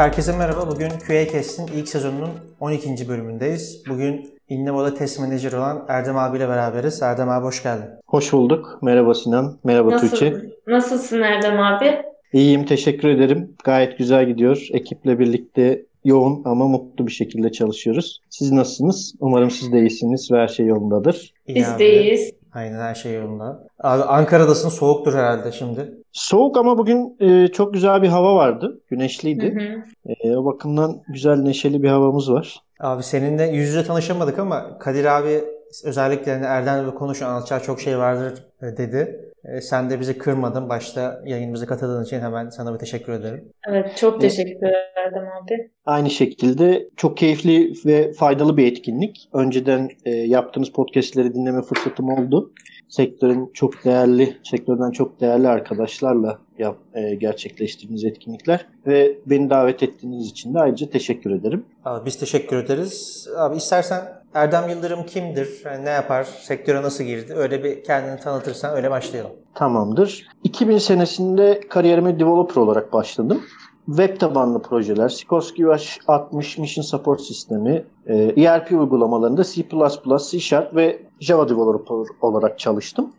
Herkese merhaba. Bugün QA ilk sezonunun 12. bölümündeyiz. Bugün Innovo'da test manager olan Erdem abiyle beraberiz. Erdem abi hoş geldin. Hoş bulduk. Merhaba Sinan. Merhaba Nasıl, Tuğçe. Nasılsın Erdem abi? İyiyim, teşekkür ederim. Gayet güzel gidiyor. Ekiple birlikte yoğun ama mutlu bir şekilde çalışıyoruz. Siz nasılsınız? Umarım siz de iyisiniz ve her şey yolundadır. İyi Biz abi. de iyiyiz. Aynen her şey yolunda. Abi Ankara'dasın soğuktur herhalde şimdi. Soğuk ama bugün e, çok güzel bir hava vardı. Hı Güneşliydi. hı. E, o bakımdan güzel neşeli bir havamız var. Abi seninle yüz yüze tanışamadık ama Kadir abi özellikle hani Erdem'le konuş anlatacağı çok şey vardır e, dedi. E, Sen de bizi kırmadın. Başta yayınımıza katıldığın için hemen sana bir teşekkür ederim. Evet çok teşekkür ederim abi. Aynı şekilde çok keyifli ve faydalı bir etkinlik. Önceden e, yaptığınız podcastleri dinleme fırsatım oldu. Sektörün çok değerli, sektörden çok değerli arkadaşlarla yap, e, gerçekleştirdiğiniz etkinlikler ve beni davet ettiğiniz için de ayrıca teşekkür ederim. Abi biz teşekkür ederiz. Abi istersen Erdem Yıldırım kimdir? Yani ne yapar? Sektöre nasıl girdi? Öyle bir kendini tanıtırsan öyle başlayalım. Tamamdır. 2000 senesinde kariyerime developer olarak başladım. Web tabanlı projeler, Sikorsky UH60 Mission Support Sistemi, e, ERP uygulamalarında C++, C Sharp ve Java developer olarak çalıştım.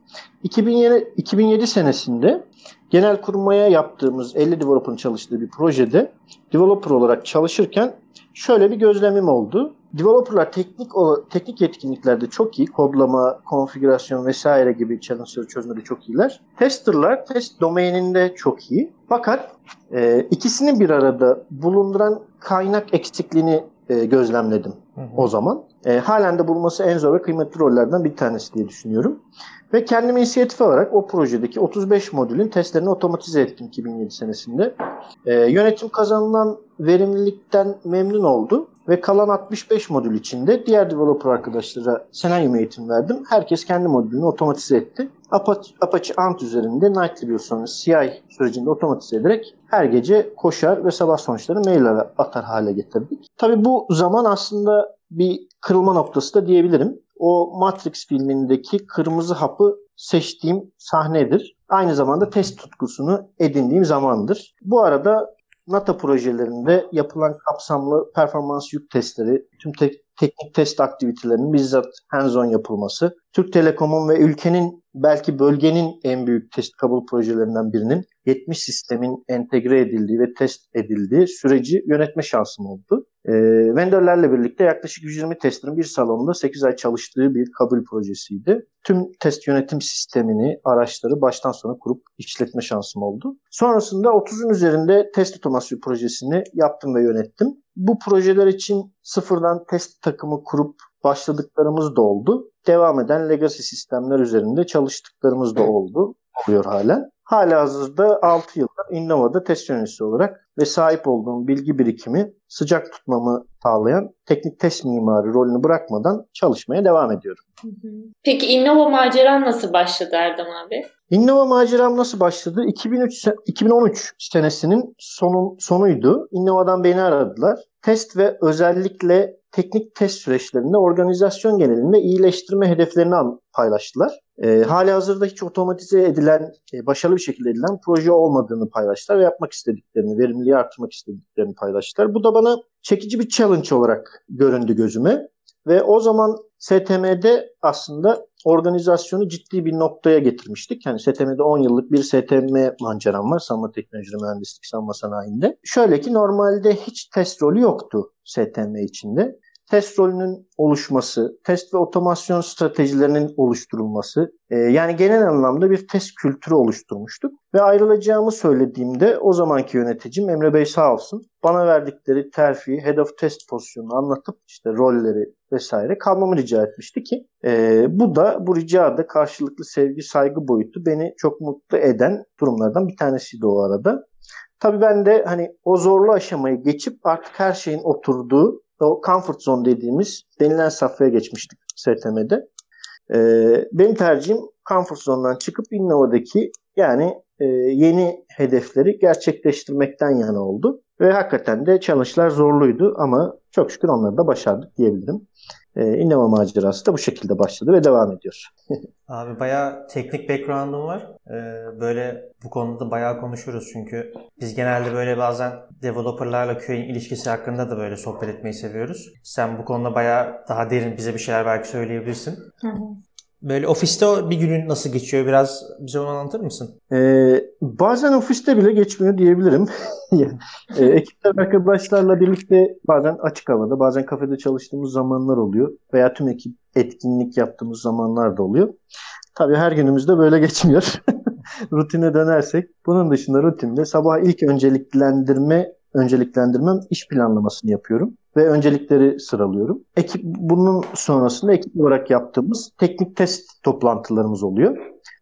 2007, 2007 senesinde genel kurmaya yaptığımız 50 developer'ın çalıştığı bir projede developer olarak çalışırken şöyle bir gözlemim oldu. Developerlar teknik teknik yetkinliklerde çok iyi. Kodlama, konfigürasyon vesaire gibi challenge'ları çözmede çok iyiler. Testerlar test domaininde çok iyi. Fakat e, ikisini bir arada bulunduran kaynak eksikliğini e, gözlemledim Hı hı. o zaman. E, halen de bulması en zor ve kıymetli rollerden bir tanesi diye düşünüyorum. Ve kendim inisiyatif alarak o projedeki 35 modülün testlerini otomatize ettim 2007 senesinde. E, yönetim kazanılan verimlilikten memnun oldu ve kalan 65 modül içinde diğer developer arkadaşlara Selenium eğitim verdim. Herkes kendi modülünü otomatize etti. Apache, Apache Ant üzerinde Nightly sonra CI sürecinde otomatize ederek her gece koşar ve sabah sonuçları mail atar hale getirdik. Tabii bu zaman aslında bir kırılma noktası da diyebilirim. O Matrix filmindeki kırmızı hapı seçtiğim sahnedir. Aynı zamanda test tutkusunu edindiğim zamandır. Bu arada NATO projelerinde yapılan kapsamlı performans yük testleri, tüm te- teknik test aktivitelerinin bizzat hands-on yapılması, Türk Telekom'un ve ülkenin belki bölgenin en büyük test kabul projelerinden birinin 70 sistemin entegre edildiği ve test edildiği süreci yönetme şansım oldu. E, vendorlarla birlikte yaklaşık 120 testerin bir salonda 8 ay çalıştığı bir kabul projesiydi. Tüm test yönetim sistemini, araçları baştan sona kurup işletme şansım oldu. Sonrasında 30'un üzerinde test otomasyon projesini yaptım ve yönettim. Bu projeler için sıfırdan test takımı kurup başladıklarımız da oldu. Devam eden legacy sistemler üzerinde çalıştıklarımız da oldu. Oluyor halen. Hala hazırda 6 yıldır Innova'da test yöneticisi olarak ve sahip olduğum bilgi birikimi sıcak tutmamı sağlayan teknik test mimarı rolünü bırakmadan çalışmaya devam ediyorum. Peki Innova maceran nasıl başladı Erdem abi? Innova maceram nasıl başladı? 2003, se- 2013 senesinin sonu, sonuydu. Innova'dan beni aradılar. Test ve özellikle teknik test süreçlerinde organizasyon genelinde iyileştirme hedeflerini paylaştılar. E, hali hazırda hiç otomatize edilen, e, başarılı bir şekilde edilen proje olmadığını paylaştılar ve yapmak istediklerini, verimliliği artırmak istediklerini paylaştılar. Bu da bana çekici bir challenge olarak göründü gözüme. Ve o zaman STM'de aslında organizasyonu ciddi bir noktaya getirmiştik. Yani STM'de 10 yıllık bir STM manceram var. Savunma Teknolojileri Mühendislik Savunma Sanayi'nde. Şöyle ki normalde hiç test rolü yoktu STM içinde. Test rolünün oluşması, test ve otomasyon stratejilerinin oluşturulması, e, yani genel anlamda bir test kültürü oluşturmuştuk. Ve ayrılacağımı söylediğimde o zamanki yöneticim Emre Bey sağ olsun bana verdikleri terfi, head of test pozisyonunu anlatıp işte rolleri vesaire kalmamı rica etmişti ki e, bu da bu rica da karşılıklı sevgi saygı boyutu beni çok mutlu eden durumlardan bir tanesiydi o arada. Tabii ben de hani o zorlu aşamayı geçip artık her şeyin oturduğu o comfort zone dediğimiz denilen safhaya geçmiştik STM'de. Ee, benim tercihim comfort zone'dan çıkıp Innova'daki yani e, yeni hedefleri gerçekleştirmekten yana oldu. Ve hakikaten de challenge'lar zorluydu ama çok şükür onları da başardık diyebilirim. E, Innova macerası da bu şekilde başladı ve devam ediyor. Abi bayağı teknik background'um var. Ee, böyle bu konuda bayağı konuşuruz çünkü biz genelde böyle bazen developerlarla QA'nin ilişkisi hakkında da böyle sohbet etmeyi seviyoruz. Sen bu konuda bayağı daha derin bize bir şeyler belki söyleyebilirsin. Hı hı. Böyle ofiste bir günün nasıl geçiyor biraz bize onu anlatır mısın? Ee, bazen ofiste bile geçmiyor diyebilirim. e, ekipler arkadaşlarla birlikte bazen açık havada, bazen kafede çalıştığımız zamanlar oluyor. Veya tüm ekip etkinlik yaptığımız zamanlar da oluyor. Tabii her günümüzde böyle geçmiyor. Rutine dönersek bunun dışında rutinde sabah ilk önceliklendirme önceliklendirmem iş planlamasını yapıyorum ve öncelikleri sıralıyorum. Ekip bunun sonrasında ekip olarak yaptığımız teknik test toplantılarımız oluyor.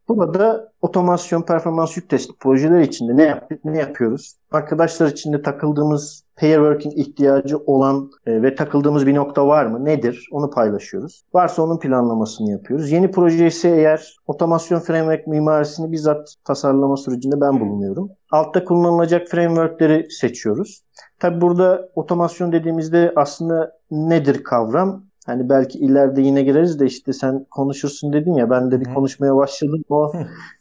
Burada otomasyon, performans yük testi projeler içinde ne yaptık, ne yapıyoruz? Arkadaşlar içinde takıldığımız pair working ihtiyacı olan e, ve takıldığımız bir nokta var mı? Nedir? Onu paylaşıyoruz. Varsa onun planlamasını yapıyoruz. Yeni proje ise eğer otomasyon framework mimarisini bizzat tasarlama sürecinde ben bulunuyorum. Altta kullanılacak frameworkleri seçiyoruz. Tabi burada otomasyon dediğimizde aslında nedir kavram? Hani belki ileride yine gireriz de işte sen konuşursun dedin ya ben de bir konuşmaya başladım. O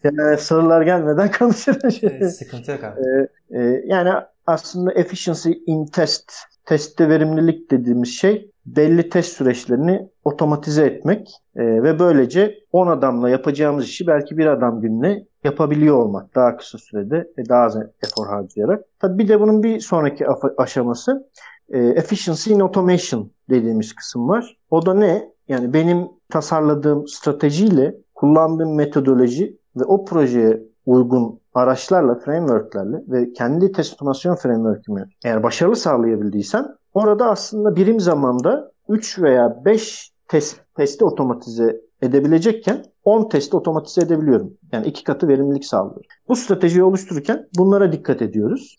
yani sorular gelmeden konuşurum. Evet, sıkıntı yok abi. Ee, e, yani aslında efficiency in test, testte verimlilik dediğimiz şey belli test süreçlerini otomatize etmek e, ve böylece 10 adamla yapacağımız işi belki bir adam gününe yapabiliyor olmak daha kısa sürede ve daha az efor harcayarak. Tabii bir de bunun bir sonraki aşaması e, efficiency in automation dediğimiz kısım var. O da ne? Yani benim tasarladığım stratejiyle kullandığım metodoloji ve o projeye uygun araçlarla, frameworklerle ve kendi test otomasyon framework'ümü eğer başarılı sağlayabildiysem orada aslında birim zamanda 3 veya 5 test, testi otomatize edebilecekken 10 testi otomatize edebiliyorum. Yani iki katı verimlilik sağlıyorum. Bu stratejiyi oluştururken bunlara dikkat ediyoruz.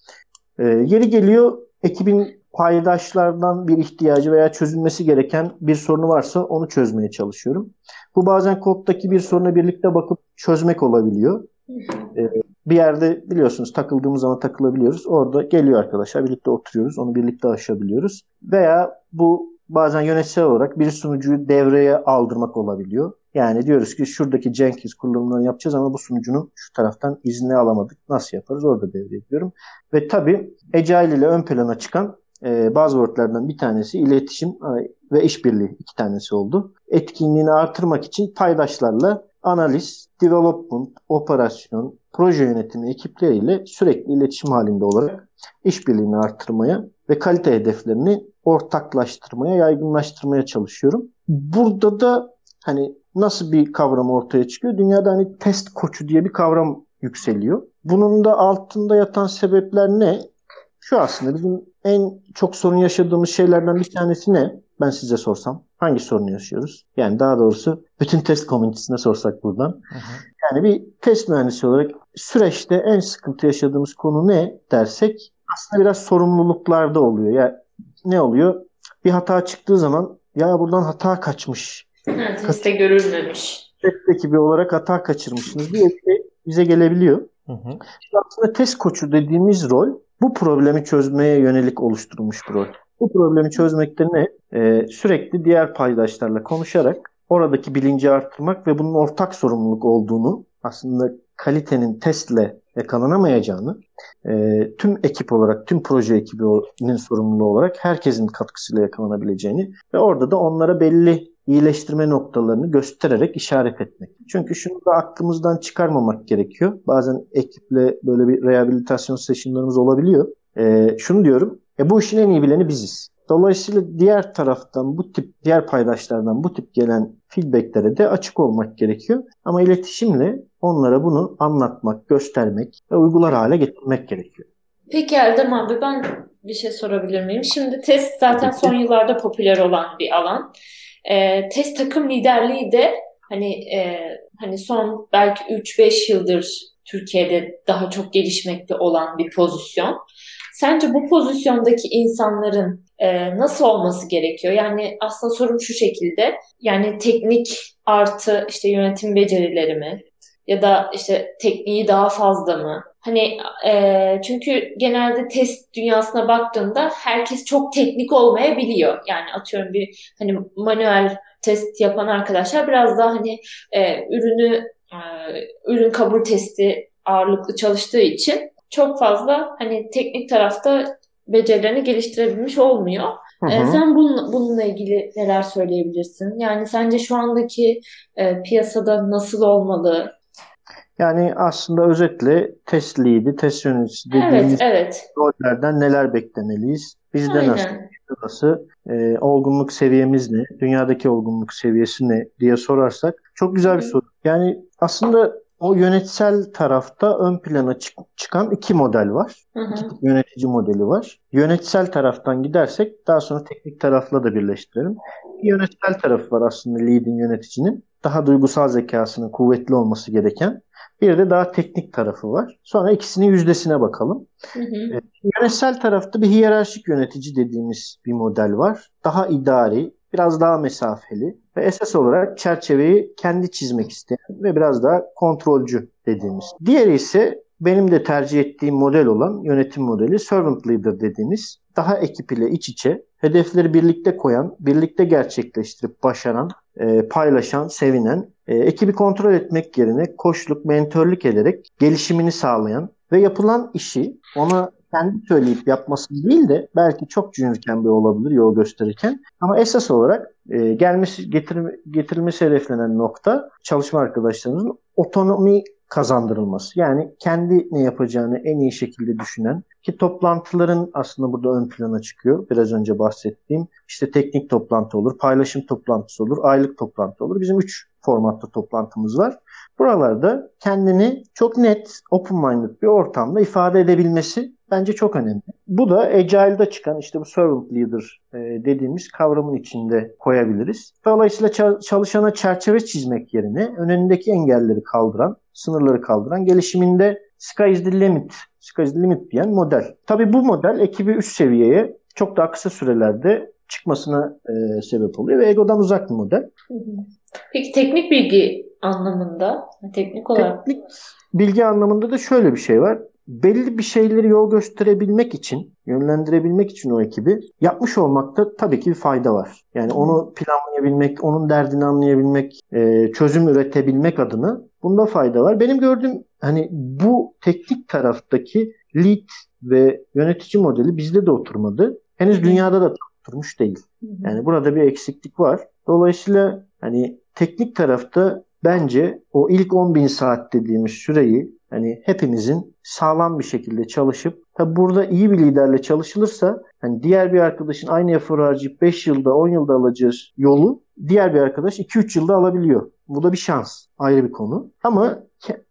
Ee, yeri geliyor ekibin paydaşlardan bir ihtiyacı veya çözülmesi gereken bir sorunu varsa onu çözmeye çalışıyorum. Bu bazen koddaki bir soruna birlikte bakıp çözmek olabiliyor. Ee, bir yerde biliyorsunuz takıldığımız zaman takılabiliyoruz. Orada geliyor arkadaşlar birlikte oturuyoruz. Onu birlikte aşabiliyoruz. Veya bu bazen yönetsel olarak bir sunucuyu devreye aldırmak olabiliyor. Yani diyoruz ki şuradaki Jenkins kullanımlarını yapacağız ama bu sunucunun şu taraftan izni alamadık. Nasıl yaparız? Orada devreye ediyorum. Ve tabii Agile ile ön plana çıkan e, buzzwordlardan bir tanesi iletişim e, ve işbirliği iki tanesi oldu. Etkinliğini artırmak için paydaşlarla analiz, development, operasyon, proje yönetimi ekipleriyle sürekli iletişim halinde olarak işbirliğini artırmaya ve kalite hedeflerini ortaklaştırmaya, yaygınlaştırmaya çalışıyorum. Burada da hani nasıl bir kavram ortaya çıkıyor? Dünyada hani test koçu diye bir kavram yükseliyor. Bunun da altında yatan sebepler ne? Şu aslında bizim en çok sorun yaşadığımız şeylerden bir tanesi ne? Ben size sorsam hangi sorunu yaşıyoruz? Yani daha doğrusu bütün test komünitesine sorsak buradan. Hı hı. Yani bir test mühendisi olarak süreçte en sıkıntı yaşadığımız konu ne dersek aslında biraz sorumluluklarda oluyor. Ya yani ne oluyor? Bir hata çıktığı zaman ya buradan hata kaçmış. Evet, testte görülmemiş. Test ekibi olarak hata kaçırmışsınız diye şey bize gelebiliyor. Hı hı. Aslında test koçu dediğimiz rol bu problemi çözmeye yönelik oluşturulmuş bir rol. Bu problemi çözmekte ne? Ee, sürekli diğer paydaşlarla konuşarak oradaki bilinci arttırmak ve bunun ortak sorumluluk olduğunu aslında kalitenin testle yakalanamayacağını e, tüm ekip olarak, tüm proje ekibinin sorumluluğu olarak herkesin katkısıyla yakalanabileceğini ve orada da onlara belli iyileştirme noktalarını göstererek işaret etmek. Çünkü şunu da aklımızdan çıkarmamak gerekiyor. Bazen ekiple böyle bir rehabilitasyon sessionlarımız olabiliyor. E, şunu diyorum, e, bu işin en iyi bileni biziz. Dolayısıyla diğer taraftan bu tip, diğer paydaşlardan bu tip gelen feedbacklere de açık olmak gerekiyor. Ama iletişimle onlara bunu anlatmak, göstermek ve uygular hale getirmek gerekiyor. Peki Erdem abi ben bir şey sorabilir miyim? Şimdi test zaten son yıllarda popüler olan bir alan. E, test takım liderliği de hani e, hani son belki 3-5 yıldır Türkiye'de daha çok gelişmekte olan bir pozisyon. Sence bu pozisyondaki insanların e, nasıl olması gerekiyor? Yani aslında sorum şu şekilde. Yani teknik artı işte yönetim becerileri mi? Ya da işte tekniği daha fazla mı? Hani e, çünkü genelde test dünyasına baktığında herkes çok teknik olmayabiliyor. Yani atıyorum bir hani manuel test yapan arkadaşlar biraz daha hani e, ürünü e, ürün kabul testi ağırlıklı çalıştığı için çok fazla hani teknik tarafta becerilerini geliştirebilmiş olmuyor. Hı hı. E, sen bunun, bununla ilgili neler söyleyebilirsin? Yani sence şu andaki e, piyasada nasıl olmalı? Yani aslında özetle test lead'i, test yöneticisi dediğimiz evet, evet. rollerden neler beklemeliyiz? Bizde Aynen. nasıl, nasıl, e, olgunluk seviyemiz ne, dünyadaki olgunluk seviyesi ne diye sorarsak çok güzel bir soru. Yani aslında o yönetsel tarafta ön plana çık- çıkan iki model var. Hı hı. İki yönetici modeli var. Yönetsel taraftan gidersek daha sonra teknik tarafla da birleştirelim. Bir yönetsel tarafı var aslında lead'in yöneticinin. Daha duygusal zekasının kuvvetli olması gereken. Bir de daha teknik tarafı var. Sonra ikisinin yüzdesine bakalım. Hı hı. E, yönetsel tarafta bir hiyerarşik yönetici dediğimiz bir model var. Daha idari, biraz daha mesafeli ve esas olarak çerçeveyi kendi çizmek isteyen ve biraz daha kontrolcü dediğimiz. Diğeri ise benim de tercih ettiğim model olan yönetim modeli servant leader dediğimiz daha ekip ile iç içe hedefleri birlikte koyan, birlikte gerçekleştirip başaran, e, paylaşan, sevinen, e, ekibi kontrol etmek yerine koçluk, mentörlük ederek gelişimini sağlayan ve yapılan işi ona kendi söyleyip yapması değil de belki çok juniorken bir olabilir yol gösterirken ama esas olarak e, gelmesi getirme, getirilmesi hedeflenen nokta çalışma arkadaşlarımızın otonomi kazandırılması. Yani kendi ne yapacağını en iyi şekilde düşünen ki toplantıların aslında burada ön plana çıkıyor. Biraz önce bahsettiğim işte teknik toplantı olur, paylaşım toplantısı olur, aylık toplantı olur. Bizim üç formatta toplantımız var. Buralarda kendini çok net, open-minded bir ortamda ifade edebilmesi bence çok önemli. Bu da Agile'da çıkan işte bu servant leader e, dediğimiz kavramın içinde koyabiliriz. Dolayısıyla çalışana çerçeve çizmek yerine önündeki engelleri kaldıran, sınırları kaldıran gelişiminde sky is the limit, sky is the limit diyen model. Tabii bu model ekibi üst seviyeye çok daha kısa sürelerde çıkmasına e, sebep oluyor ve egodan uzak bir model. Peki teknik bilgi anlamında, teknik olarak? Teknik bilgi anlamında da şöyle bir şey var belli bir şeyleri yol gösterebilmek için, yönlendirebilmek için o ekibi yapmış olmakta tabii ki bir fayda var. Yani onu planlayabilmek, onun derdini anlayabilmek, e, çözüm üretebilmek adına bunda fayda var. Benim gördüğüm hani bu teknik taraftaki lead ve yönetici modeli bizde de oturmadı. Henüz dünyada da oturmuş değil. Yani burada bir eksiklik var. Dolayısıyla hani teknik tarafta bence o ilk 10 bin saat dediğimiz süreyi hani hepimizin sağlam bir şekilde çalışıp tabi burada iyi bir liderle çalışılırsa hani diğer bir arkadaşın aynı efor harcayıp 5 yılda 10 yılda alacağı yolu diğer bir arkadaş 2-3 yılda alabiliyor. Bu da bir şans. Ayrı bir konu. Ama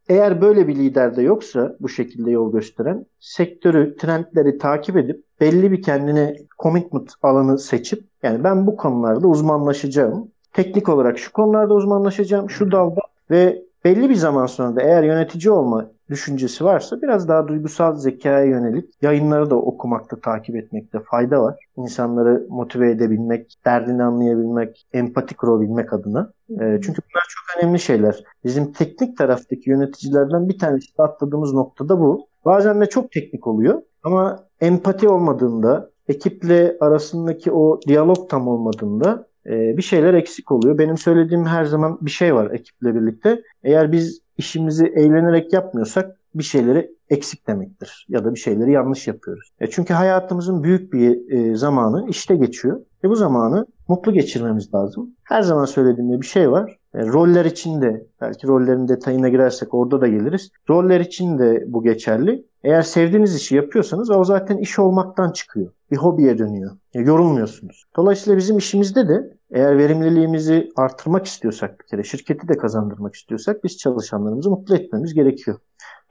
eğer böyle bir lider de yoksa bu şekilde yol gösteren sektörü, trendleri takip edip belli bir kendine commitment alanı seçip yani ben bu konularda uzmanlaşacağım. Teknik olarak şu konularda uzmanlaşacağım, şu dalda ve belli bir zaman sonra da eğer yönetici olma düşüncesi varsa biraz daha duygusal zekaya yönelik yayınları da okumakta, takip etmekte fayda var. İnsanları motive edebilmek, derdini anlayabilmek, empati kurabilmek adına. E, çünkü bunlar çok önemli şeyler. Bizim teknik taraftaki yöneticilerden bir tanesi atladığımız noktada bu. Bazen de çok teknik oluyor ama empati olmadığında, ekiple arasındaki o diyalog tam olmadığında e, bir şeyler eksik oluyor. Benim söylediğim her zaman bir şey var ekiple birlikte. Eğer biz işimizi eğlenerek yapmıyorsak bir şeyleri eksik demektir ya da bir şeyleri yanlış yapıyoruz. E çünkü hayatımızın büyük bir e, zamanı işte geçiyor ve bu zamanı mutlu geçirmemiz lazım. Her zaman söylediğimde bir şey var. E, roller için de belki rollerin detayına girersek orada da geliriz. Roller için de bu geçerli. Eğer sevdiğiniz işi yapıyorsanız o zaten iş olmaktan çıkıyor. Bir hobiye dönüyor. E, yorulmuyorsunuz. Dolayısıyla bizim işimizde de eğer verimliliğimizi artırmak istiyorsak bir kere şirketi de kazandırmak istiyorsak biz çalışanlarımızı mutlu etmemiz gerekiyor.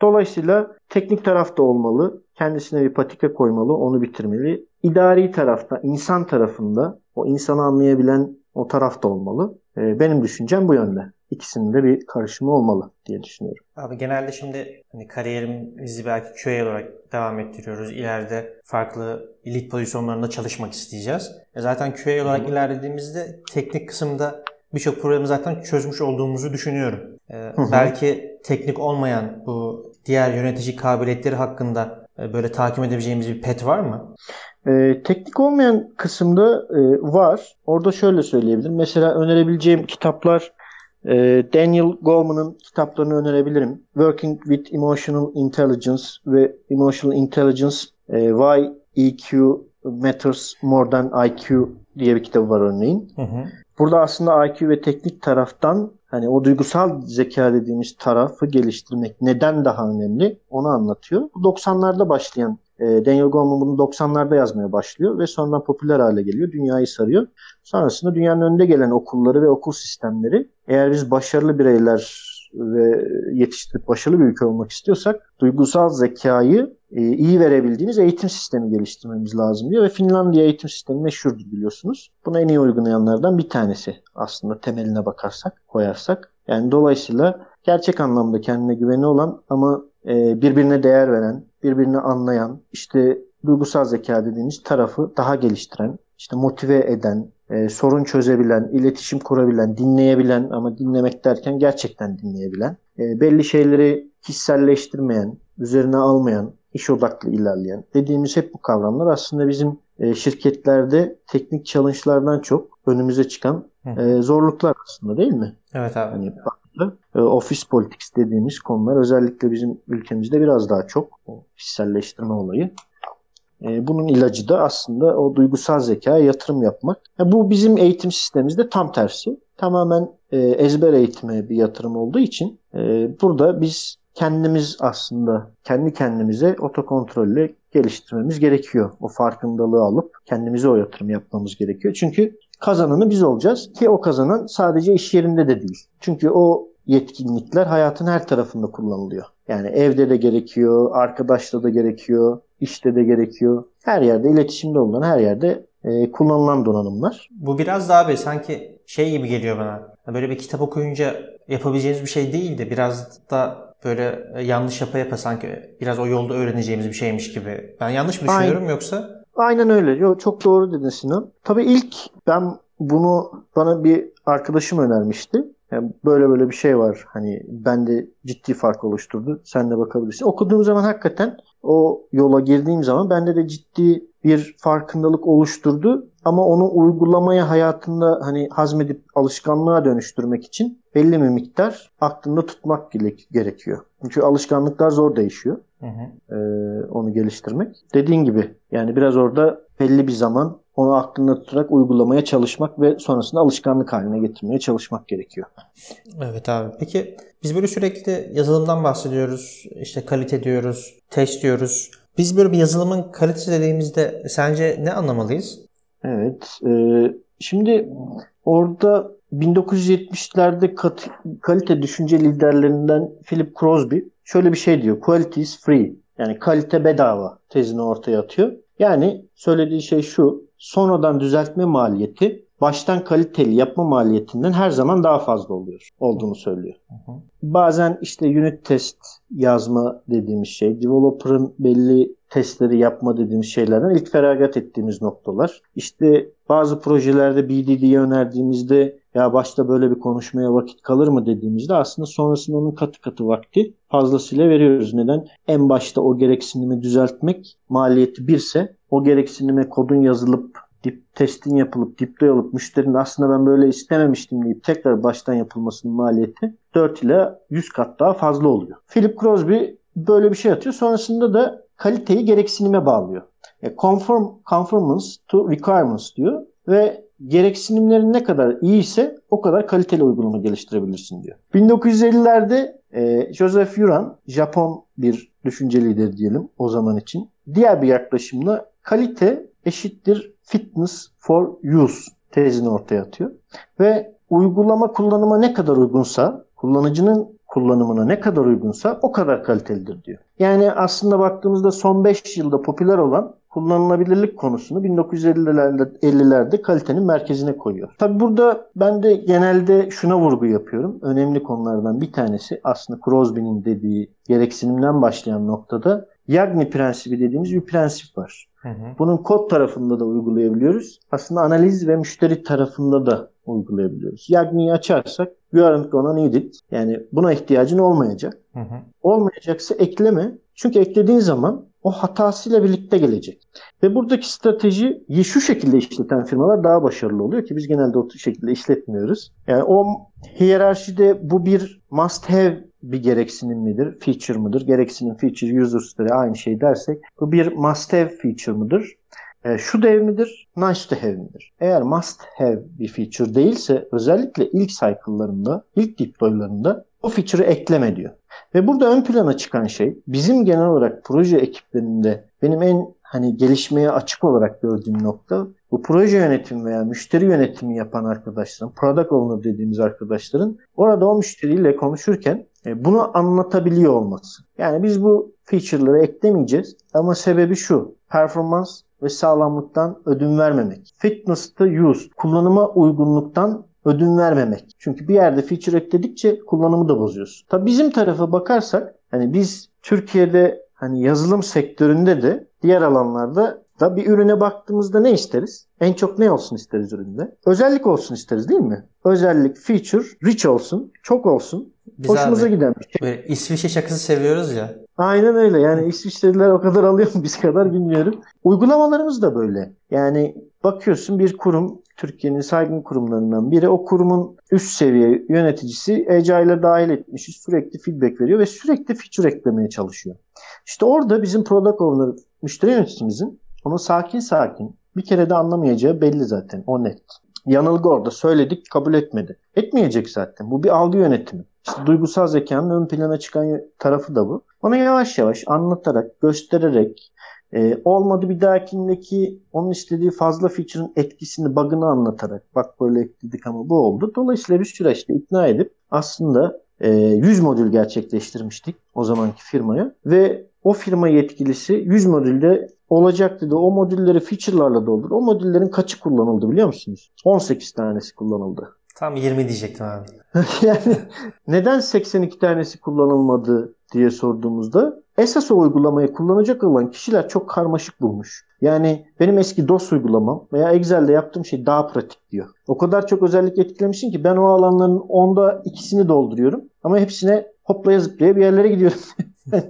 Dolayısıyla teknik tarafta olmalı, kendisine bir patika koymalı, onu bitirmeli. İdari tarafta, insan tarafında o insanı anlayabilen o tarafta olmalı. Ee, benim düşüncem bu yönde. İkisinin de bir karışımı olmalı diye düşünüyorum. Abi genelde şimdi hani kariyerimizi belki QA olarak devam ettiriyoruz. İleride farklı elit pozisyonlarında çalışmak isteyeceğiz. E zaten QA olarak ilerlediğimizde teknik kısımda birçok problemi zaten çözmüş olduğumuzu düşünüyorum. Ee, belki teknik olmayan bu diğer yönetici kabiliyetleri hakkında e, böyle takip edebileceğimiz bir pet var mı? Ee, teknik olmayan kısımda e, var. Orada şöyle söyleyebilirim. Mesela önerebileceğim kitaplar e, Daniel Goleman'ın kitaplarını önerebilirim. Working with Emotional Intelligence ve Emotional Intelligence e, Why EQ Matters More Than IQ diye bir kitabı var örneğin. Hı hı. Burada aslında IQ ve teknik taraftan hani o duygusal zeka dediğimiz tarafı geliştirmek neden daha önemli onu anlatıyor. Bu 90'larda başlayan e, Daniel Goleman bunu 90'larda yazmaya başlıyor ve sonradan popüler hale geliyor. Dünyayı sarıyor. Sonrasında dünyanın önünde gelen okulları ve okul sistemleri eğer biz başarılı bireyler ve yetiştirip başarılı bir ülke olmak istiyorsak duygusal zekayı e, iyi verebildiğiniz eğitim sistemi geliştirmemiz lazım diyor ve Finlandiya eğitim sistemi meşhurdur biliyorsunuz. Buna en iyi uygulayanlardan bir tanesi aslında temeline bakarsak, koyarsak. Yani dolayısıyla gerçek anlamda kendine güveni olan ama e, birbirine değer veren, birbirini anlayan, işte duygusal zeka dediğimiz tarafı daha geliştiren, işte motive eden, e, sorun çözebilen, iletişim kurabilen, dinleyebilen ama dinlemek derken gerçekten dinleyebilen, e, belli şeyleri kişiselleştirmeyen, üzerine almayan, iş odaklı ilerleyen dediğimiz hep bu kavramlar aslında bizim e, şirketlerde teknik challenge'lardan çok önümüze çıkan e, zorluklar aslında değil mi? Evet abi. Hani e, office politics dediğimiz konular özellikle bizim ülkemizde biraz daha çok o kişiselleştirme olayı. E, bunun ilacı da aslında o duygusal zekaya yatırım yapmak. E, bu bizim eğitim sistemimizde tam tersi. Tamamen e, ezber eğitime bir yatırım olduğu için e, burada biz kendimiz aslında kendi kendimize otokontrolle geliştirmemiz gerekiyor. O farkındalığı alıp kendimize o yatırım yapmamız gerekiyor. Çünkü kazananı biz olacağız ki o kazanan sadece iş yerinde de değil. Çünkü o yetkinlikler hayatın her tarafında kullanılıyor. Yani evde de gerekiyor, arkadaşla da gerekiyor, işte de gerekiyor. Her yerde iletişimde olan her yerde e, kullanılan donanımlar. Bu biraz daha abi sanki şey gibi geliyor bana. Böyle bir kitap okuyunca yapabileceğiniz bir şey değil de biraz da böyle yanlış yapa yapa sanki biraz o yolda öğreneceğimiz bir şeymiş gibi. Ben yanlış mı düşünüyorum Aynen. yoksa? Aynen öyle. Yo, çok doğru dedin Sinan. Tabii ilk ben bunu bana bir arkadaşım önermişti. Yani böyle böyle bir şey var. Hani bende ciddi fark oluşturdu. Sen de bakabilirsin. Okuduğum zaman hakikaten o yola girdiğim zaman bende de ciddi bir farkındalık oluşturdu. Ama onu uygulamaya hayatında hani hazmedip alışkanlığa dönüştürmek için belli bir miktar aklında tutmak gerekiyor. Çünkü alışkanlıklar zor değişiyor. Hı hı. Ee, onu geliştirmek. Dediğin gibi yani biraz orada belli bir zaman onu aklında tutarak uygulamaya çalışmak ve sonrasında alışkanlık haline getirmeye çalışmak gerekiyor. Evet abi. Peki biz böyle sürekli yazılımdan bahsediyoruz. İşte kalite diyoruz, test diyoruz. Biz böyle bir yazılımın kalitesi dediğimizde sence ne anlamalıyız? Evet. E, şimdi orada 1970'lerde kat, kalite düşünce liderlerinden Philip Crosby şöyle bir şey diyor. Quality is free. Yani kalite bedava tezini ortaya atıyor. Yani söylediği şey şu. Sonradan düzeltme maliyeti baştan kaliteli yapma maliyetinden her zaman daha fazla oluyor olduğunu söylüyor. Hı hı. Bazen işte unit test yazma dediğimiz şey, developer'ın belli testleri yapma dediğimiz şeylerden ilk feragat ettiğimiz noktalar. İşte bazı projelerde BDD'yi önerdiğimizde ya başta böyle bir konuşmaya vakit kalır mı dediğimizde aslında sonrasında onun katı katı vakti fazlasıyla veriyoruz. Neden? En başta o gereksinimi düzeltmek maliyeti birse o gereksinime kodun yazılıp dip testin yapılıp diploy olup müşterinin aslında ben böyle istememiştim deyip tekrar baştan yapılmasının maliyeti 4 ile 100 kat daha fazla oluyor. Philip Crosby böyle bir şey atıyor. Sonrasında da kaliteyi gereksinime bağlıyor. E, conform, conformance to requirements diyor ve gereksinimlerin ne kadar iyi ise o kadar kaliteli uygulama geliştirebilirsin diyor. 1950'lerde e, Joseph Yuran, Japon bir düşünce lideri diyelim o zaman için. Diğer bir yaklaşımla kalite eşittir fitness for use tezini ortaya atıyor. Ve uygulama kullanıma ne kadar uygunsa, kullanıcının kullanımına ne kadar uygunsa o kadar kalitelidir diyor. Yani aslında baktığımızda son 5 yılda popüler olan kullanılabilirlik konusunu 1950'lerde 50'lerde kalitenin merkezine koyuyor. Tabi burada ben de genelde şuna vurgu yapıyorum. Önemli konulardan bir tanesi aslında Crosby'nin dediği gereksinimden başlayan noktada Yagni prensibi dediğimiz bir prensip var. Hı hı. Bunun kod tarafında da uygulayabiliyoruz. Aslında analiz ve müşteri tarafında da uygulayabiliyoruz. Yagni'yi açarsak you aren't gonna need it. Yani buna ihtiyacın olmayacak. Hı hı. Olmayacaksa ekleme. Çünkü eklediğin zaman o hatasıyla birlikte gelecek. Ve buradaki stratejiyi şu şekilde işleten firmalar daha başarılı oluyor ki biz genelde o şekilde işletmiyoruz. Yani o hiyerarşide bu bir must have bir gereksinim midir, feature mıdır? Gereksinim, feature, user story aynı şey dersek bu bir must have feature mıdır? E, şu dev midir? Nice to have midir? Eğer must have bir feature değilse özellikle ilk cycle'larında, ilk deploy'larında o feature'ı ekleme diyor. Ve burada ön plana çıkan şey bizim genel olarak proje ekiplerinde benim en hani gelişmeye açık olarak gördüğüm nokta bu proje yönetimi veya müşteri yönetimi yapan arkadaşların, product owner dediğimiz arkadaşların orada o müşteriyle konuşurken e, bunu anlatabiliyor olması. Yani biz bu feature'ları eklemeyeceğiz ama sebebi şu. Performans ve sağlamlıktan ödün vermemek. Fitness to use, kullanıma uygunluktan ödün vermemek. Çünkü bir yerde feature ekledikçe kullanımı da bozuyorsun. Tabi bizim tarafa bakarsak hani biz Türkiye'de hani yazılım sektöründe de diğer alanlarda da bir ürüne baktığımızda ne isteriz? En çok ne olsun isteriz üründe? Özellik olsun isteriz değil mi? Özellik, feature, rich olsun, çok olsun. Biz Hoşumuza abi, giden bir şey. Böyle İsviçre şakası seviyoruz ya. Aynen öyle. Yani İsviçreliler o kadar alıyor mu biz kadar bilmiyorum. Uygulamalarımız da böyle. Yani bakıyorsun bir kurum Türkiye'nin saygın kurumlarından biri. O kurumun üst seviye yöneticisi Agile'e dahil etmiş. Sürekli feedback veriyor ve sürekli feature eklemeye çalışıyor. İşte orada bizim product owner, müşteri yöneticimizin onu sakin sakin bir kere de anlamayacağı belli zaten. O net. Yanılgı orada. Söyledik kabul etmedi. Etmeyecek zaten. Bu bir algı yönetimi. İşte duygusal zekanın ön plana çıkan tarafı da bu. Ona yavaş yavaş anlatarak, göstererek, e, olmadı bir dahakindeki onun istediği fazla feature'ın etkisini, bug'ını anlatarak bak böyle ekledik ama bu oldu. Dolayısıyla bir süreçte ikna edip aslında e, 100 modül gerçekleştirmiştik o zamanki firmaya ve o firma yetkilisi 100 modülde olacak dedi. O modülleri feature'larla doldur. O modüllerin kaçı kullanıldı biliyor musunuz? 18 tanesi kullanıldı. Tam 20 diyecektim abi. yani neden 82 tanesi kullanılmadı diye sorduğumuzda esas o uygulamayı kullanacak olan kişiler çok karmaşık bulmuş. Yani benim eski DOS uygulamam veya Excel'de yaptığım şey daha pratik diyor. O kadar çok özellik etkilemişsin ki ben o alanların onda ikisini dolduruyorum. Ama hepsine hoplaya zıplaya bir yerlere gidiyorum.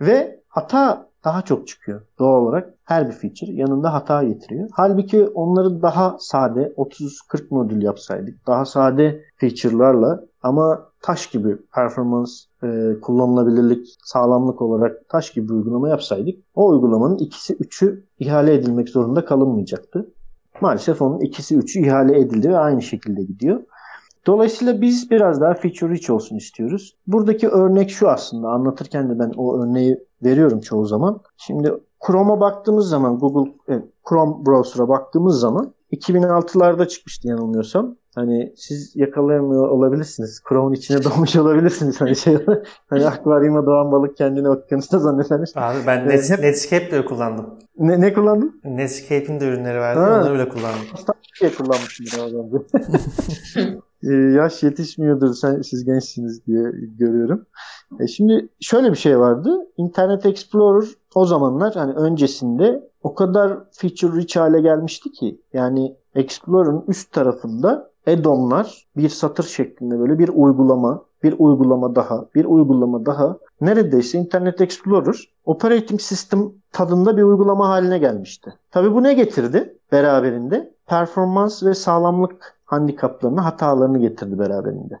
Ve hata daha çok çıkıyor doğal olarak. Her bir feature yanında hata getiriyor. Halbuki onları daha sade 30-40 modül yapsaydık, daha sade feature'larla ama taş gibi performans, e, kullanılabilirlik, sağlamlık olarak taş gibi uygulama yapsaydık o uygulamanın ikisi üçü ihale edilmek zorunda kalınmayacaktı. Maalesef onun ikisi üçü ihale edildi ve aynı şekilde gidiyor. Dolayısıyla biz biraz daha feature rich olsun istiyoruz. Buradaki örnek şu aslında. Anlatırken de ben o örneği veriyorum çoğu zaman. Şimdi Chrome'a baktığımız zaman Google e, Chrome browser'a baktığımız zaman 2006'larda çıkmıştı yanılmıyorsam. Hani siz yakalayamıyor olabilirsiniz. Chrome'un içine doğmuş olabilirsiniz. Hani şey hani akvaryuma doğan balık kendini okyanusta zanneder. Abi ben Net, hep... Netscape kullandım. Ne, ne kullandın? Netscape'in de ürünleri vardı. Ha. Onları bile kullandım. Şey kullanmışım e, yaş yetişmiyordur sen siz gençsiniz diye görüyorum. E, şimdi şöyle bir şey vardı. Internet Explorer o zamanlar hani öncesinde o kadar feature rich hale gelmişti ki yani Explorer'ın üst tarafında add-on'lar bir satır şeklinde böyle bir uygulama, bir uygulama daha, bir uygulama daha neredeyse Internet Explorer operating system tadında bir uygulama haline gelmişti. Tabi bu ne getirdi beraberinde? Performans ve sağlamlık handikaplarını, hatalarını getirdi beraberinde.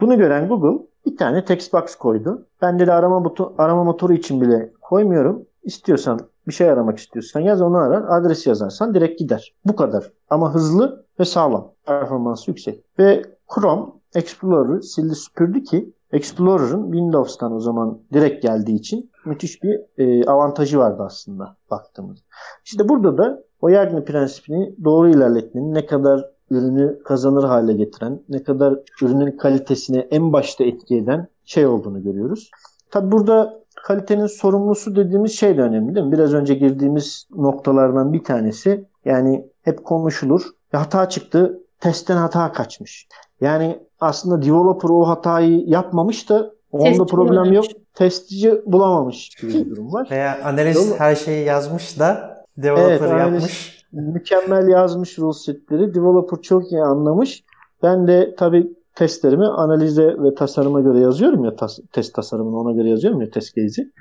Bunu gören Google bir tane text box koydu. Ben de arama, buton, arama motoru için bile koymuyorum. İstiyorsan bir şey aramak istiyorsan yaz onu arar. Adres yazarsan direkt gider. Bu kadar. Ama hızlı ve sağlam. Performansı yüksek. Ve Chrome Explorer'ı sildi süpürdü ki Explorer'ın Windows'tan o zaman direkt geldiği için müthiş bir e, avantajı vardı aslında baktığımız. İşte burada da o Yagni prensibini doğru ilerletmenin ne kadar ürünü kazanır hale getiren, ne kadar ürünün kalitesine en başta etki eden şey olduğunu görüyoruz. Tabi burada kalitenin sorumlusu dediğimiz şey de önemli değil mi? Biraz önce girdiğimiz noktalardan bir tanesi yani hep konuşulur. Ya hata çıktı, testten hata kaçmış. Yani aslında developer o hatayı yapmamış da onda problem bulamamış. yok. Testici bulamamış gibi bir durum var. Veya analist her şeyi yazmış da developer evet, yapmış. mükemmel yazmış rule setleri. Developer çok iyi anlamış. Ben de tabii testlerimi analize ve tasarıma göre yazıyorum ya tas- test tasarımını ona göre yazıyorum ya test case'i.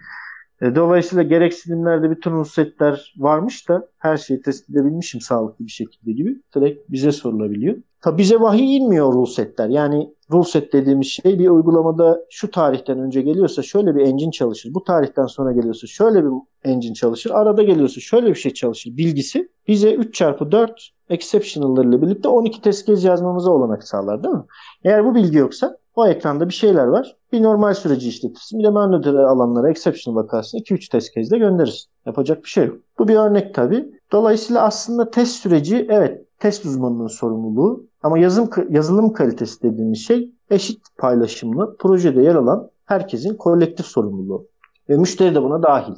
E, dolayısıyla gereksinimlerde bütün rule setler varmış da her şeyi test edebilmişim sağlıklı bir şekilde gibi. Direkt bize sorulabiliyor. Tabi bize vahiy inmiyor rule setler. Yani rule set dediğimiz şey bir uygulamada şu tarihten önce geliyorsa şöyle bir engine çalışır. Bu tarihten sonra geliyorsa şöyle bir engine çalışır. Arada geliyorsa şöyle bir şey çalışır. Bilgisi bize 3x4 exceptional'larıyla birlikte 12 test case yazmamıza olanak sağlar değil mi? Eğer bu bilgi yoksa o ekranda bir şeyler var. Bir normal süreci işletirsin. Bir de mandatory alanlara exception vakarsın. 2-3 test case de gönderirsin. Yapacak bir şey yok. Bu bir örnek tabii. Dolayısıyla aslında test süreci evet test uzmanının sorumluluğu ama yazım yazılım kalitesi dediğimiz şey eşit paylaşımlı projede yer alan herkesin kolektif sorumluluğu. Ve müşteri de buna dahil.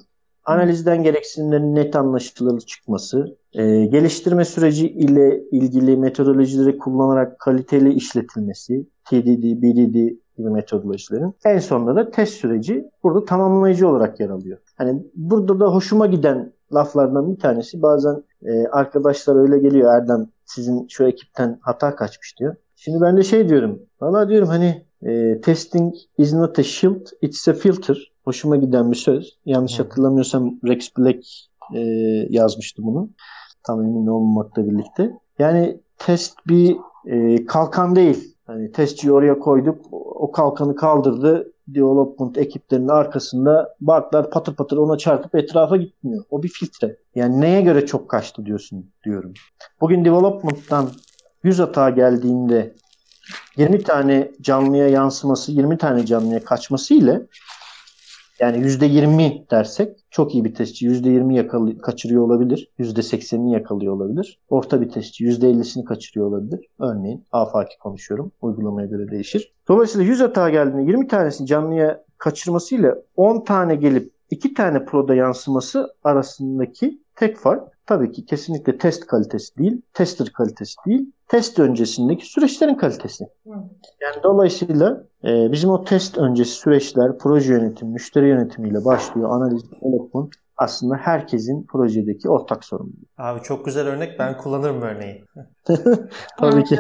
Analizden gereksinimlerin net anlaşılır çıkması, e, geliştirme süreci ile ilgili metodolojileri kullanarak kaliteli işletilmesi, TDD, BDD gibi metodolojilerin. En sonunda da test süreci burada tamamlayıcı olarak yer alıyor. Hani burada da hoşuma giden laflardan bir tanesi bazen e, arkadaşlar öyle geliyor Erdem sizin şu ekipten hata kaçmış diyor. Şimdi ben de şey diyorum. Valla diyorum hani e, testing is not a shield, it's a filter. Hoşuma giden bir söz. Yanlış hatırlamıyorsam Rex Black e, yazmıştı bunu. Tam emin olmamakla birlikte. Yani test bir e, kalkan değil. Hani testçiyi oraya koyduk. O kalkanı kaldırdı. Development ekiplerinin arkasında Bartlar patır patır ona çarpıp etrafa gitmiyor. O bir filtre. Yani neye göre çok kaçtı diyorsun diyorum. Bugün development'tan 100 hata geldiğinde 20 tane canlıya yansıması, 20 tane canlıya kaçması ile yani %20 dersek çok iyi bir testçi %20 yakalı, kaçırıyor olabilir. %80'ini yakalıyor olabilir. Orta bir testçi %50'sini kaçırıyor olabilir. Örneğin afaki konuşuyorum. Uygulamaya göre değişir. Dolayısıyla 100 hata geldiğinde 20 tanesini canlıya kaçırmasıyla 10 tane gelip 2 tane proda yansıması arasındaki tek fark tabii ki kesinlikle test kalitesi değil, tester kalitesi değil, test öncesindeki süreçlerin kalitesi. Yani dolayısıyla e, bizim o test öncesi süreçler, proje yönetimi, müşteri yönetimiyle başlıyor. Analiz, development aslında herkesin projedeki ortak sorumluluğu. Abi çok güzel örnek. Ben kullanırım örneği. Tabii ki.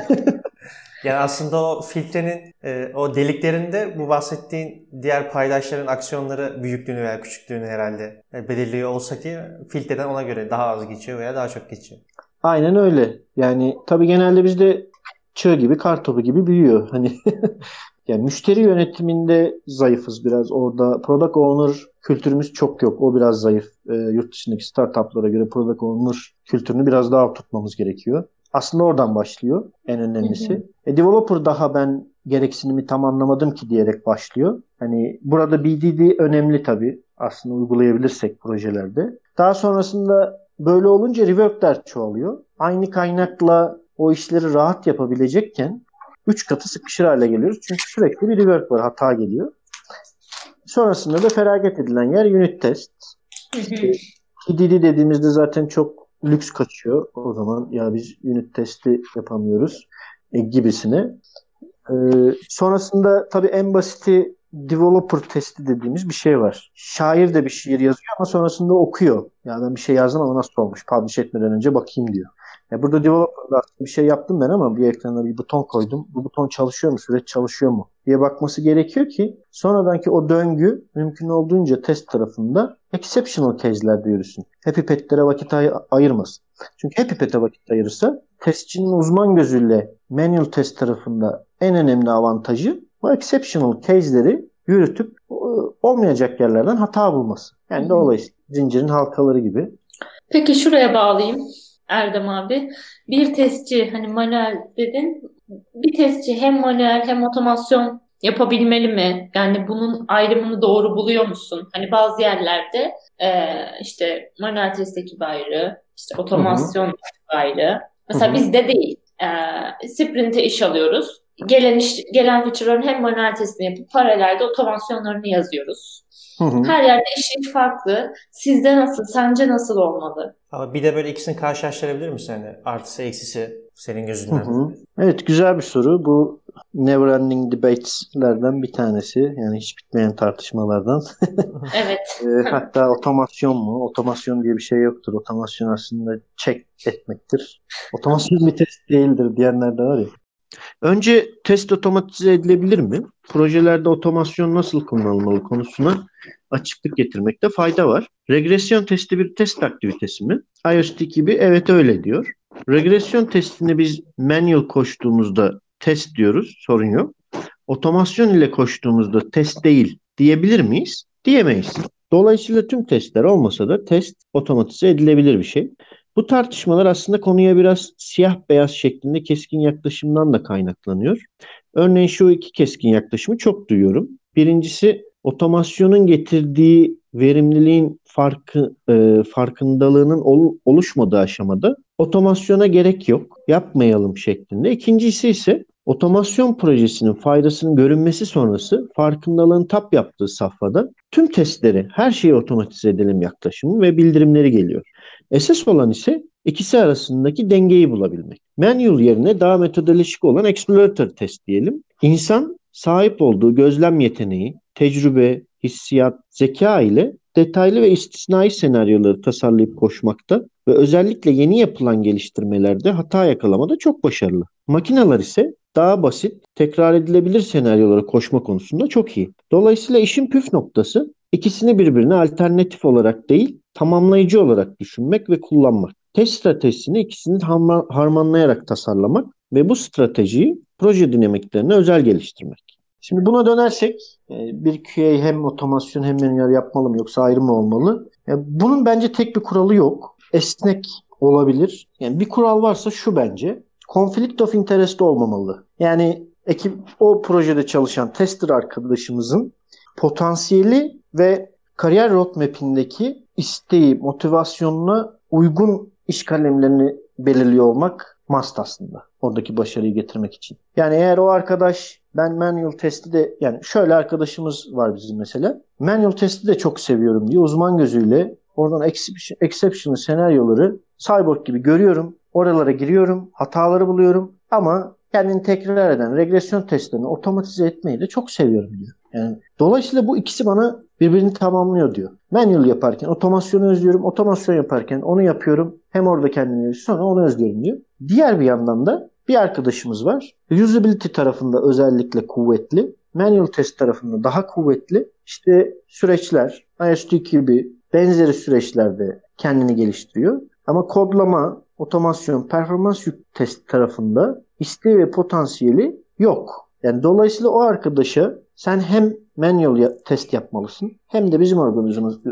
Yani aslında o filtrenin e, o deliklerinde bu bahsettiğin diğer paydaşların aksiyonları büyüklüğünü veya küçüklüğünü herhalde e, belirliyor olsa ki filtreden ona göre daha az geçiyor veya daha çok geçiyor. Aynen öyle. Yani tabii genelde bizde çığ gibi, kar topu gibi büyüyor. Hani yani müşteri yönetiminde zayıfız biraz. Orada product owner kültürümüz çok yok. O biraz zayıf. E, yurt dışındaki startuplara göre product owner kültürünü biraz daha tutmamız gerekiyor. Aslında oradan başlıyor en önemlisi. Hı hı. E, developer daha ben gereksinimi tam anlamadım ki diyerek başlıyor. Hani burada BDD önemli tabii. Aslında uygulayabilirsek projelerde. Daha sonrasında böyle olunca reworkler çoğalıyor. Aynı kaynakla o işleri rahat yapabilecekken 3 katı sıkışır hale geliyoruz. Çünkü sürekli bir rework var. Hata geliyor. Sonrasında da feragat edilen yer unit test. TDD dediğimizde zaten çok lüks kaçıyor. O zaman ya biz unit testi yapamıyoruz e, gibisine. E, sonrasında tabii en basiti developer testi dediğimiz bir şey var. Şair de bir şiir yazıyor ama sonrasında okuyor. Ya ben bir şey yazdım ama nasıl olmuş? Publish etmeden önce bakayım diyor. Ya burada developer'da bir şey yaptım ben ama bir ekrana bir buton koydum. Bu buton çalışıyor mu? Süreç çalışıyor mu? diye bakması gerekiyor ki sonradanki o döngü mümkün olduğunca test tarafında exceptional case'lerde yürüsün. Happy Pet'lere vakit ay- ayırmasın. Çünkü Happy Pet'e vakit ayırırsa testçinin uzman gözüyle manual test tarafında en önemli avantajı bu exceptional case'leri yürütüp olmayacak yerlerden hata bulması. Yani dolayısıyla zincirin halkaları gibi. Peki şuraya bağlayayım. Erdem abi. Bir testçi hani manuel dedin. Bir testçi hem manuel hem otomasyon yapabilmeli mi? Yani bunun ayrımını doğru buluyor musun? Hani bazı yerlerde e, işte manuel test ekibi ayrı, işte otomasyon Hı-hı. ayrı. Mesela Hı-hı. bizde değil. E, sprint'e iş alıyoruz. Gelen iş, gelen feature'ların hem manuel testini yapıp paralelde otomasyonlarını yazıyoruz. Hı hı. Her yerde işin farklı. Sizde nasıl, sence nasıl olmalı? Ama bir de böyle ikisini karşılaştırabilir misin? Yani artısı eksisi senin gözünden. Hı hı. Evet güzel bir soru. Bu never ending debates'lerden bir tanesi. Yani hiç bitmeyen tartışmalardan. evet. e, hatta otomasyon mu? Otomasyon diye bir şey yoktur. Otomasyon aslında check etmektir. Otomasyon bir test değildir diyenler de var ya. Önce test otomatize edilebilir mi? Projelerde otomasyon nasıl kullanılmalı konusuna açıklık getirmekte fayda var. Regresyon testi bir test aktivitesi mi? IOST gibi evet öyle diyor. Regresyon testini biz manual koştuğumuzda test diyoruz, sorun yok. Otomasyon ile koştuğumuzda test değil diyebilir miyiz? Diyemeyiz. Dolayısıyla tüm testler olmasa da test otomatize edilebilir bir şey. Bu tartışmalar aslında konuya biraz siyah beyaz şeklinde keskin yaklaşımdan da kaynaklanıyor. Örneğin şu iki keskin yaklaşımı çok duyuyorum. Birincisi otomasyonun getirdiği verimliliğin farkı e, farkındalığının ol, oluşmadığı aşamada otomasyona gerek yok, yapmayalım şeklinde. İkincisi ise otomasyon projesinin faydasının görünmesi sonrası farkındalığın tap yaptığı safhada tüm testleri, her şeyi otomatize edelim yaklaşımı ve bildirimleri geliyor. Esas olan ise ikisi arasındaki dengeyi bulabilmek. Manual yerine daha metodolojik olan exploratory test diyelim. İnsan sahip olduğu gözlem yeteneği, tecrübe, hissiyat, zeka ile detaylı ve istisnai senaryoları tasarlayıp koşmakta ve özellikle yeni yapılan geliştirmelerde hata yakalamada çok başarılı. Makineler ise daha basit, tekrar edilebilir senaryolara koşma konusunda çok iyi. Dolayısıyla işin püf noktası ikisini birbirine alternatif olarak değil, tamamlayıcı olarak düşünmek ve kullanmak. Test stratejisini ikisini harmanlayarak tasarlamak ve bu stratejiyi proje dinamiklerine özel geliştirmek. Şimdi buna dönersek e, bir QA hem otomasyon hem manuel yapmalı mı yoksa ayrı mı olmalı? Bunun bence tek bir kuralı yok. Esnek olabilir. Yani bir kural varsa şu bence. Conflict of interest olmamalı. Yani ekip o projede çalışan tester arkadaşımızın potansiyeli ve kariyer roadmap'indeki isteği, motivasyonuna uygun iş kalemlerini belirliyor olmak must aslında. Oradaki başarıyı getirmek için. Yani eğer o arkadaş ben manual testi de yani şöyle arkadaşımız var bizim mesela. Manual testi de çok seviyorum diye uzman gözüyle oradan exception, senaryoları cyborg gibi görüyorum. Oralara giriyorum. Hataları buluyorum. Ama kendini tekrar eden regresyon testlerini otomatize etmeyi de çok seviyorum diyor. Yani dolayısıyla bu ikisi bana birbirini tamamlıyor diyor. Manual yaparken otomasyonu özlüyorum. Otomasyon yaparken onu yapıyorum. Hem orada kendini sonra onu özlüyorum diyor. Diğer bir yandan da bir arkadaşımız var. Usability tarafında özellikle kuvvetli. Manual test tarafında daha kuvvetli. İşte süreçler, IST gibi benzeri süreçlerde kendini geliştiriyor. Ama kodlama, otomasyon, performans yük test tarafında isteği ve potansiyeli yok. Yani dolayısıyla o arkadaşa sen hem manual test yapmalısın hem de bizim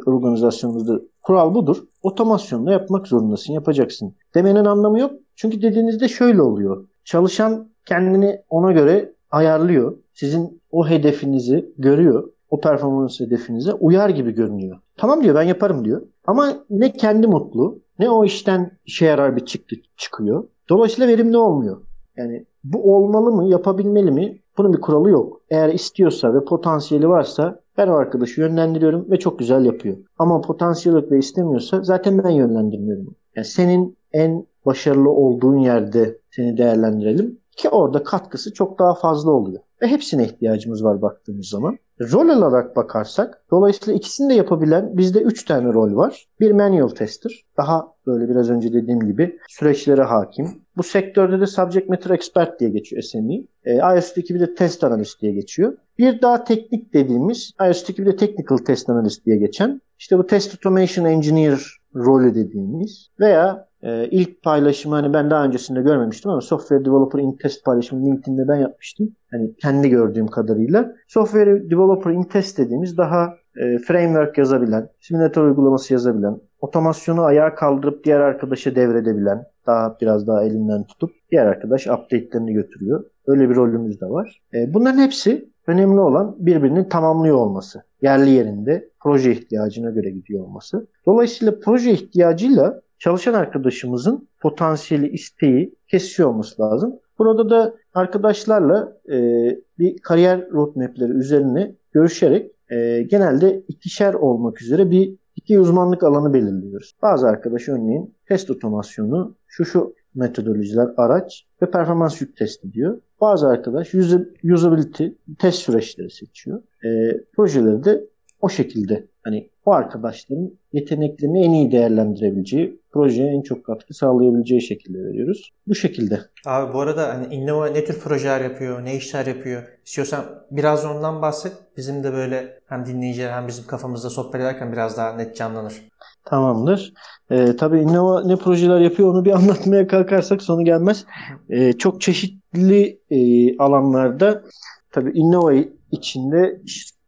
organizasyonumuzda kural budur. Otomasyonla yapmak zorundasın, yapacaksın. Demenin anlamı yok. Çünkü dediğinizde şöyle oluyor. Çalışan kendini ona göre ayarlıyor. Sizin o hedefinizi görüyor. O performans hedefinize uyar gibi görünüyor. Tamam diyor ben yaparım diyor. Ama ne kendi mutlu ne o işten işe yarar bir çıktı çıkıyor. Dolayısıyla verimli olmuyor. Yani bu olmalı mı, yapabilmeli mi? Bunun bir kuralı yok. Eğer istiyorsa ve potansiyeli varsa ben o arkadaşı yönlendiriyorum ve çok güzel yapıyor. Ama potansiyel yok ve istemiyorsa zaten ben yönlendirmiyorum. Yani senin en başarılı olduğun yerde seni değerlendirelim ki orada katkısı çok daha fazla oluyor. Ve hepsine ihtiyacımız var baktığımız zaman. Rol olarak bakarsak dolayısıyla ikisini de yapabilen bizde 3 tane rol var. Bir manual tester. Daha böyle biraz önce dediğim gibi süreçlere hakim. Bu sektörde de subject matter expert diye geçiyor SME. E, IoT ekibi de test analist diye geçiyor. Bir daha teknik dediğimiz IoT ekibi de technical test analist diye geçen. İşte bu test automation engineer rolü dediğimiz veya e, ilk paylaşımı hani ben daha öncesinde görmemiştim ama Software Developer in Test paylaşımı LinkedIn'de ben yapmıştım. Hani kendi gördüğüm kadarıyla. Software Developer in Test dediğimiz daha e, framework yazabilen, simülatör uygulaması yazabilen, otomasyonu ayağa kaldırıp diğer arkadaşa devredebilen, daha biraz daha elinden tutup diğer arkadaş update'lerini götürüyor. Öyle bir rolümüz de var. E, bunların hepsi önemli olan birbirinin tamamlıyor olması. Yerli yerinde proje ihtiyacına göre gidiyor olması. Dolayısıyla proje ihtiyacıyla çalışan arkadaşımızın potansiyeli, isteği kesiyor olması lazım. Burada da arkadaşlarla e, bir kariyer roadmapleri üzerine görüşerek e, genelde ikişer olmak üzere bir iki uzmanlık alanı belirliyoruz. Bazı arkadaş örneğin test otomasyonu şu şu metodolojiler araç ve performans yük testi diyor. Bazı arkadaş usability test süreçleri seçiyor. E, projeleri de o şekilde hani o arkadaşların yeteneklerini en iyi değerlendirebileceği, projeye en çok katkı sağlayabileceği şekilde veriyoruz. Bu şekilde. Abi bu arada hani Innova ne tür projeler yapıyor, ne işler yapıyor? İstiyorsan biraz ondan bahset. Bizim de böyle hem dinleyiciler hem bizim kafamızda sohbet ederken biraz daha net canlanır. Tamamdır. Ee, tabii Innova ne projeler yapıyor onu bir anlatmaya kalkarsak sonu gelmez. Ee, çok çeşitli e, alanlarda tabii Innova içinde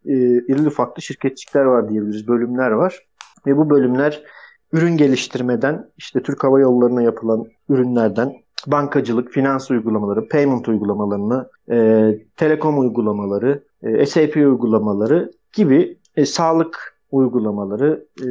e, irili ufaklı şirketçikler var diyebiliriz. Bölümler var. Ve bu bölümler ürün geliştirmeden işte Türk Hava Yolları'na yapılan ürünlerden bankacılık, finans uygulamaları, payment uygulamalarını, e, telekom uygulamaları, e, SAP uygulamaları gibi e, sağlık uygulamaları e,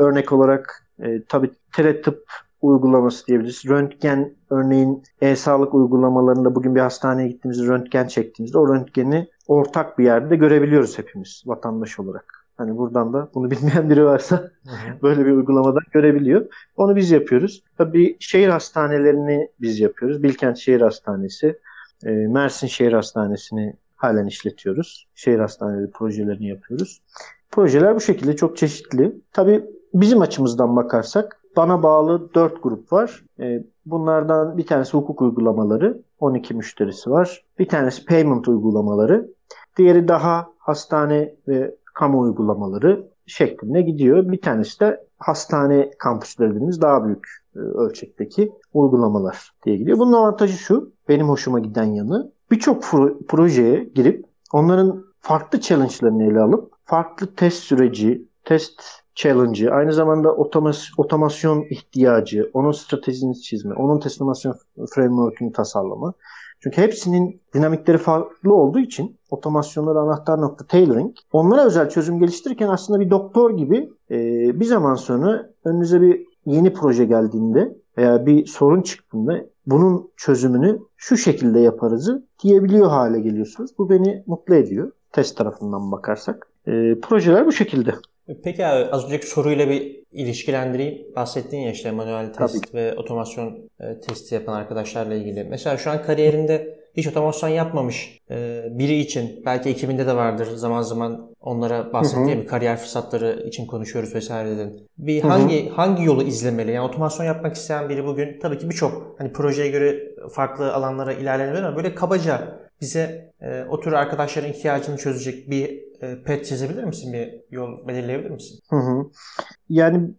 örnek olarak e, tabii teletıp uygulaması diyebiliriz. Röntgen örneğin e-sağlık uygulamalarında bugün bir hastaneye gittiğimizde röntgen çektiğimizde o röntgeni ortak bir yerde görebiliyoruz hepimiz vatandaş olarak. Hani buradan da bunu bilmeyen biri varsa böyle bir uygulamadan görebiliyor. Onu biz yapıyoruz. Tabii şehir hastanelerini biz yapıyoruz. Bilkent Şehir Hastanesi, e, Mersin Şehir Hastanesi'ni halen işletiyoruz. Şehir hastaneleri projelerini yapıyoruz. Projeler bu şekilde çok çeşitli. Tabii bizim açımızdan bakarsak bana bağlı 4 grup var. E, bunlardan bir tanesi hukuk uygulamaları. 12 müşterisi var. Bir tanesi payment uygulamaları. Diğeri daha hastane ve kamu uygulamaları şeklinde gidiyor. Bir tanesi de hastane kampüsleri dediğimiz daha büyük e, ölçekteki uygulamalar diye gidiyor. Bunun avantajı şu, benim hoşuma giden yanı birçok projeye girip onların farklı challenge'larını ele alıp farklı test süreci, test challenge'ı, aynı zamanda otomas otomasyon ihtiyacı, onun stratejisini çizme, onun teslimasyon framework'ünü tasarlama. Çünkü hepsinin dinamikleri farklı olduğu için otomasyonları anahtar nokta tailoring onlara özel çözüm geliştirirken aslında bir doktor gibi e, bir zaman sonra önünüze bir yeni proje geldiğinde veya bir sorun çıktığında bunun çözümünü şu şekilde yaparızı diyebiliyor hale geliyorsunuz. Bu beni mutlu ediyor test tarafından bakarsak. E, projeler bu şekilde. Peki abi az önceki soruyla bir ilişkilendireyim. Bahsettin ya işte manuel test Tabii. ve otomasyon e, testi yapan arkadaşlarla ilgili. Mesela şu an kariyerinde hiç otomasyon yapmamış e, biri için belki ekibinde de vardır zaman zaman onlara bahsettiğim kariyer fırsatları için konuşuyoruz vesaire dedin. Bir hı hı. hangi hangi yolu izlemeli? Yani otomasyon yapmak isteyen biri bugün tabii ki birçok hani projeye göre farklı alanlara ilerlenebilir ama böyle kabaca bize e, o tür arkadaşların ihtiyacını çözecek bir pet çizebilir misin? Bir yol belirleyebilir misin? Hı hı. Yani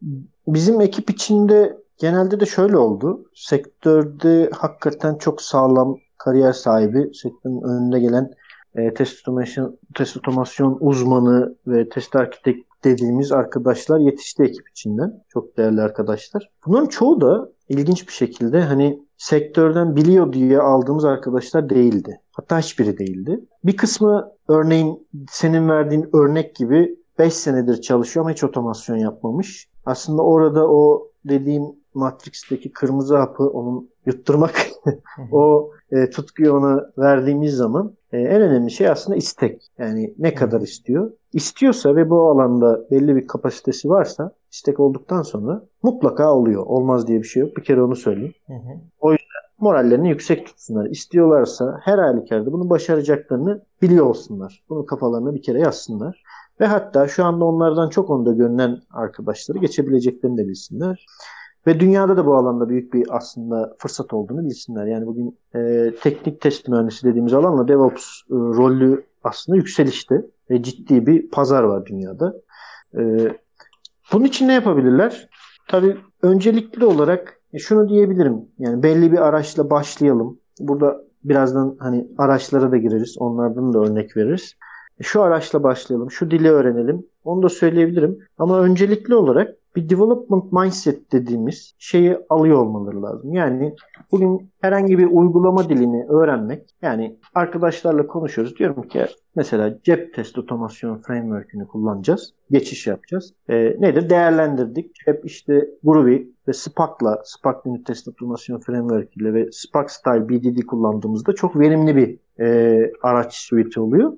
bizim ekip içinde genelde de şöyle oldu. Sektörde hakikaten çok sağlam kariyer sahibi, sektörün önünde gelen e, test, otomasyon, test otomasyon uzmanı ve test arkitek dediğimiz arkadaşlar yetişti ekip içinden. Çok değerli arkadaşlar. Bunların çoğu da ilginç bir şekilde hani sektörden biliyor diye aldığımız arkadaşlar değildi. Hatta hiçbiri değildi. Bir kısmı örneğin senin verdiğin örnek gibi 5 senedir çalışıyor ama hiç otomasyon yapmamış. Aslında orada o dediğim Matrix'teki kırmızı hapı onun yutturmak, o e, tutkuyu ona verdiğimiz zaman e, en önemli şey aslında istek. Yani ne kadar istiyor? İstiyorsa ve bu alanda belli bir kapasitesi varsa istek olduktan sonra mutlaka oluyor. Olmaz diye bir şey yok. Bir kere onu söyleyeyim. Hı hı. O yüzden morallerini yüksek tutsunlar. İstiyorlarsa her halükarda bunu başaracaklarını biliyor olsunlar. Bunu kafalarına bir kere yazsınlar. Ve hatta şu anda onlardan çok onda görünen arkadaşları geçebileceklerini de bilsinler. Ve dünyada da bu alanda büyük bir aslında fırsat olduğunu bilsinler. Yani bugün e, teknik test mühendisi dediğimiz alanla DevOps e, rolü aslında yükselişte ve ciddi bir pazar var dünyada. E, bunun için ne yapabilirler? Tabii öncelikli olarak e, şunu diyebilirim. Yani belli bir araçla başlayalım. Burada birazdan hani araçlara da gireriz. Onlardan da örnek veririz. E, şu araçla başlayalım. Şu dili öğrenelim. Onu da söyleyebilirim. Ama öncelikli olarak bir development mindset dediğimiz şeyi alıyor olmaları lazım. Yani bugün herhangi bir uygulama dilini öğrenmek yani arkadaşlarla konuşuyoruz. Diyorum ki mesela cep test otomasyon framework'ünü kullanacağız. Geçiş yapacağız. E, nedir? Değerlendirdik. Hep işte Groovy ve Spark'la Spark Unit Test Otomasyon Framework ile ve Spark Style BDD kullandığımızda çok verimli bir e, araç suite oluyor.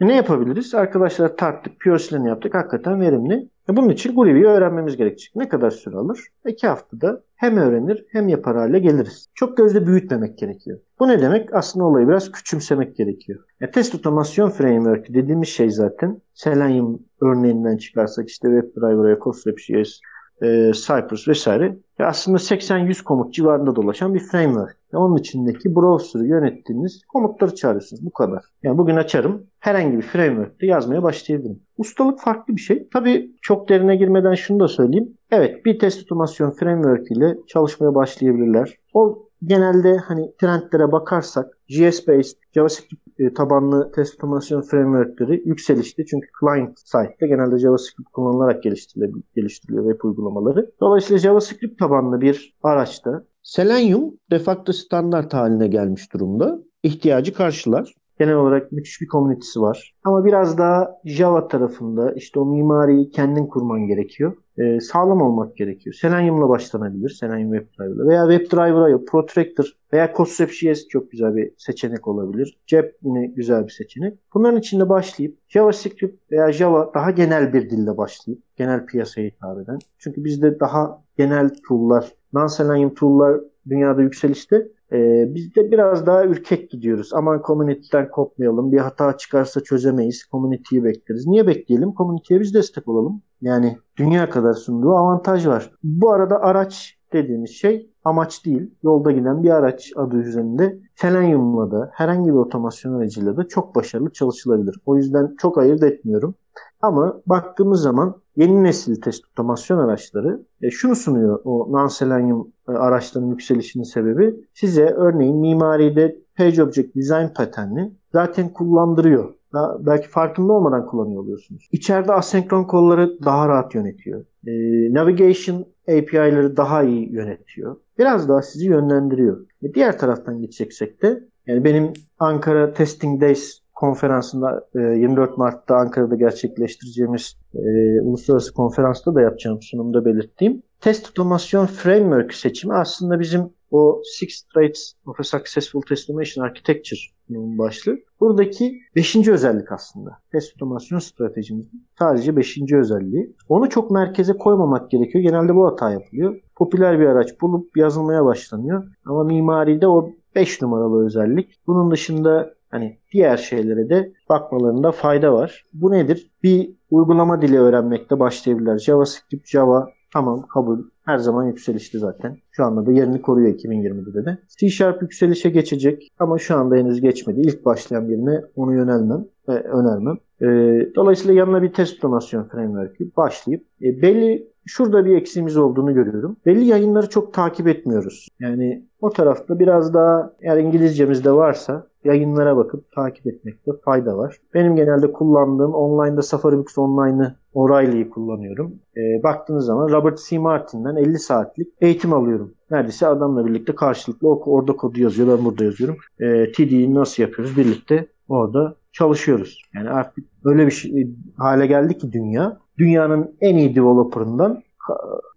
E ne yapabiliriz? Arkadaşlar tarttık, POC'lerini yaptık. Hakikaten verimli. E bunun için Groovy'yi öğrenmemiz gerekecek. Ne kadar süre alır? İki haftada hem öğrenir hem yapar hale geliriz. Çok gözde büyütmemek gerekiyor. Bu ne demek? Aslında olayı biraz küçümsemek gerekiyor. E, test otomasyon framework dediğimiz şey zaten Selenium örneğinden çıkarsak işte WebDriver'a, CostrapJS, e, Cypress vesaire ya aslında 80-100 komut civarında dolaşan bir framework. Ve onun içindeki browser'ı yönettiğiniz komutları çağırıyorsunuz. Bu kadar. Yani bugün açarım herhangi bir framework'te yazmaya başlayabilirim. Ustalık farklı bir şey. Tabii çok derine girmeden şunu da söyleyeyim. Evet bir test otomasyon framework ile çalışmaya başlayabilirler. O genelde hani trendlere bakarsak JS-based, JavaScript e, tabanlı test otomasyon frameworkleri yükselişti. Çünkü client side'de genelde JavaScript kullanılarak geliştiriliyor web uygulamaları. Dolayısıyla JavaScript tabanlı bir araçta Selenium de facto standart haline gelmiş durumda. İhtiyacı karşılar. Genel olarak müthiş bir komünitesi var. Ama biraz daha Java tarafında işte o mimariyi kendin kurman gerekiyor. Ee, sağlam olmak gerekiyor. Selenium'la başlanabilir. Selenium WebDriver'la. Veya WebDriver'a. Protractor veya CostrapJS çok güzel bir seçenek olabilir. Cep yine güzel bir seçenek. Bunların içinde başlayıp JavaScript veya Java daha genel bir dille başlayıp genel piyasaya hitap eden. Çünkü bizde daha genel tool'lar, non-Selenium tool'lar dünyada yükselişte. Ee, biz de biraz daha ürkek gidiyoruz. Aman community'den kopmayalım. Bir hata çıkarsa çözemeyiz. Community'yi bekleriz. Niye bekleyelim? Community'ye biz destek olalım. Yani dünya kadar sunduğu avantaj var. Bu arada araç dediğimiz şey amaç değil. Yolda giden bir araç adı üzerinde. Selenium'la da herhangi bir otomasyon aracıyla da çok başarılı çalışılabilir. O yüzden çok ayırt etmiyorum. Ama baktığımız zaman yeni nesil test otomasyon araçları e, şunu sunuyor o non-Selenium araçların yükselişinin sebebi. Size örneğin mimaride Page Object Design paternini zaten kullandırıyor. Daha belki farkında olmadan kullanıyor oluyorsunuz. İçeride asenkron kolları daha rahat yönetiyor. E, navigation API'ları daha iyi yönetiyor. Biraz daha sizi yönlendiriyor. E, diğer taraftan gideceksek de yani benim Ankara Testing Days konferansında 24 e, Mart'ta Ankara'da gerçekleştireceğimiz e, uluslararası konferansta da yapacağım sunumda belirttiğim test otomasyon framework seçimi aslında bizim o Six Traits of a Successful Test Automation Architecture başlığı. Buradaki beşinci özellik aslında. Test otomasyon stratejimizin sadece beşinci özelliği. Onu çok merkeze koymamak gerekiyor. Genelde bu hata yapılıyor. Popüler bir araç bulup yazılmaya başlanıyor. Ama mimaride o 5 numaralı özellik. Bunun dışında Hani diğer şeylere de bakmalarında fayda var. Bu nedir? Bir uygulama dili öğrenmekte başlayabilirler. JavaScript, Java tamam kabul. Her zaman yükselişti zaten. Şu anda da yerini koruyor 2020'de de. C Sharp yükselişe geçecek ama şu anda henüz geçmedi. İlk başlayan birine onu yönelmem ve önermem. E, dolayısıyla yanına bir test otomasyon framework'ü başlayıp e, belli şurada bir eksiğimiz olduğunu görüyorum. Belli yayınları çok takip etmiyoruz. Yani o tarafta biraz daha eğer İngilizcemiz de varsa yayınlara bakıp takip etmekte fayda var. Benim genelde kullandığım online'da Safari Books Online'ı O'Reilly'yi kullanıyorum. E, baktığınız zaman Robert C. Martin'den 50 saatlik eğitim alıyorum. Neredeyse adamla birlikte karşılıklı orada kodu yazıyor ben burada yazıyorum. E, TD'yi nasıl yapıyoruz birlikte orada çalışıyoruz. Yani artık öyle bir şey, hale geldi ki dünya. Dünyanın en iyi developer'ından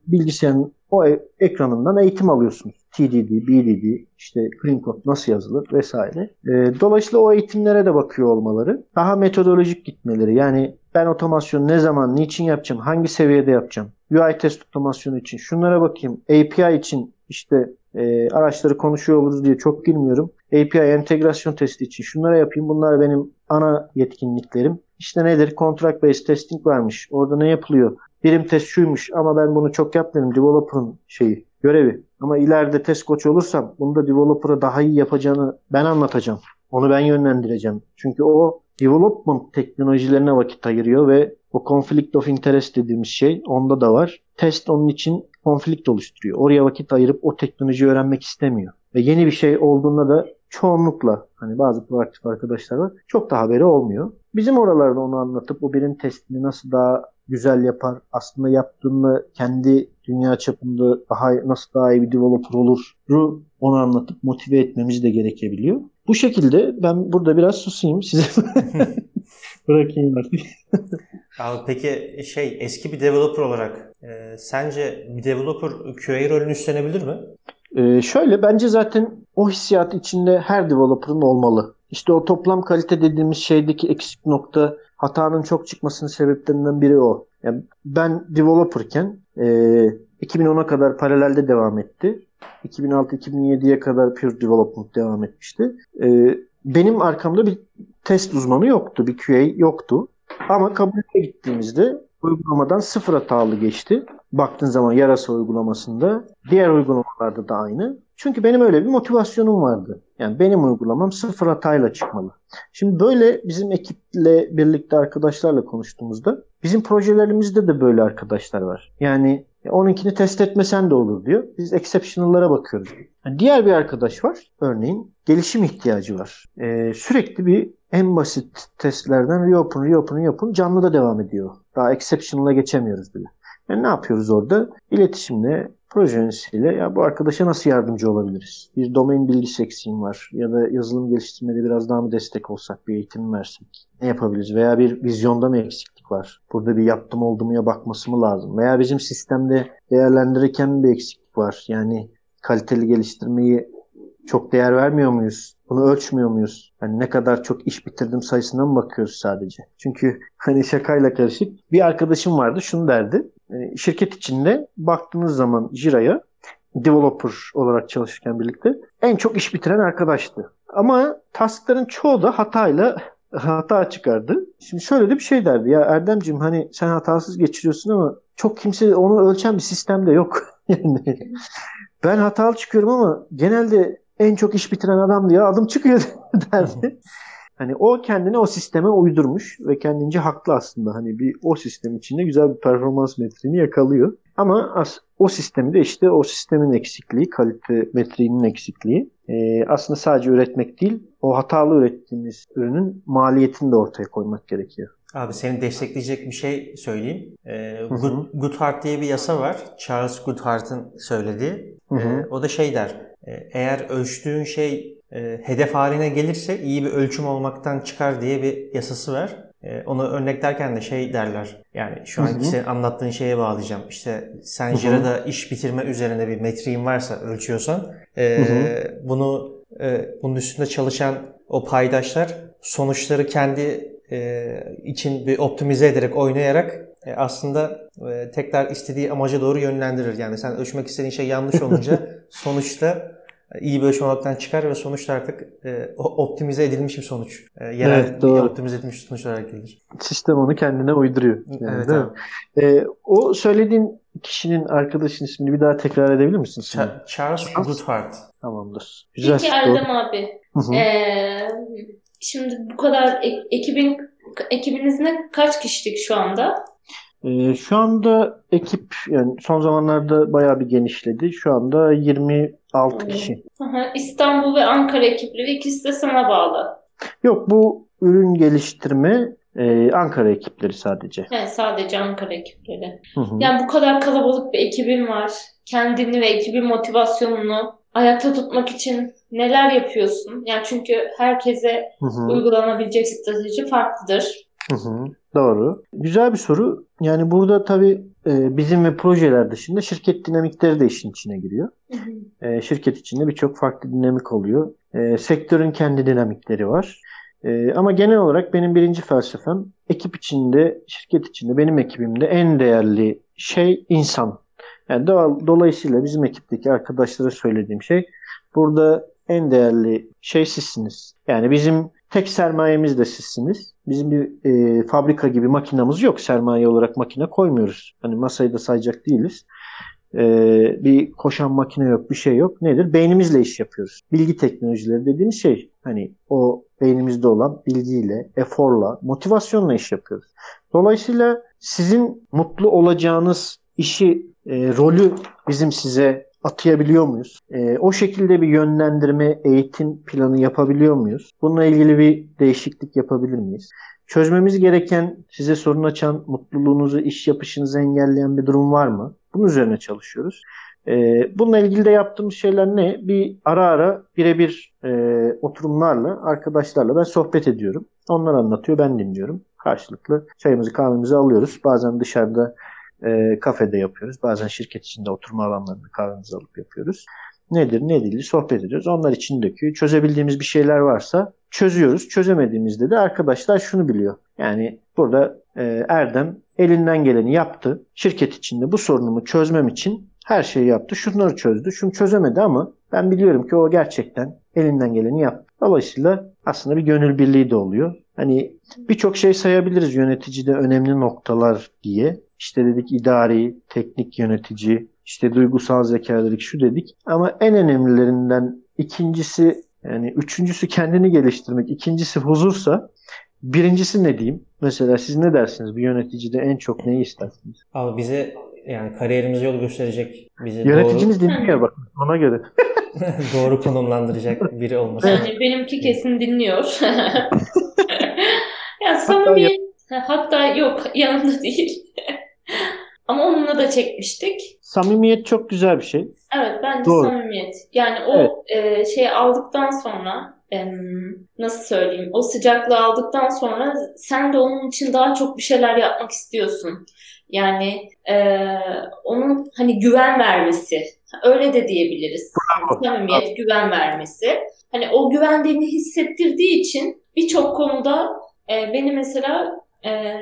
bilgisayarın o e, ekranından eğitim alıyorsunuz. TDD, BDD, işte clean code nasıl yazılır vesaire. E, dolayısıyla o eğitimlere de bakıyor olmaları. Daha metodolojik gitmeleri. Yani ben otomasyon ne zaman, niçin yapacağım, hangi seviyede yapacağım? UI test otomasyonu için şunlara bakayım. API için işte e, araçları konuşuyor oluruz diye çok girmiyorum. API entegrasyon testi için şunlara yapayım. Bunlar benim ana yetkinliklerim. İşte nedir? Contract based testing varmış. Orada ne yapılıyor? Birim test şuymuş ama ben bunu çok yapmıyorum. Developer'ın şeyi, görevi. Ama ileride test koç olursam bunu da developer'a daha iyi yapacağını ben anlatacağım. Onu ben yönlendireceğim. Çünkü o development teknolojilerine vakit ayırıyor ve o conflict of interest dediğimiz şey onda da var. Test onun için konflikt oluşturuyor. Oraya vakit ayırıp o teknolojiyi öğrenmek istemiyor. Ve yeni bir şey olduğunda da çoğunlukla hani bazı proaktif arkadaşlar var çok da haberi olmuyor. Bizim oralarda onu anlatıp o birim testini nasıl daha güzel yapar, aslında yaptığında kendi dünya çapında daha nasıl daha iyi bir developer olur onu anlatıp motive etmemiz de gerekebiliyor. Bu şekilde ben burada biraz susayım size. Bırakayım artık. Abi peki şey eski bir developer olarak e, sence bir developer QA rolünü üstlenebilir mi? E, şöyle bence zaten o hissiyat içinde her developer'ın olmalı. İşte o toplam kalite dediğimiz şeydeki eksik nokta hatanın çok çıkmasının sebeplerinden biri o. Yani ben developerken e, 2010'a kadar paralelde devam etti. 2006-2007'ye kadar pure development devam etmişti. E, benim arkamda bir test uzmanı yoktu. Bir QA yoktu. Ama kabulete gittiğimizde uygulamadan sıfır hatalı geçti. Baktığın zaman yarasa uygulamasında. Diğer uygulamalarda da aynı. Çünkü benim öyle bir motivasyonum vardı. Yani benim uygulamam sıfır hatayla çıkmalı. Şimdi böyle bizim ekiple birlikte arkadaşlarla konuştuğumuzda bizim projelerimizde de böyle arkadaşlar var. Yani onunkini test etmesen de olur diyor. Biz exceptional'lara bakıyoruz. Yani diğer bir arkadaş var. Örneğin gelişim ihtiyacı var. Ee, sürekli bir en basit testlerden reopen, reopen, reopen canlıda devam ediyor. Daha exceptional'a geçemiyoruz bile. Yani ne yapıyoruz orada? İletişimle, proje yöneticisiyle ya bu arkadaşa nasıl yardımcı olabiliriz? Bir domain bilgisi eksiğim var ya da yazılım geliştirmede biraz daha mı destek olsak, bir eğitim versek? Ne yapabiliriz? Veya bir vizyonda mı eksiklik var? Burada bir yaptım oldu muya bakması mı lazım? Veya bizim sistemde değerlendirirken bir eksiklik var. Yani kaliteli geliştirmeyi çok değer vermiyor muyuz? Bunu ölçmüyor muyuz? Hani ne kadar çok iş bitirdim sayısına mı bakıyoruz sadece? Çünkü hani şakayla karışık bir arkadaşım vardı şunu derdi. Yani şirket içinde baktığınız zaman Jira'ya developer olarak çalışırken birlikte en çok iş bitiren arkadaştı. Ama taskların çoğu da hatayla hata çıkardı. Şimdi şöyle de bir şey derdi. Ya Erdemciğim hani sen hatasız geçiriyorsun ama çok kimse onu ölçen bir sistem de yok. ben hatalı çıkıyorum ama genelde en çok iş bitiren adam diye adım çıkıyor derdi. Hani o kendini o sisteme uydurmuş ve kendince haklı aslında. Hani bir o sistem içinde güzel bir performans metriğini yakalıyor. Ama as, o sistemi de işte o sistemin eksikliği, kalite metriğinin eksikliği. Ee, aslında sadece üretmek değil, o hatalı ürettiğimiz ürünün maliyetini de ortaya koymak gerekiyor. Abi seni destekleyecek bir şey söyleyeyim. Ee, Good, Goodhart diye bir yasa var. Charles Goodhart'ın söylediği. Ee, o da şey der. E, eğer ölçtüğün şey e, hedef haline gelirse iyi bir ölçüm olmaktan çıkar diye bir yasası var. E, onu örneklerken de şey derler. Yani şu anki senin anlattığın şeye bağlayacağım. İşte sen Jira'da iş bitirme üzerine bir metriğin varsa ölçüyorsan e, bunu e, bunun üstünde çalışan o paydaşlar sonuçları kendi e, için bir optimize ederek oynayarak e, aslında e, tekrar istediği amaca doğru yönlendirir. Yani sen ölçmek istediğin şey yanlış olunca sonuçta iyi bir ölçüm olmaktan çıkar ve sonuçta artık e, optimize edilmiş bir sonuç. E, yerel evet, doğru. optimize edilmiş sonuç olarak gelir. Sistem onu kendine uyduruyor. Yani, evet abi. E, o söylediğin kişinin arkadaşın ismini bir daha tekrar edebilir misin? Ch- Charles Goodhart. Tamamdır. Güzel. Peki Erdem abi. Ee, şimdi bu kadar ek- ekibin ekibinizde kaç kişilik şu anda? Ee, şu anda ekip yani son zamanlarda bayağı bir genişledi. Şu anda 26 kişi. Aha, İstanbul ve Ankara ekipleri ikisi de sana bağlı. Yok bu ürün geliştirme e, Ankara ekipleri sadece. Evet sadece Ankara ekipleri. Hı hı. Yani bu kadar kalabalık bir ekibin var. Kendini ve ekibin motivasyonunu ayakta tutmak için neler yapıyorsun? Yani çünkü herkese hı hı. uygulanabilecek strateji farklıdır. Hı hı, doğru. Güzel bir soru. Yani burada tabii e, bizim ve projeler dışında şirket dinamikleri de işin içine giriyor. Hı hı. E, şirket içinde birçok farklı dinamik oluyor. E, sektörün kendi dinamikleri var. Ama genel olarak benim birinci felsefem ekip içinde, şirket içinde, benim ekibimde en değerli şey insan. Yani do- dolayısıyla bizim ekipteki arkadaşlara söylediğim şey burada en değerli şey sizsiniz. Yani bizim tek sermayemiz de sizsiniz. Bizim bir e, fabrika gibi makinamız yok. Sermaye olarak makine koymuyoruz. Hani masayı da sayacak değiliz. E, bir koşan makine yok, bir şey yok. Nedir? Beynimizle iş yapıyoruz. Bilgi teknolojileri dediğimiz şey hani o beynimizde olan bilgiyle, eforla, motivasyonla iş yapıyoruz. Dolayısıyla sizin mutlu olacağınız işi, e, rolü bizim size atayabiliyor muyuz? E, o şekilde bir yönlendirme, eğitim planı yapabiliyor muyuz? Bununla ilgili bir değişiklik yapabilir miyiz? Çözmemiz gereken, size sorun açan, mutluluğunuzu, iş yapışınızı engelleyen bir durum var mı? Bunun üzerine çalışıyoruz. E, bununla ilgili de yaptığımız şeyler ne? Bir ara ara birebir e, oturumlarla, arkadaşlarla ben sohbet ediyorum. Onlar anlatıyor, ben dinliyorum. Karşılıklı çayımızı kahvemizi alıyoruz. Bazen dışarıda e, kafede yapıyoruz. Bazen şirket içinde oturma alanlarında kahvemizi alıp yapıyoruz. nedir ne değildir sohbet ediyoruz. Onlar için döküyor. Çözebildiğimiz bir şeyler varsa çözüyoruz. Çözemediğimizde de arkadaşlar şunu biliyor. Yani burada e, Erdem elinden geleni yaptı. Şirket içinde bu sorunumu çözmem için her şeyi yaptı. Şunları çözdü. Şunu çözemedi ama ben biliyorum ki o gerçekten elinden geleni yaptı. Dolayısıyla aslında bir gönül birliği de oluyor. Hani birçok şey sayabiliriz yöneticide önemli noktalar diye. İşte dedik idari, teknik yönetici, işte duygusal zeka dedik, şu dedik. Ama en önemlilerinden ikincisi yani üçüncüsü kendini geliştirmek, ikincisi huzursa birincisi ne diyeyim? Mesela siz ne dersiniz? Bir yöneticide en çok neyi istersiniz? Abi bize yani kariyerimize yol gösterecek, bizi Yöneticiniz doğru... dinliyor bak ona göre. doğru konumlandıracak biri olması. Yani benimki kesin dinliyor. ya samimiyet hatta, hatta yok yanında değil. Ama onunla da çekmiştik. Samimiyet çok güzel bir şey. Evet bence Doğru. samimiyet. Yani o evet. e, şey aldıktan sonra e, nasıl söyleyeyim o sıcaklığı aldıktan sonra sen de onun için daha çok bir şeyler yapmak istiyorsun. Yani e, onun hani güven vermesi. Öyle de diyebiliriz. Bravo. Samimiyet, güven vermesi. Hani o güvendiğini hissettirdiği için birçok konuda e, beni mesela e,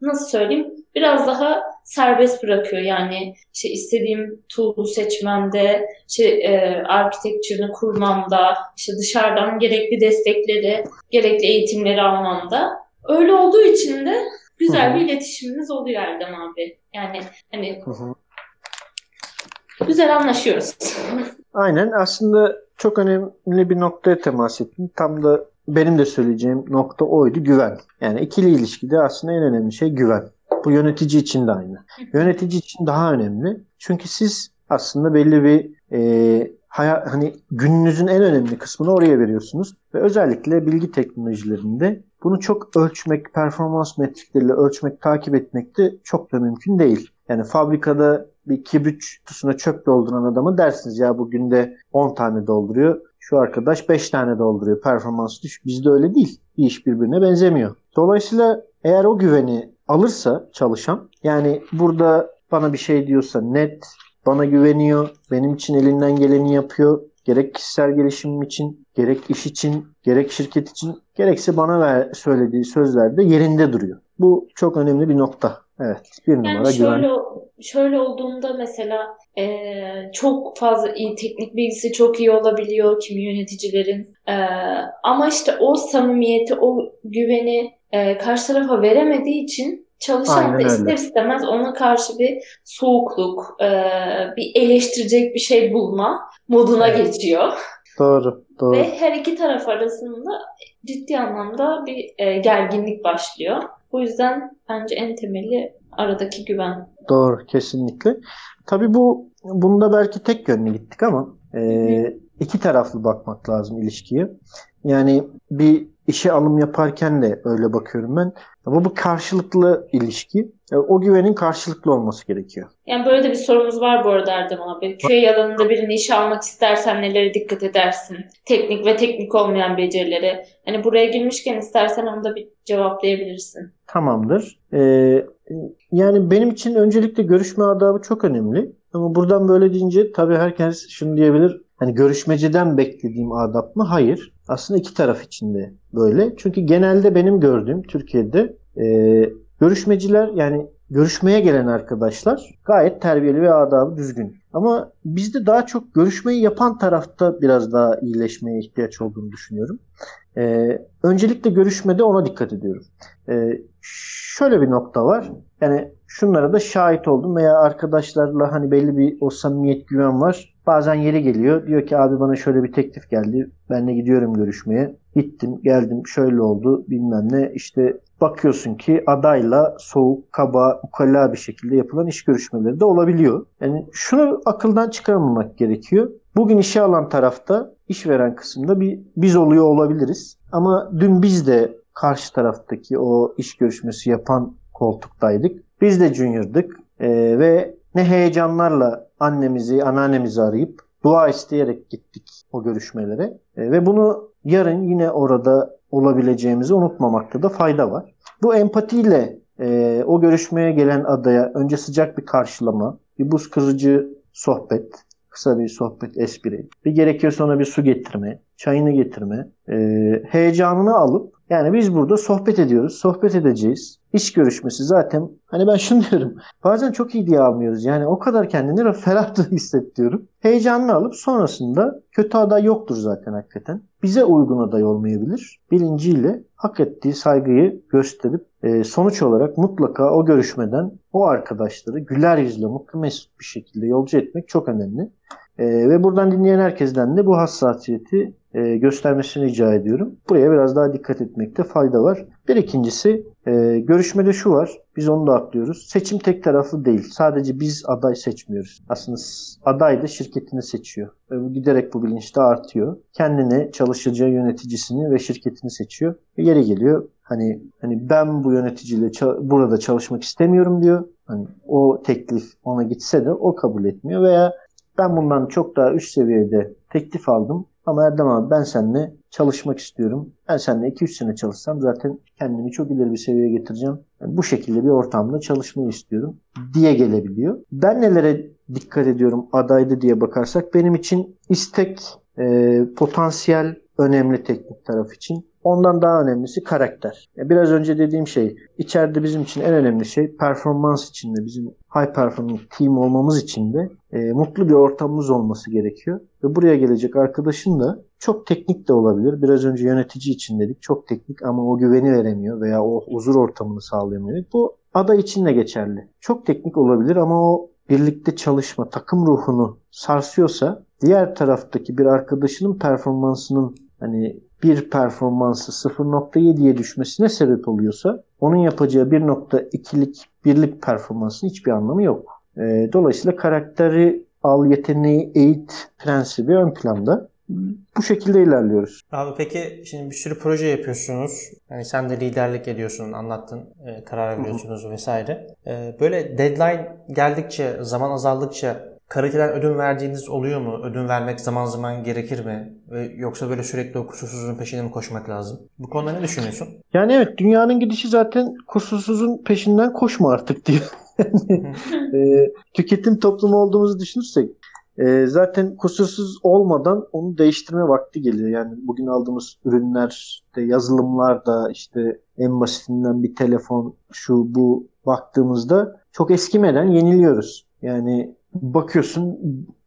nasıl söyleyeyim biraz daha serbest bırakıyor. Yani işte istediğim tool'u seçmemde, işte e, architecture'ını kurmamda, işte dışarıdan gerekli destekleri, gerekli eğitimleri almamda. Öyle olduğu için de güzel bir iletişimimiz oluyor Erdem abi. Yani hani Hı-hı. güzel anlaşıyoruz. Aynen aslında çok önemli bir noktaya temas ettin. Tam da benim de söyleyeceğim nokta oydu güven. Yani ikili ilişkide aslında en önemli şey güven. Bu yönetici için de aynı. Yönetici için daha önemli. Çünkü siz aslında belli bir e, haya, hani gününüzün en önemli kısmını oraya veriyorsunuz. Ve özellikle bilgi teknolojilerinde bunu çok ölçmek, performans metrikleriyle ölçmek, takip etmek de çok da mümkün değil. Yani fabrikada bir kibrit kutusuna çöp dolduran adamı dersiniz ya bugün de 10 tane dolduruyor. Şu arkadaş 5 tane dolduruyor. Performans düşük. Bizde öyle değil. Bir iş birbirine benzemiyor. Dolayısıyla eğer o güveni alırsa çalışan yani burada bana bir şey diyorsa net bana güveniyor. Benim için elinden geleni yapıyor. Gerek kişisel gelişimim için, gerek iş için, gerek şirket için, gerekse bana ver, söylediği sözlerde yerinde duruyor. Bu çok önemli bir nokta. Evet, bir yani numara şöyle, güven. Şöyle olduğunda mesela e, çok fazla iyi teknik bilgisi çok iyi olabiliyor kimi yöneticilerin. E, ama işte o samimiyeti, o güveni e, karşı tarafa veremediği için çalışan Aynen da ister öyle. istemez ona karşı bir soğukluk, e, bir eleştirecek bir şey bulma moduna evet. geçiyor. Doğru, doğru. Ve her iki taraf arasında ciddi anlamda bir e, gerginlik başlıyor. Bu yüzden bence en temeli aradaki güven. Doğru, kesinlikle. Tabii bu bunda belki tek yönlü gittik ama e, iki taraflı bakmak lazım ilişkiye. Yani bir işe alım yaparken de öyle bakıyorum ben. Bu bu karşılıklı ilişki. E, o güvenin karşılıklı olması gerekiyor. Yani böyle de bir sorumuz var bu arada Erdem abi. Köy alanında birini işe almak istersen nelere dikkat edersin? Teknik ve teknik olmayan becerileri. Hani buraya girmişken istersen onu da bir cevaplayabilirsin. Tamamdır. Ee, yani benim için öncelikle görüşme adabı çok önemli. Ama buradan böyle deyince tabii herkes şunu diyebilir. Hani görüşmeciden beklediğim adap mı? Hayır. Aslında iki taraf için de böyle. Çünkü genelde benim gördüğüm Türkiye'de e, görüşmeciler yani görüşmeye gelen arkadaşlar gayet terbiyeli ve adabı düzgün. Ama bizde daha çok görüşmeyi yapan tarafta biraz daha iyileşmeye ihtiyaç olduğunu düşünüyorum. Ee, öncelikle görüşmede ona dikkat ediyorum. Ee, şöyle bir nokta var. Yani şunlara da şahit oldum veya arkadaşlarla hani belli bir o samimiyet güven var. Bazen yeri geliyor. Diyor ki abi bana şöyle bir teklif geldi. Ben de gidiyorum görüşmeye. Gittim geldim şöyle oldu bilmem ne. İşte bakıyorsun ki adayla soğuk, kaba, ukala bir şekilde yapılan iş görüşmeleri de olabiliyor. Yani şunu akıldan çıkarmamak gerekiyor. Bugün işe alan tarafta, işveren kısımda bir biz oluyor olabiliriz. Ama dün biz de karşı taraftaki o iş görüşmesi yapan koltuktaydık. Biz de junior'dık ee, ve ne heyecanlarla annemizi, anneannemizi arayıp dua isteyerek gittik o görüşmelere. E, ve bunu yarın yine orada olabileceğimizi unutmamakta da fayda var. Bu empatiyle e, o görüşmeye gelen adaya önce sıcak bir karşılama, bir buz kırıcı sohbet, kısa bir sohbet, espri. Bir gerekiyorsa ona bir su getirme, çayını getirme, e, heyecanını alıp yani biz burada sohbet ediyoruz, sohbet edeceğiz. İş görüşmesi zaten hani ben şunu diyorum. Bazen çok iyi diye almıyoruz. Yani o kadar kendini ferah da hissediyorum. Heyecanını alıp sonrasında kötü aday yoktur zaten hakikaten. Bize uygun aday olmayabilir. Bilinciyle hak ettiği saygıyı gösterip e, sonuç olarak mutlaka o görüşmeden o arkadaşları güler yüzle mutlu mesut bir şekilde yolcu etmek çok önemli. E, ve buradan dinleyen herkesten de bu hassasiyeti e, göstermesini rica ediyorum. Buraya biraz daha dikkat etmekte fayda var. Bir ikincisi e, görüşmede şu var. Biz onu da atlıyoruz. Seçim tek taraflı değil. Sadece biz aday seçmiyoruz. Aslında aday da şirketini seçiyor. Ve giderek bu bilinçte artıyor. Kendine çalışacağı yöneticisini ve şirketini seçiyor. Ve yeri geliyor hani hani ben bu yöneticiyle burada çalışmak istemiyorum diyor. Hani o teklif ona gitse de o kabul etmiyor veya ben bundan çok daha üst seviyede teklif aldım ama Erdem abi ben seninle çalışmak istiyorum. Ben seninle 2-3 sene çalışsam zaten kendimi çok ileri bir seviyeye getireceğim. Yani bu şekilde bir ortamda çalışmayı istiyorum diye gelebiliyor. Ben nelere dikkat ediyorum adaydı diye bakarsak benim için istek, e, potansiyel önemli teknik taraf için. Ondan daha önemlisi karakter. Biraz önce dediğim şey içeride bizim için en önemli şey performans içinde bizim high performance team olmamız için de e, mutlu bir ortamımız olması gerekiyor. Ve buraya gelecek arkadaşın da çok teknik de olabilir. Biraz önce yönetici için dedik. Çok teknik ama o güveni veremiyor veya o huzur ortamını sağlayamıyor. Bu aday için de geçerli. Çok teknik olabilir ama o birlikte çalışma, takım ruhunu sarsıyorsa diğer taraftaki bir arkadaşının performansının hani bir performansı 0.7'ye düşmesine sebep oluyorsa onun yapacağı 1.2'lik birlik performansının hiçbir anlamı yok. E, dolayısıyla karakteri al, yeteneği eğit prensibi ön planda. Bu şekilde ilerliyoruz. Abi peki şimdi bir sürü proje yapıyorsunuz. Yani sen de liderlik ediyorsun, anlattın, e, karar veriyorsunuz vesaire. E, böyle deadline geldikçe, zaman azaldıkça kaliteden ödün verdiğiniz oluyor mu? Ödün vermek zaman zaman gerekir mi? Ve yoksa böyle sürekli o kusursuzun peşine mi koşmak lazım? Bu konuda ne düşünüyorsun? Yani evet dünyanın gidişi zaten kusursuzun peşinden koşma artık diyor. E, tüketim toplumu olduğumuzu düşünürsek e, zaten kusursuz olmadan onu değiştirme vakti geliyor. Yani bugün aldığımız ürünlerde, yazılımlarda işte en basitinden bir telefon şu bu baktığımızda çok eskimeden yeniliyoruz. Yani bakıyorsun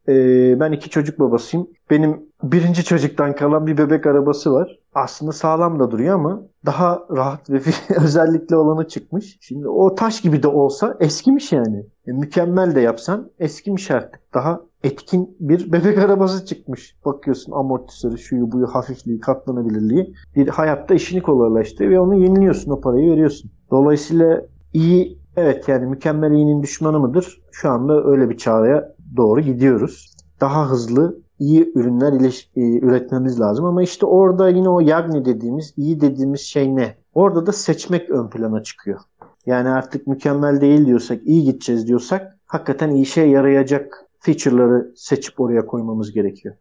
e, ben iki çocuk babasıyım. Benim birinci çocuktan kalan bir bebek arabası var. Aslında sağlam da duruyor ama daha rahat ve özellikle olanı çıkmış. Şimdi o taş gibi de olsa eskimiş yani. E, mükemmel de yapsan eskimiş artık. Daha etkin bir bebek arabası çıkmış. Bakıyorsun amortisörü, şuyu buyu, hafifliği, katlanabilirliği. Bir hayatta işini kolaylaştırıyor ve onu yeniliyorsun, o parayı veriyorsun. Dolayısıyla iyi Evet yani mükemmel iyinin düşmanı mıdır? Şu anda öyle bir çağrıya doğru gidiyoruz. Daha hızlı iyi ürünler e, üretmemiz lazım. Ama işte orada yine o Yagni dediğimiz, iyi dediğimiz şey ne? Orada da seçmek ön plana çıkıyor. Yani artık mükemmel değil diyorsak, iyi gideceğiz diyorsak hakikaten iyi şey yarayacak feature'ları seçip oraya koymamız gerekiyor.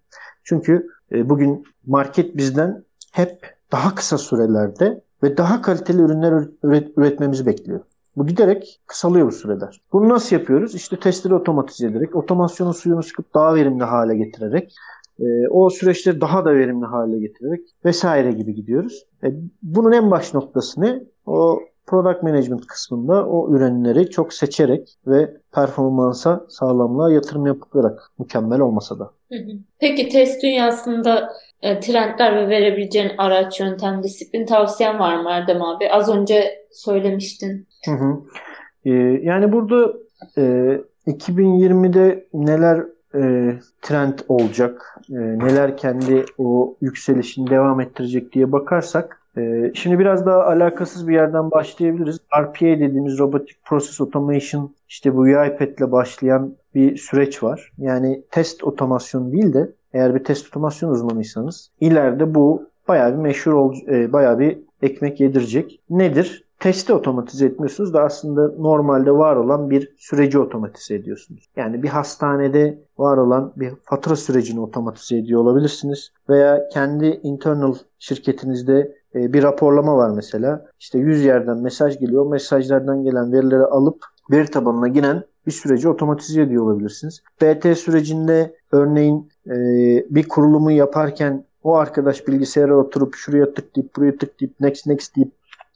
Çünkü e, bugün market bizden hep daha kısa sürelerde ve daha kaliteli ürünler üretmemizi bekliyor. Bu giderek kısalıyor bu süreler. Bunu nasıl yapıyoruz? İşte testleri otomatize ederek, otomasyonun suyunu sıkıp daha verimli hale getirerek, e, o süreçleri daha da verimli hale getirerek vesaire gibi gidiyoruz. E, bunun en baş noktası ne? O product management kısmında o ürünleri çok seçerek ve performansa, sağlamlığa yatırım yaparak mükemmel olmasa da. Peki test dünyasında e, trendler ve verebileceğin araç, yöntem, disiplin tavsiyen var mı Erdem abi? Az önce söylemiştin. Hı hı. Ee, yani burada e, 2020'de neler e, trend olacak, e, neler kendi o yükselişini devam ettirecek diye bakarsak e, şimdi biraz daha alakasız bir yerden başlayabiliriz. RPA dediğimiz Robotic Process Automation işte bu UiPath ile başlayan bir süreç var. Yani test otomasyon değil de eğer bir test otomasyon uzmanıysanız ileride bu bayağı bir meşhur ol, e, bayağı bir ekmek yedirecek. Nedir? testi otomatize etmiyorsunuz da aslında normalde var olan bir süreci otomatize ediyorsunuz. Yani bir hastanede var olan bir fatura sürecini otomatize ediyor olabilirsiniz. Veya kendi internal şirketinizde e, bir raporlama var mesela. İşte 100 yerden mesaj geliyor. Mesajlardan gelen verileri alıp veri tabanına giren bir süreci otomatize ediyor olabilirsiniz. BT sürecinde örneğin e, bir kurulumu yaparken o arkadaş bilgisayara oturup şuraya tıklayıp buraya tıklayıp next next deyip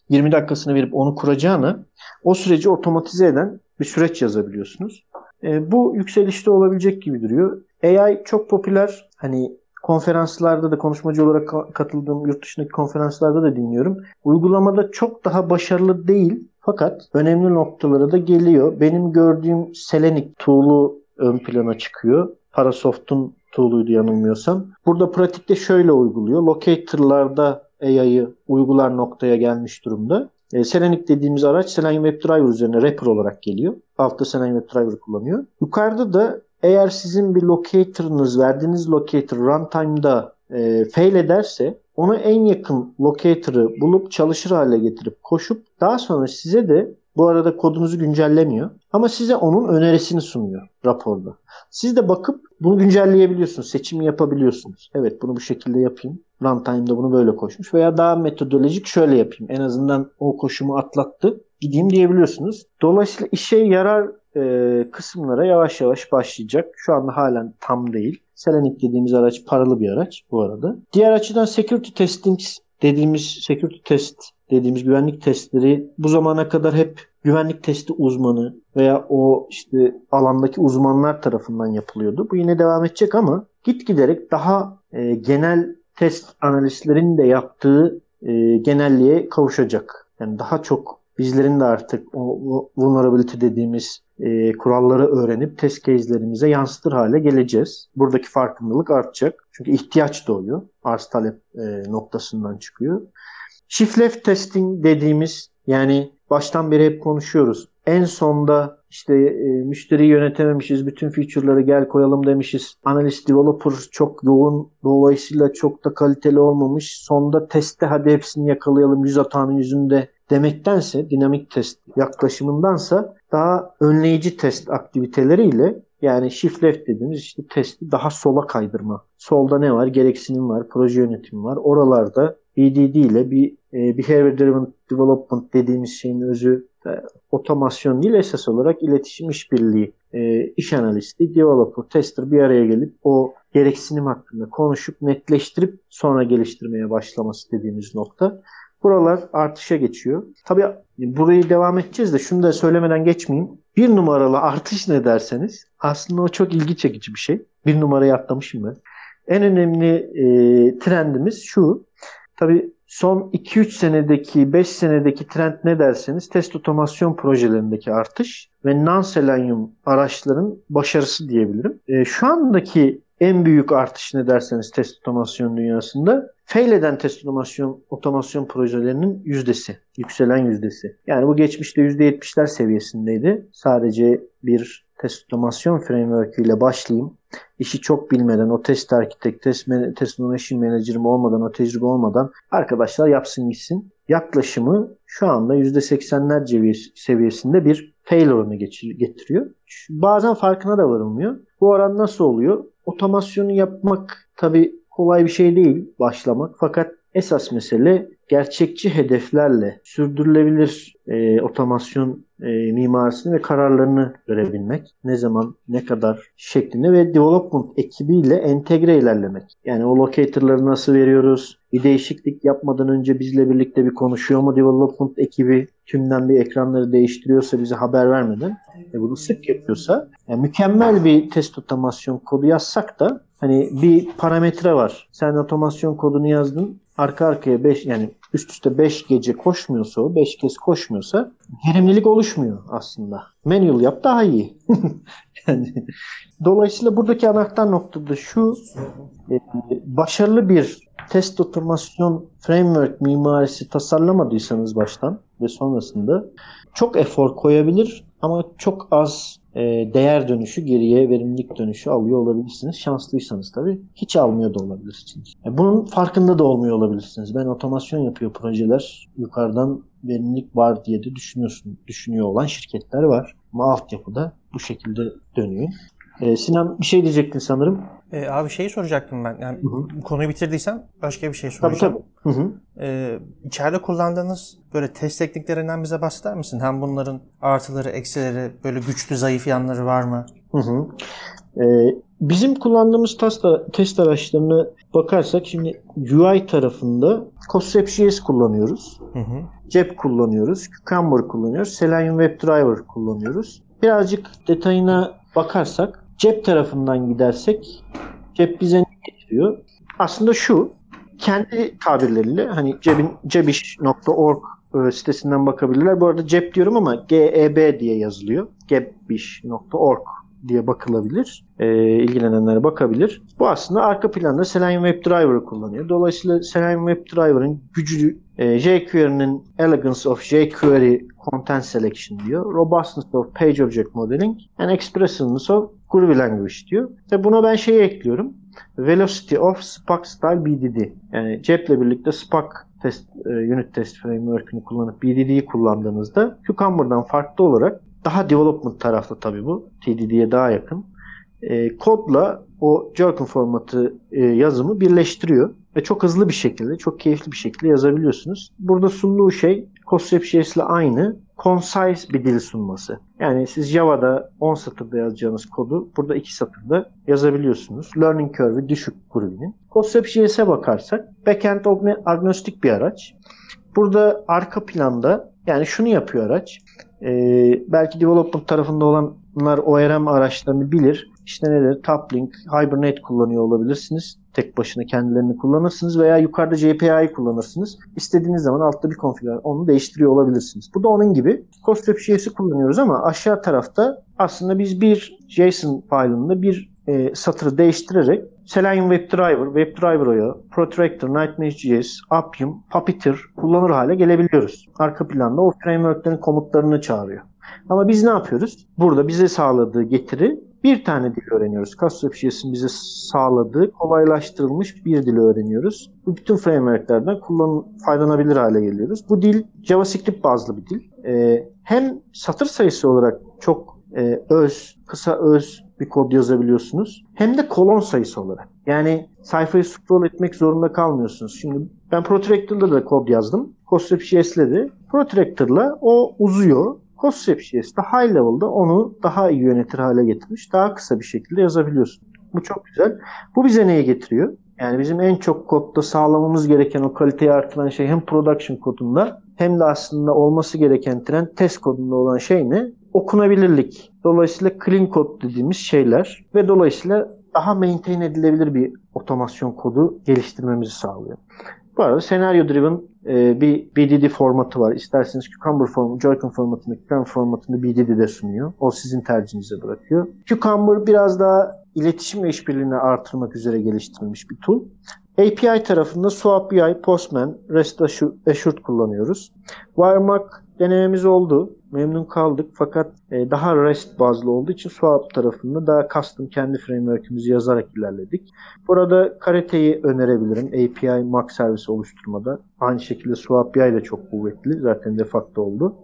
20 dakikasını verip onu kuracağına o süreci otomatize eden bir süreç yazabiliyorsunuz. E, bu yükselişte olabilecek gibi duruyor. AI çok popüler. Hani konferanslarda da konuşmacı olarak katıldığım yurt dışındaki konferanslarda da dinliyorum. Uygulamada çok daha başarılı değil fakat önemli noktalara da geliyor. Benim gördüğüm Selenic tool'u ön plana çıkıyor. Parasoft'un tool'uydu yanılmıyorsam. Burada pratikte şöyle uyguluyor. Locator'larda AI'yı uygular noktaya gelmiş durumda. E, Selenic dediğimiz araç Selenium WebDriver üzerine wrapper olarak geliyor. Altta Selenium WebDriver kullanıyor. Yukarıda da eğer sizin bir locator'ınız verdiğiniz locator runtime'da e, fail ederse ona en yakın locator'ı bulup çalışır hale getirip koşup daha sonra size de bu arada kodunuzu güncellemiyor. Ama size onun önerisini sunuyor raporda. Siz de bakıp bunu güncelleyebiliyorsunuz. Seçim yapabiliyorsunuz. Evet bunu bu şekilde yapayım. Runtime'da bunu böyle koşmuş. Veya daha metodolojik şöyle yapayım. En azından o koşumu atlattı. Gideyim diyebiliyorsunuz. Dolayısıyla işe yarar e, kısımlara yavaş yavaş başlayacak. Şu anda halen tam değil. Selenic dediğimiz araç paralı bir araç bu arada. Diğer açıdan security testing dediğimiz security test dediğimiz güvenlik testleri bu zamana kadar hep güvenlik testi uzmanı veya o işte alandaki uzmanlar tarafından yapılıyordu. Bu yine devam edecek ama git giderek daha e, genel test analistlerin de yaptığı e, genelliğe kavuşacak. Yani daha çok bizlerin de artık o vulnerability dediğimiz e, kuralları öğrenip test case'lerimize yansıtır hale geleceğiz. Buradaki farkındalık artacak. Çünkü ihtiyaç doğuyor. Arz talep e, noktasından çıkıyor. Shift left testing dediğimiz yani baştan beri hep konuşuyoruz. En sonda işte e, müşteriyi yönetememişiz, bütün feature'ları gel koyalım demişiz. Analyst developer çok yoğun, dolayısıyla çok da kaliteli olmamış. Sonda testte hadi hepsini yakalayalım, yüz hatanın yüzünde demektense, dinamik test yaklaşımındansa daha önleyici test aktiviteleriyle yani shift left dediğimiz işte testi daha sola kaydırma. Solda ne var? Gereksinim var, proje yönetimi var. Oralarda BDD ile bir e, Behavior Driven Development dediğimiz şeyin özü e, otomasyon değil esas olarak iletişim işbirliği e, iş analisti, developer, tester bir araya gelip o gereksinim hakkında konuşup netleştirip sonra geliştirmeye başlaması dediğimiz nokta. Buralar artışa geçiyor. Tabii burayı devam edeceğiz de şunu da söylemeden geçmeyeyim. Bir numaralı artış ne derseniz aslında o çok ilgi çekici bir şey. Bir numarayı atlamışım ben. En önemli e, trendimiz şu. Tabii son 2-3 senedeki, 5 senedeki trend ne derseniz test otomasyon projelerindeki artış ve non-selenium araçların başarısı diyebilirim. E, şu andaki en büyük artış ne derseniz test otomasyon dünyasında fail eden test otomasyon, otomasyon projelerinin yüzdesi, yükselen yüzdesi. Yani bu geçmişte %70'ler seviyesindeydi. Sadece bir test otomasyon framework ile başlayayım. İşi çok bilmeden, o test architect, test, test automation manager'ım olmadan, o tecrübe olmadan arkadaşlar yapsın gitsin. Yaklaşımı şu anda %80'ler seviyesinde bir fail oranı getiriyor. Bazen farkına da varılmıyor. Bu oran nasıl oluyor? Otomasyonu yapmak tabi kolay bir şey değil başlamak. Fakat esas mesele gerçekçi hedeflerle sürdürülebilir e, otomasyon e, mimarisini ve kararlarını görebilmek. Ne zaman, ne kadar şeklinde ve development ekibiyle entegre ilerlemek. Yani o locator'ları nasıl veriyoruz? Bir değişiklik yapmadan önce bizle birlikte bir konuşuyor mu development ekibi? Tümden bir ekranları değiştiriyorsa bize haber vermeden e, bunu sık yapıyorsa yani mükemmel bir test otomasyon kodu yazsak da hani bir parametre var. Sen otomasyon kodunu yazdın arka arkaya 5 yani üst üste 5 gece koşmuyorsa o 5 kez koşmuyorsa verimlilik oluşmuyor aslında. Manual yap daha iyi. yani dolayısıyla buradaki anahtar nokta da şu e, başarılı bir test otomasyon framework mimarisi tasarlamadıysanız baştan ve sonrasında çok efor koyabilir ama çok az e, değer dönüşü geriye verimlilik dönüşü alıyor olabilirsiniz. Şanslıysanız tabii hiç almıyor da olabilirsiniz. E, bunun farkında da olmuyor olabilirsiniz. Ben otomasyon yapıyor projeler yukarıdan verimlilik var diye de düşünüyorsun, düşünüyor olan şirketler var. Ama altyapıda bu şekilde dönüyor. Ee, Sinan bir şey diyecektin sanırım. E, abi şeyi soracaktım ben. Yani hı hı. konuyu bitirdiysen başka bir şey soracağım. Tabii tabii. Hı hı. Ee, içeride kullandığınız böyle test tekniklerinden bize bahseder misin? Hem bunların artıları, eksileri, böyle güçlü, zayıf yanları var mı? Hı hı. Ee, bizim kullandığımız test, test araçlarına bakarsak şimdi UI tarafında Concept.js kullanıyoruz. Hı hı. Cep kullanıyoruz. Cucumber kullanıyoruz. Selenium WebDriver kullanıyoruz. Birazcık detayına bakarsak cep tarafından gidersek cep bize ne getiriyor? Aslında şu kendi tabirleriyle hani cebin cebiş.org e, sitesinden bakabilirler. Bu arada cep diyorum ama GEB diye yazılıyor. gebiş.org diye bakılabilir. E, ilgilenenlere bakabilir. Bu aslında arka planda Selenium WebDriver'ı kullanıyor. Dolayısıyla Selenium WebDriver'ın gücü e, jQuery'nin Elegance of jQuery Content Selection diyor. Robustness of Page Object Modeling and Expressiveness of Groovy Language diyor. Ve buna ben şeyi ekliyorum. Velocity of Spark Style BDD. Yani ceple birlikte Spark test, e, unit test framework'ünü kullanıp BDD'yi kullandığınızda Cucumber'dan farklı olarak daha development tarafta tabii bu. TDD'ye daha yakın. E, kodla o Jerkin formatı e, yazımı birleştiriyor. Ve çok hızlı bir şekilde, çok keyifli bir şekilde yazabiliyorsunuz. Burada sunduğu şey Concept.js ile aynı concise bir dil sunması. Yani siz Java'da 10 satırda yazacağınız kodu burada 2 satırda yazabiliyorsunuz. Learning curve'i düşük grubinin. Concept.js'e bakarsak backend agnostik bir araç. Burada arka planda yani şunu yapıyor araç. Ee, belki development tarafında olanlar ORM araçlarını bilir. İşte nedir? Toplink, Hibernate kullanıyor olabilirsiniz. Tek başına kendilerini kullanırsınız veya yukarıda JPI'yi kullanırsınız. İstediğiniz zaman altta bir konfigürasyon onu değiştiriyor olabilirsiniz. Bu da onun gibi. Concept.js'i kullanıyoruz ama aşağı tarafta aslında biz bir JSON file'ında bir e, satırı değiştirerek Selenium WebDriver, WebDriver Protractor, Nightmares.js, Appium, Puppeteer kullanır hale gelebiliyoruz. Arka planda o frameworklerin komutlarını çağırıyor. Ama biz ne yapıyoruz? Burada bize sağladığı getiri bir tane dil öğreniyoruz. Custom.js'in bize sağladığı kolaylaştırılmış bir dil öğreniyoruz. Bu bütün frameworklerden kullan faydalanabilir hale geliyoruz. Bu dil JavaScript bazlı bir dil. Ee, hem satır sayısı olarak çok e, öz, kısa öz bir kod yazabiliyorsunuz. Hem de kolon sayısı olarak. Yani sayfayı scroll etmek zorunda kalmıyorsunuz. Şimdi ben Protractor'da da kod yazdım. Concept.js'le de. Protractor'la o uzuyor. Concept.js'de high level'da onu daha iyi yönetir hale getirmiş. Daha kısa bir şekilde yazabiliyorsun. Bu çok güzel. Bu bize neye getiriyor? Yani bizim en çok kodda sağlamamız gereken o kaliteyi artıran şey hem production kodunda hem de aslında olması gereken trend test kodunda olan şey ne? Okunabilirlik. Dolayısıyla clean code dediğimiz şeyler ve dolayısıyla daha maintain edilebilir bir otomasyon kodu geliştirmemizi sağlıyor. Bu arada senaryo driven e, bir BDD formatı var. İsterseniz Cucumber formatı, Joycon formatında, Cucumber formatında BDD de sunuyor. O sizin tercihinize bırakıyor. Cucumber biraz daha iletişim ve işbirliğini artırmak üzere geliştirilmiş bir tool. API tarafında Swap UI, Postman, REST Assured kullanıyoruz. Wiremark denememiz oldu. Memnun kaldık fakat e, daha REST bazlı olduğu için Swap tarafında daha custom kendi framework'ümüzü yazarak ilerledik. Burada Karate'yi önerebilirim API Mac servisi oluşturmada. Aynı şekilde Swap UI de çok kuvvetli. Zaten de facto oldu.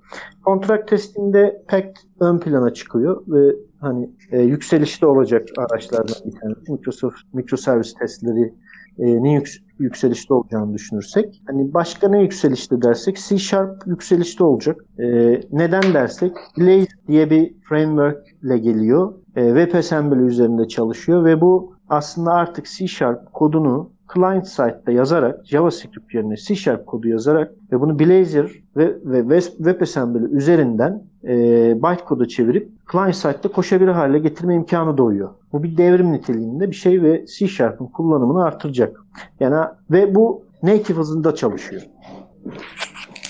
Kontrak testinde PACT ön plana çıkıyor ve hani e, yükselişte olacak araçlardan bir tanesi. Microsoft mikroservis testleri e, ne yük, yükselişte olacağını düşünürsek. Hani başka ne yükselişte dersek C Sharp yükselişte olacak. E, neden dersek Blaze diye bir framework ile geliyor. E, WebAssembly üzerinde çalışıyor ve bu aslında artık C Sharp kodunu client side'da yazarak JavaScript yerine C Sharp kodu yazarak ve bunu Blazor ve, ve WebAssembly üzerinden e, bytecode'a çevirip client side'da koşabilir hale getirme imkanı doğuyor. Bu bir devrim niteliğinde bir şey ve C Sharp'ın kullanımını artıracak. Yani ve bu native hızında çalışıyor.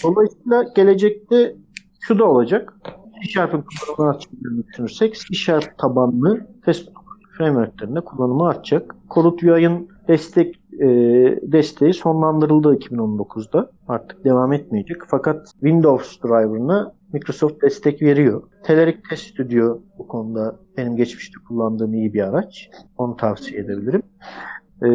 Dolayısıyla gelecekte şu da olacak. C Sharp'ın kullanımını arttıracağını düşünürsek C Sharp tabanlı test frameworklerinde kullanımı artacak. Corut UI'ın destek e, desteği sonlandırıldı 2019'da. Artık devam etmeyecek. Fakat Windows driver'ına Microsoft destek veriyor. Telerik Test Studio bu konuda benim geçmişte kullandığım iyi bir araç. Onu tavsiye edebilirim. Ee,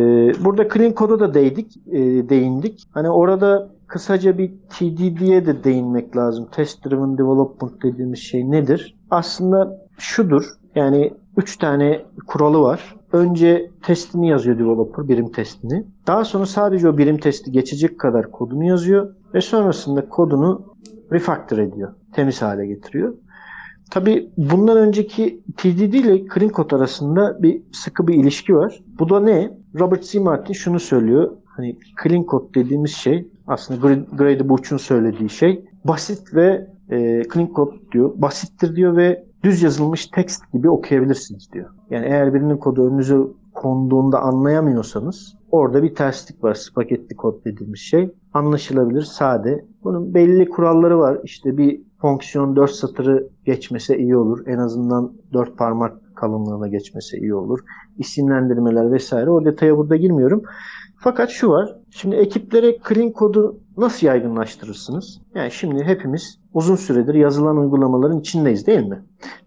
burada Clean Code'a da değdik, e, değindik. Hani orada kısaca bir TDD'ye de değinmek lazım. Test Driven Development dediğimiz şey nedir? Aslında şudur. Yani üç tane kuralı var. Önce testini yazıyor developer, birim testini. Daha sonra sadece o birim testi geçecek kadar kodunu yazıyor ve sonrasında kodunu refactor ediyor. Temiz hale getiriyor. Tabi bundan önceki TDD ile Clean Code arasında bir sıkı bir ilişki var. Bu da ne? Robert C. Martin şunu söylüyor. Hani Clean Code dediğimiz şey aslında Grady Booch'un söylediği şey basit ve e, Clean Code diyor. Basittir diyor ve düz yazılmış tekst gibi okuyabilirsiniz diyor. Yani eğer birinin kodu önünüze konduğunda anlayamıyorsanız orada bir terslik var. Spagetti kod dediğimiz şey. Anlaşılabilir, sade. Bunun belli kuralları var. İşte bir fonksiyon 4 satırı geçmese iyi olur. En azından 4 parmak kalınlığına geçmese iyi olur. İsimlendirmeler vesaire. O detaya burada girmiyorum. Fakat şu var. Şimdi ekiplere clean kodu nasıl yaygınlaştırırsınız? Yani şimdi hepimiz uzun süredir yazılan uygulamaların içindeyiz değil mi?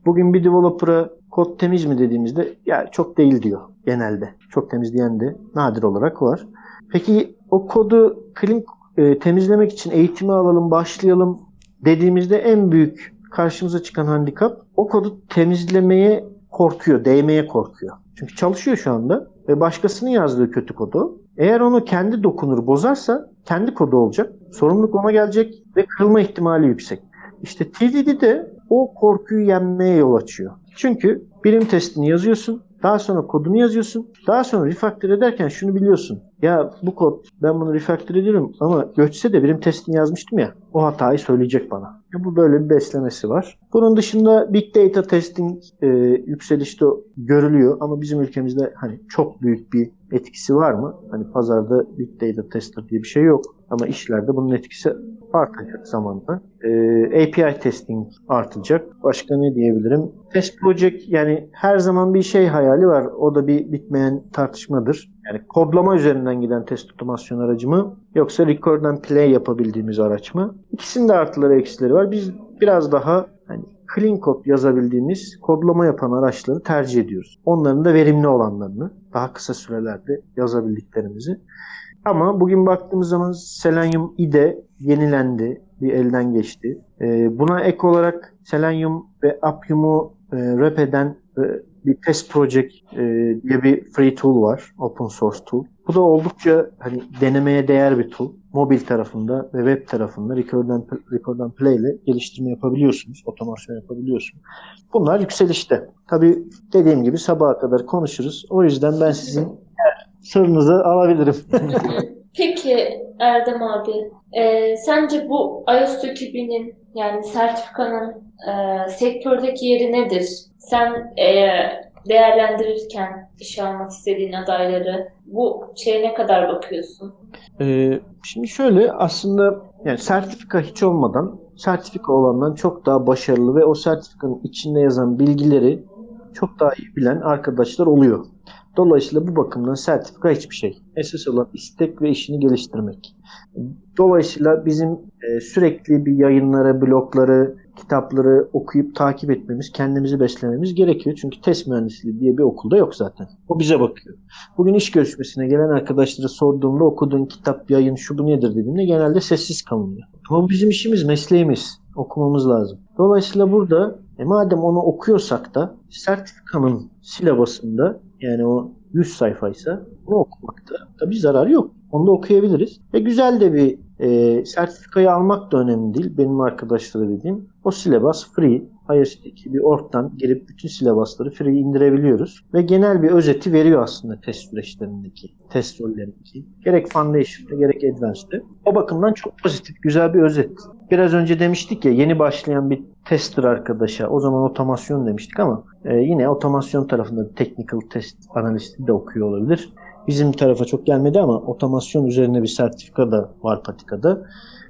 Bugün bir developer'a kod temiz mi dediğimizde ya çok değil diyor genelde. Çok temiz diyen de nadir olarak var. Peki o kodu clean e, temizlemek için eğitimi alalım, başlayalım dediğimizde en büyük karşımıza çıkan handikap o kodu temizlemeye korkuyor, değmeye korkuyor. Çünkü çalışıyor şu anda ve başkasının yazdığı kötü kodu. Eğer onu kendi dokunur bozarsa kendi kodu olacak. Sorumluluk ona gelecek ve kırılma ihtimali yüksek. İşte TDD de o korkuyu yenmeye yol açıyor. Çünkü birim testini yazıyorsun. Daha sonra kodunu yazıyorsun. Daha sonra refactor ederken şunu biliyorsun. Ya bu kod ben bunu refactor ediyorum ama göçse de birim testini yazmıştım ya. O hatayı söyleyecek bana. Bu böyle bir beslemesi var. Bunun dışında big data testing e, yükselişte görülüyor ama bizim ülkemizde hani çok büyük bir etkisi var mı? Hani pazarda big data tester diye bir şey yok. Ama işlerde bunun etkisi artacak zamanla. Ee, API testing artacak. Başka ne diyebilirim? Test project yani her zaman bir şey hayali var. O da bir bitmeyen tartışmadır. Yani kodlama üzerinden giden test otomasyon aracı mı yoksa record and play yapabildiğimiz araç mı? İkisinin de artıları eksileri var. Biz biraz daha hani clean code yazabildiğimiz kodlama yapan araçları tercih ediyoruz. Onların da verimli olanlarını daha kısa sürelerde yazabildiklerimizi. Ama bugün baktığımız zaman Selenium IDE yenilendi, bir elden geçti. Ee, buna ek olarak Selenium ve Appium'u e, rap eden e, bir test project e, diye bir free tool var. Open source tool. Bu da oldukça hani denemeye değer bir tool. Mobil tarafında ve web tarafında record and, record and play ile geliştirme yapabiliyorsunuz. Otomasyon yapabiliyorsunuz. Bunlar yükselişte. Tabii dediğim gibi sabaha kadar konuşuruz. O yüzden ben sizin sırrınızı alabilirim. Peki Erdem abi, e, sence bu iOS 2000'in yani sertifikanın e, sektördeki yeri nedir? Sen e, değerlendirirken işe almak istediğin adayları bu şeye ne kadar bakıyorsun? Ee, şimdi şöyle aslında yani sertifika hiç olmadan sertifika olandan çok daha başarılı ve o sertifikanın içinde yazan bilgileri çok daha iyi bilen arkadaşlar oluyor. Dolayısıyla bu bakımdan sertifika hiçbir şey. Esas olan istek ve işini geliştirmek. Dolayısıyla bizim e, sürekli bir yayınları, blogları, kitapları okuyup takip etmemiz, kendimizi beslememiz gerekiyor. Çünkü test mühendisliği diye bir okulda yok zaten. O bize bakıyor. Bugün iş görüşmesine gelen arkadaşlara sorduğumda okuduğun kitap, yayın, şu bu nedir dediğimde genelde sessiz kalınıyor. Ama bizim işimiz, mesleğimiz. Okumamız lazım. Dolayısıyla burada e madem onu okuyorsak da sertifikanın silabasında yani o 100 sayfaysa onu okumakta tabi zarar yok. Onu da okuyabiliriz. Ve güzel de bir e, sertifikayı almak da önemli değil. Benim arkadaşlara dediğim o silabas free. iOS'teki bir ortadan girip bütün silabasları free indirebiliyoruz. Ve genel bir özeti veriyor aslında test süreçlerindeki, test rollerindeki. Gerek Foundation'da gerek Advanced'de. O bakımdan çok pozitif, güzel bir özet. Biraz önce demiştik ya yeni başlayan bir tester arkadaşa o zaman otomasyon demiştik ama e, yine otomasyon tarafında technical test analisti de okuyor olabilir. Bizim tarafa çok gelmedi ama otomasyon üzerine bir sertifika da var patikada.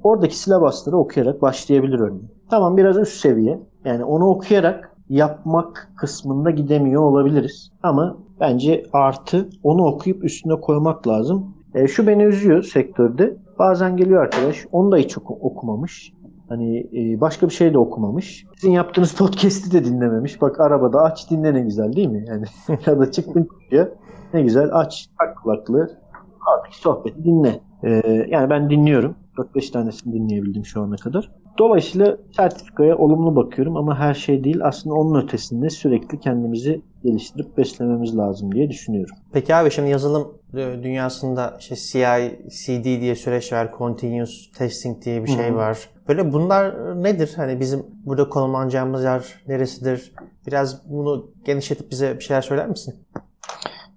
Oradaki silabasları okuyarak başlayabilir örneğin. Tamam biraz üst seviye. Yani onu okuyarak yapmak kısmında gidemiyor olabiliriz. Ama bence artı onu okuyup üstüne koymak lazım. E, şu beni üzüyor sektörde. Bazen geliyor arkadaş onu da hiç okumamış. Hani e, başka bir şey de okumamış. Sizin yaptığınız podcast'i de dinlememiş. Bak arabada aç dinle ne güzel değil mi? Yani ya da çıktın diye ne güzel aç tak kulaklığı artık sohbeti dinle. Ee, yani ben dinliyorum. 4-5 tanesini dinleyebildim şu ana kadar. Dolayısıyla sertifikaya olumlu bakıyorum ama her şey değil. Aslında onun ötesinde sürekli kendimizi geliştirip beslememiz lazım diye düşünüyorum. Peki abi şimdi yazılım dünyasında işte CI, CD diye süreç var, continuous testing diye bir şey Hı-hı. var. Böyle bunlar nedir? Hani bizim burada konumlanacağımız yer neresidir? Biraz bunu genişletip bize bir şeyler söyler misin?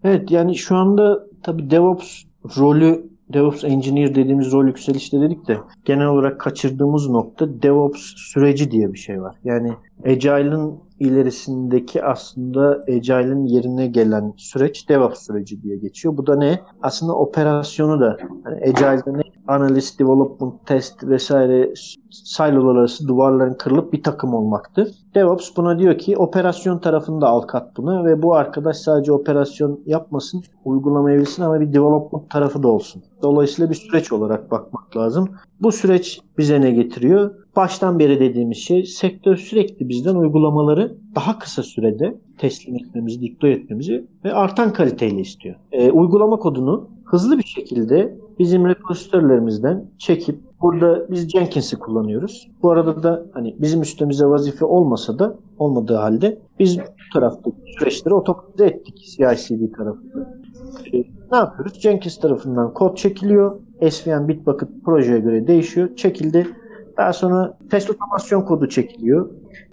Evet yani şu anda tabii DevOps rolü DevOps Engineer dediğimiz rol yükselişte dedik de genel olarak kaçırdığımız nokta DevOps süreci diye bir şey var. Yani Agile'ın ilerisindeki aslında Agile'ın yerine gelen süreç DevOps süreci diye geçiyor. Bu da ne? Aslında operasyonu da hani Agile'da ne analist, development, test vesaire silolar arası duvarların kırılıp bir takım olmaktı. DevOps buna diyor ki operasyon tarafında al kat bunu ve bu arkadaş sadece operasyon yapmasın, uygulamayı bilsin ama bir development tarafı da olsun. Dolayısıyla bir süreç olarak bakmak lazım. Bu süreç bize ne getiriyor? Baştan beri dediğimiz şey sektör sürekli bizden uygulamaları daha kısa sürede teslim etmemizi, deploy etmemizi ve artan kaliteyle istiyor. E, uygulama kodunu hızlı bir şekilde bizim repozitörlerimizden çekip burada biz Jenkins'i kullanıyoruz. Bu arada da hani bizim üstümüze vazife olmasa da olmadığı halde biz bu taraftaki süreçleri otomatize ettik CI/CD tarafında. E, ne yapıyoruz? Jenkins tarafından kod çekiliyor. SVN Bitbucket projeye göre değişiyor. Çekildi. Daha sonra test otomasyon kodu çekiliyor.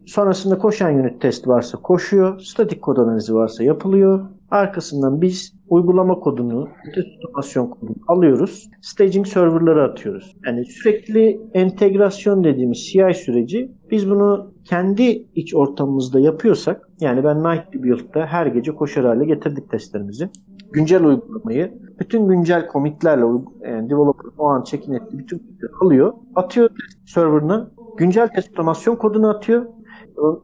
Sonrasında koşan unit test varsa koşuyor. Statik kod analizi varsa yapılıyor. Arkasından biz uygulama kodunu, test otomasyon kodunu alıyoruz. Staging serverlara atıyoruz. Yani sürekli entegrasyon dediğimiz CI süreci biz bunu kendi iç ortamımızda yapıyorsak yani ben Nightly Build'da her gece koşar hale getirdik testlerimizi. Güncel uygulamayı bütün güncel commitlerle yani developer o an check-in ettiği bütün alıyor. Atıyor serverına. Güncel test kodunu atıyor.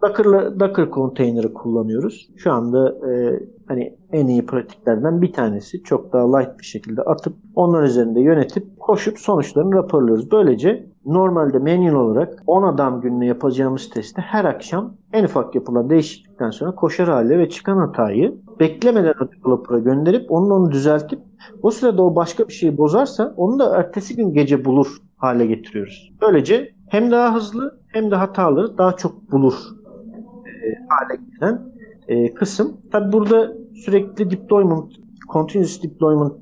Docker'la, Docker konteynerı kullanıyoruz. Şu anda e, hani en iyi pratiklerden bir tanesi. Çok daha light bir şekilde atıp onlar üzerinde yönetip koşup sonuçlarını raporluyoruz. Böylece normalde manuel olarak 10 adam gününe yapacağımız testte her akşam en ufak yapılan değişiklikten sonra koşar hale ve çıkan hatayı beklemeden developer'a gönderip onun onu düzeltip o sırada o başka bir şeyi bozarsa onu da ertesi gün gece bulur hale getiriyoruz. Böylece hem daha hızlı hem de hataları daha çok bulur e, hale gelen e, kısım. Tabi burada sürekli deployment, continuous deployment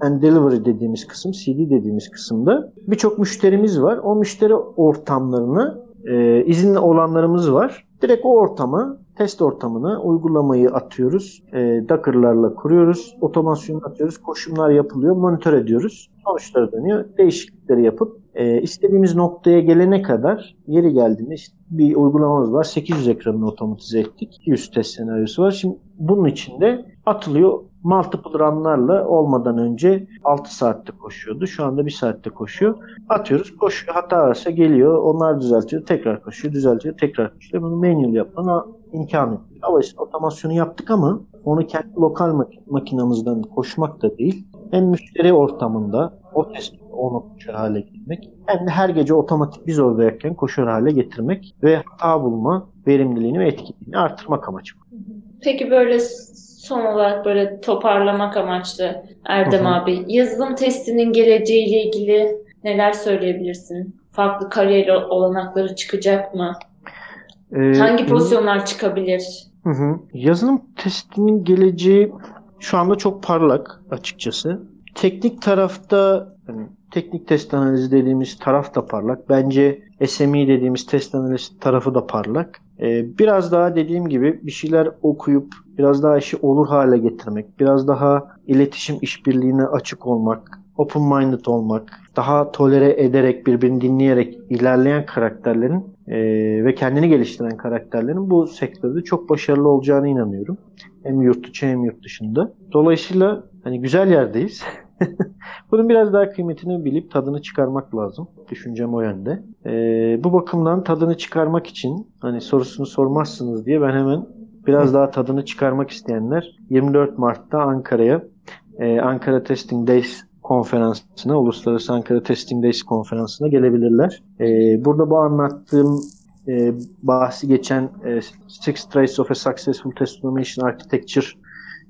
and delivery dediğimiz kısım, CD dediğimiz kısımda birçok müşterimiz var. O müşteri ortamlarını e, izinli olanlarımız var. Direkt o ortama, test ortamına uygulamayı atıyoruz. E, Docker'larla kuruyoruz. Otomasyon atıyoruz. Koşumlar yapılıyor. Monitör ediyoruz. Sonuçları dönüyor. Değişiklikleri yapıp e, istediğimiz noktaya gelene kadar yeri geldiğinde işte bir uygulamamız var. 800 ekranını otomatize ettik. 200 test senaryosu var. Şimdi bunun içinde atılıyor multiple runlarla olmadan önce 6 saatte koşuyordu. Şu anda 1 saatte koşuyor. Atıyoruz koşuyor. Hata varsa geliyor. Onlar düzeltiyor. Tekrar koşuyor. Düzeltiyor. Tekrar koşuyor. Bunu manual yapmana imkan yok. Dolayısıyla otomasyonu yaptık ama onu kendi lokal makinamızdan koşmak da değil. Hem müşteri ortamında o test onu koşar hale getirmek hem de her gece otomatik biz oradayken koşar hale getirmek ve hata bulma verimliliğini ve etkinliğini artırmak amacı. Peki böyle son olarak böyle toparlamak amaçlı Erdem Hı-hı. abi yazılım testinin geleceğiyle ilgili neler söyleyebilirsin? Farklı kariyer olanakları çıkacak mı? Ee, Hangi pozisyonlar çıkabilir? Hı hı. Yazılım testinin geleceği şu anda çok parlak açıkçası. Teknik tarafta yani teknik test analizi dediğimiz taraf da parlak. Bence SME dediğimiz test analizi tarafı da parlak. Ee, biraz daha dediğim gibi bir şeyler okuyup biraz daha işi olur hale getirmek, biraz daha iletişim işbirliğine açık olmak, open minded olmak, daha tolere ederek birbirini dinleyerek ilerleyen karakterlerin e, ve kendini geliştiren karakterlerin bu sektörde çok başarılı olacağına inanıyorum. Hem yurt içi hem yurt dışında. Dolayısıyla hani güzel yerdeyiz. Bunun biraz daha kıymetini bilip tadını çıkarmak lazım. Düşüncem o yönde. Ee, bu bakımdan tadını çıkarmak için hani sorusunu sormazsınız diye ben hemen biraz daha tadını çıkarmak isteyenler 24 Mart'ta Ankara'ya e, Ankara Testing Days konferansına, Uluslararası Ankara Testing Days konferansına gelebilirler. E, burada bu anlattığım e, bahsi geçen e, Six Traces of a Successful Test Automation Architecture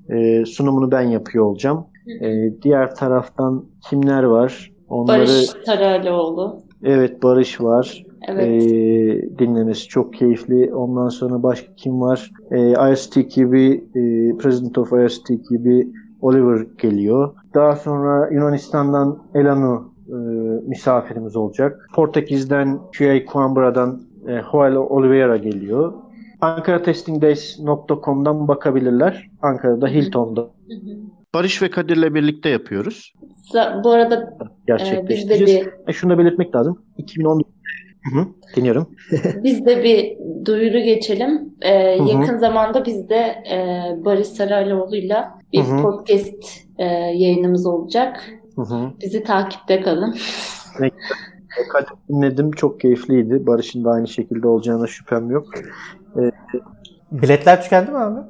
e, sunumunu ben yapıyor olacağım. E, diğer taraftan kimler var? Onları... Barış Taralıoğlu. Evet Barış var. Evet. Ee, dinlemesi çok keyifli. Ondan sonra başka kim var? Ee, IST gibi e, President of IST gibi Oliver geliyor. Daha sonra Yunanistan'dan Elanu e, misafirimiz olacak. Portekiz'den QA Coimbra'dan e, Joel Oliveira geliyor. AnkaraTestingDays.com'dan bakabilirler. Ankara'da Hilton'da. Barış ve Kadir'le birlikte yapıyoruz. Sa- Bu arada e, biz de Gerçekleştireceğiz. bir E, şunu da belirtmek lazım. 2014 Hı hı, dinliyorum. Biz de bir duyuru geçelim. Ee, yakın zamanda biz de e, Barış Saraylıoğlu'yla bir Hı hı. podcast e, yayınımız olacak. Hı hı. Bizi takipte kalın. Kadir dinledim. Çok keyifliydi. Barış'ın da aynı şekilde olacağına şüphem yok. Biletler tükendi mi abi?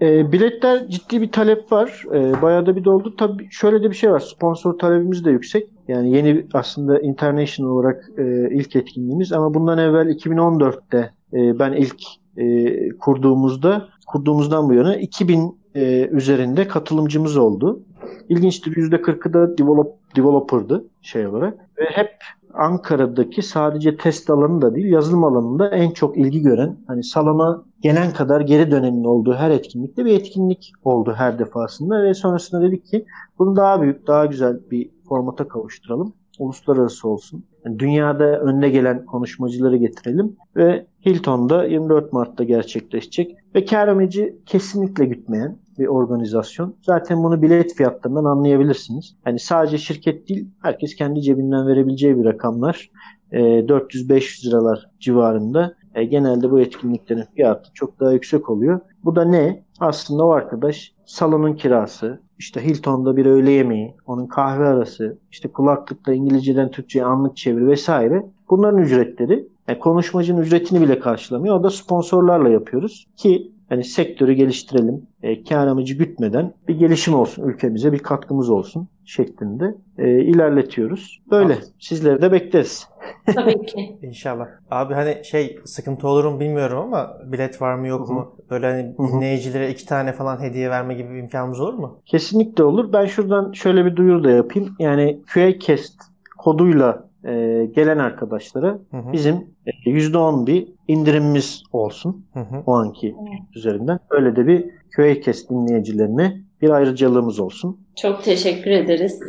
E, biletler ciddi bir talep var. E, bayağı da bir doldu. Tabii şöyle de bir şey var. Sponsor talebimiz de yüksek. Yani yeni aslında international olarak e, ilk etkinliğimiz ama bundan evvel 2014'te e, ben ilk e, kurduğumuzda kurduğumuzdan bu yana 2000 e, üzerinde katılımcımız oldu. İlginçtir %40'ı da develop, developer'dı şey olarak. Ve hep Ankara'daki sadece test alanı da değil yazılım alanında en çok ilgi gören hani salona gelen kadar geri dönenin olduğu her etkinlikte bir etkinlik oldu her defasında ve sonrasında dedik ki bunu daha büyük daha güzel bir formata kavuşturalım. Uluslararası olsun. Yani dünyada önde gelen konuşmacıları getirelim ve Hilton'da 24 Mart'ta gerçekleşecek ve kar amacı kesinlikle gütmeyen bir organizasyon. Zaten bunu bilet fiyatlarından anlayabilirsiniz. Yani sadece şirket değil, herkes kendi cebinden verebileceği bir rakamlar. E, 400-500 liralar civarında. E, genelde bu etkinliklerin fiyatı çok daha yüksek oluyor. Bu da ne? Aslında o arkadaş salonun kirası, işte Hilton'da bir öğle yemeği, onun kahve arası, işte kulaklıkla İngilizceden Türkçe'ye anlık çeviri vesaire. Bunların ücretleri yani konuşmacının ücretini bile karşılamıyor. O da sponsorlarla yapıyoruz ki hani sektörü geliştirelim, e, kar amacı gütmeden bir gelişim olsun, ülkemize bir katkımız olsun şeklinde e, ilerletiyoruz. Böyle. Sizleri de bekleriz. Tabii ki. İnşallah. Abi hani şey sıkıntı olur mu bilmiyorum ama bilet var mı yok Hı hı. mu? Böyle hani dinleyicilere iki tane falan hediye verme gibi bir imkanımız olur mu? Kesinlikle olur. Ben şuradan şöyle bir duyuru da yapayım. Yani QAcast koduyla e, gelen arkadaşlara Hı hı. bizim e, %10 bir indirimimiz olsun Hı hı. o anki üzerinden. Öyle de bir QAcast dinleyicilerine bir ayrıcalığımız olsun. Çok teşekkür ederiz.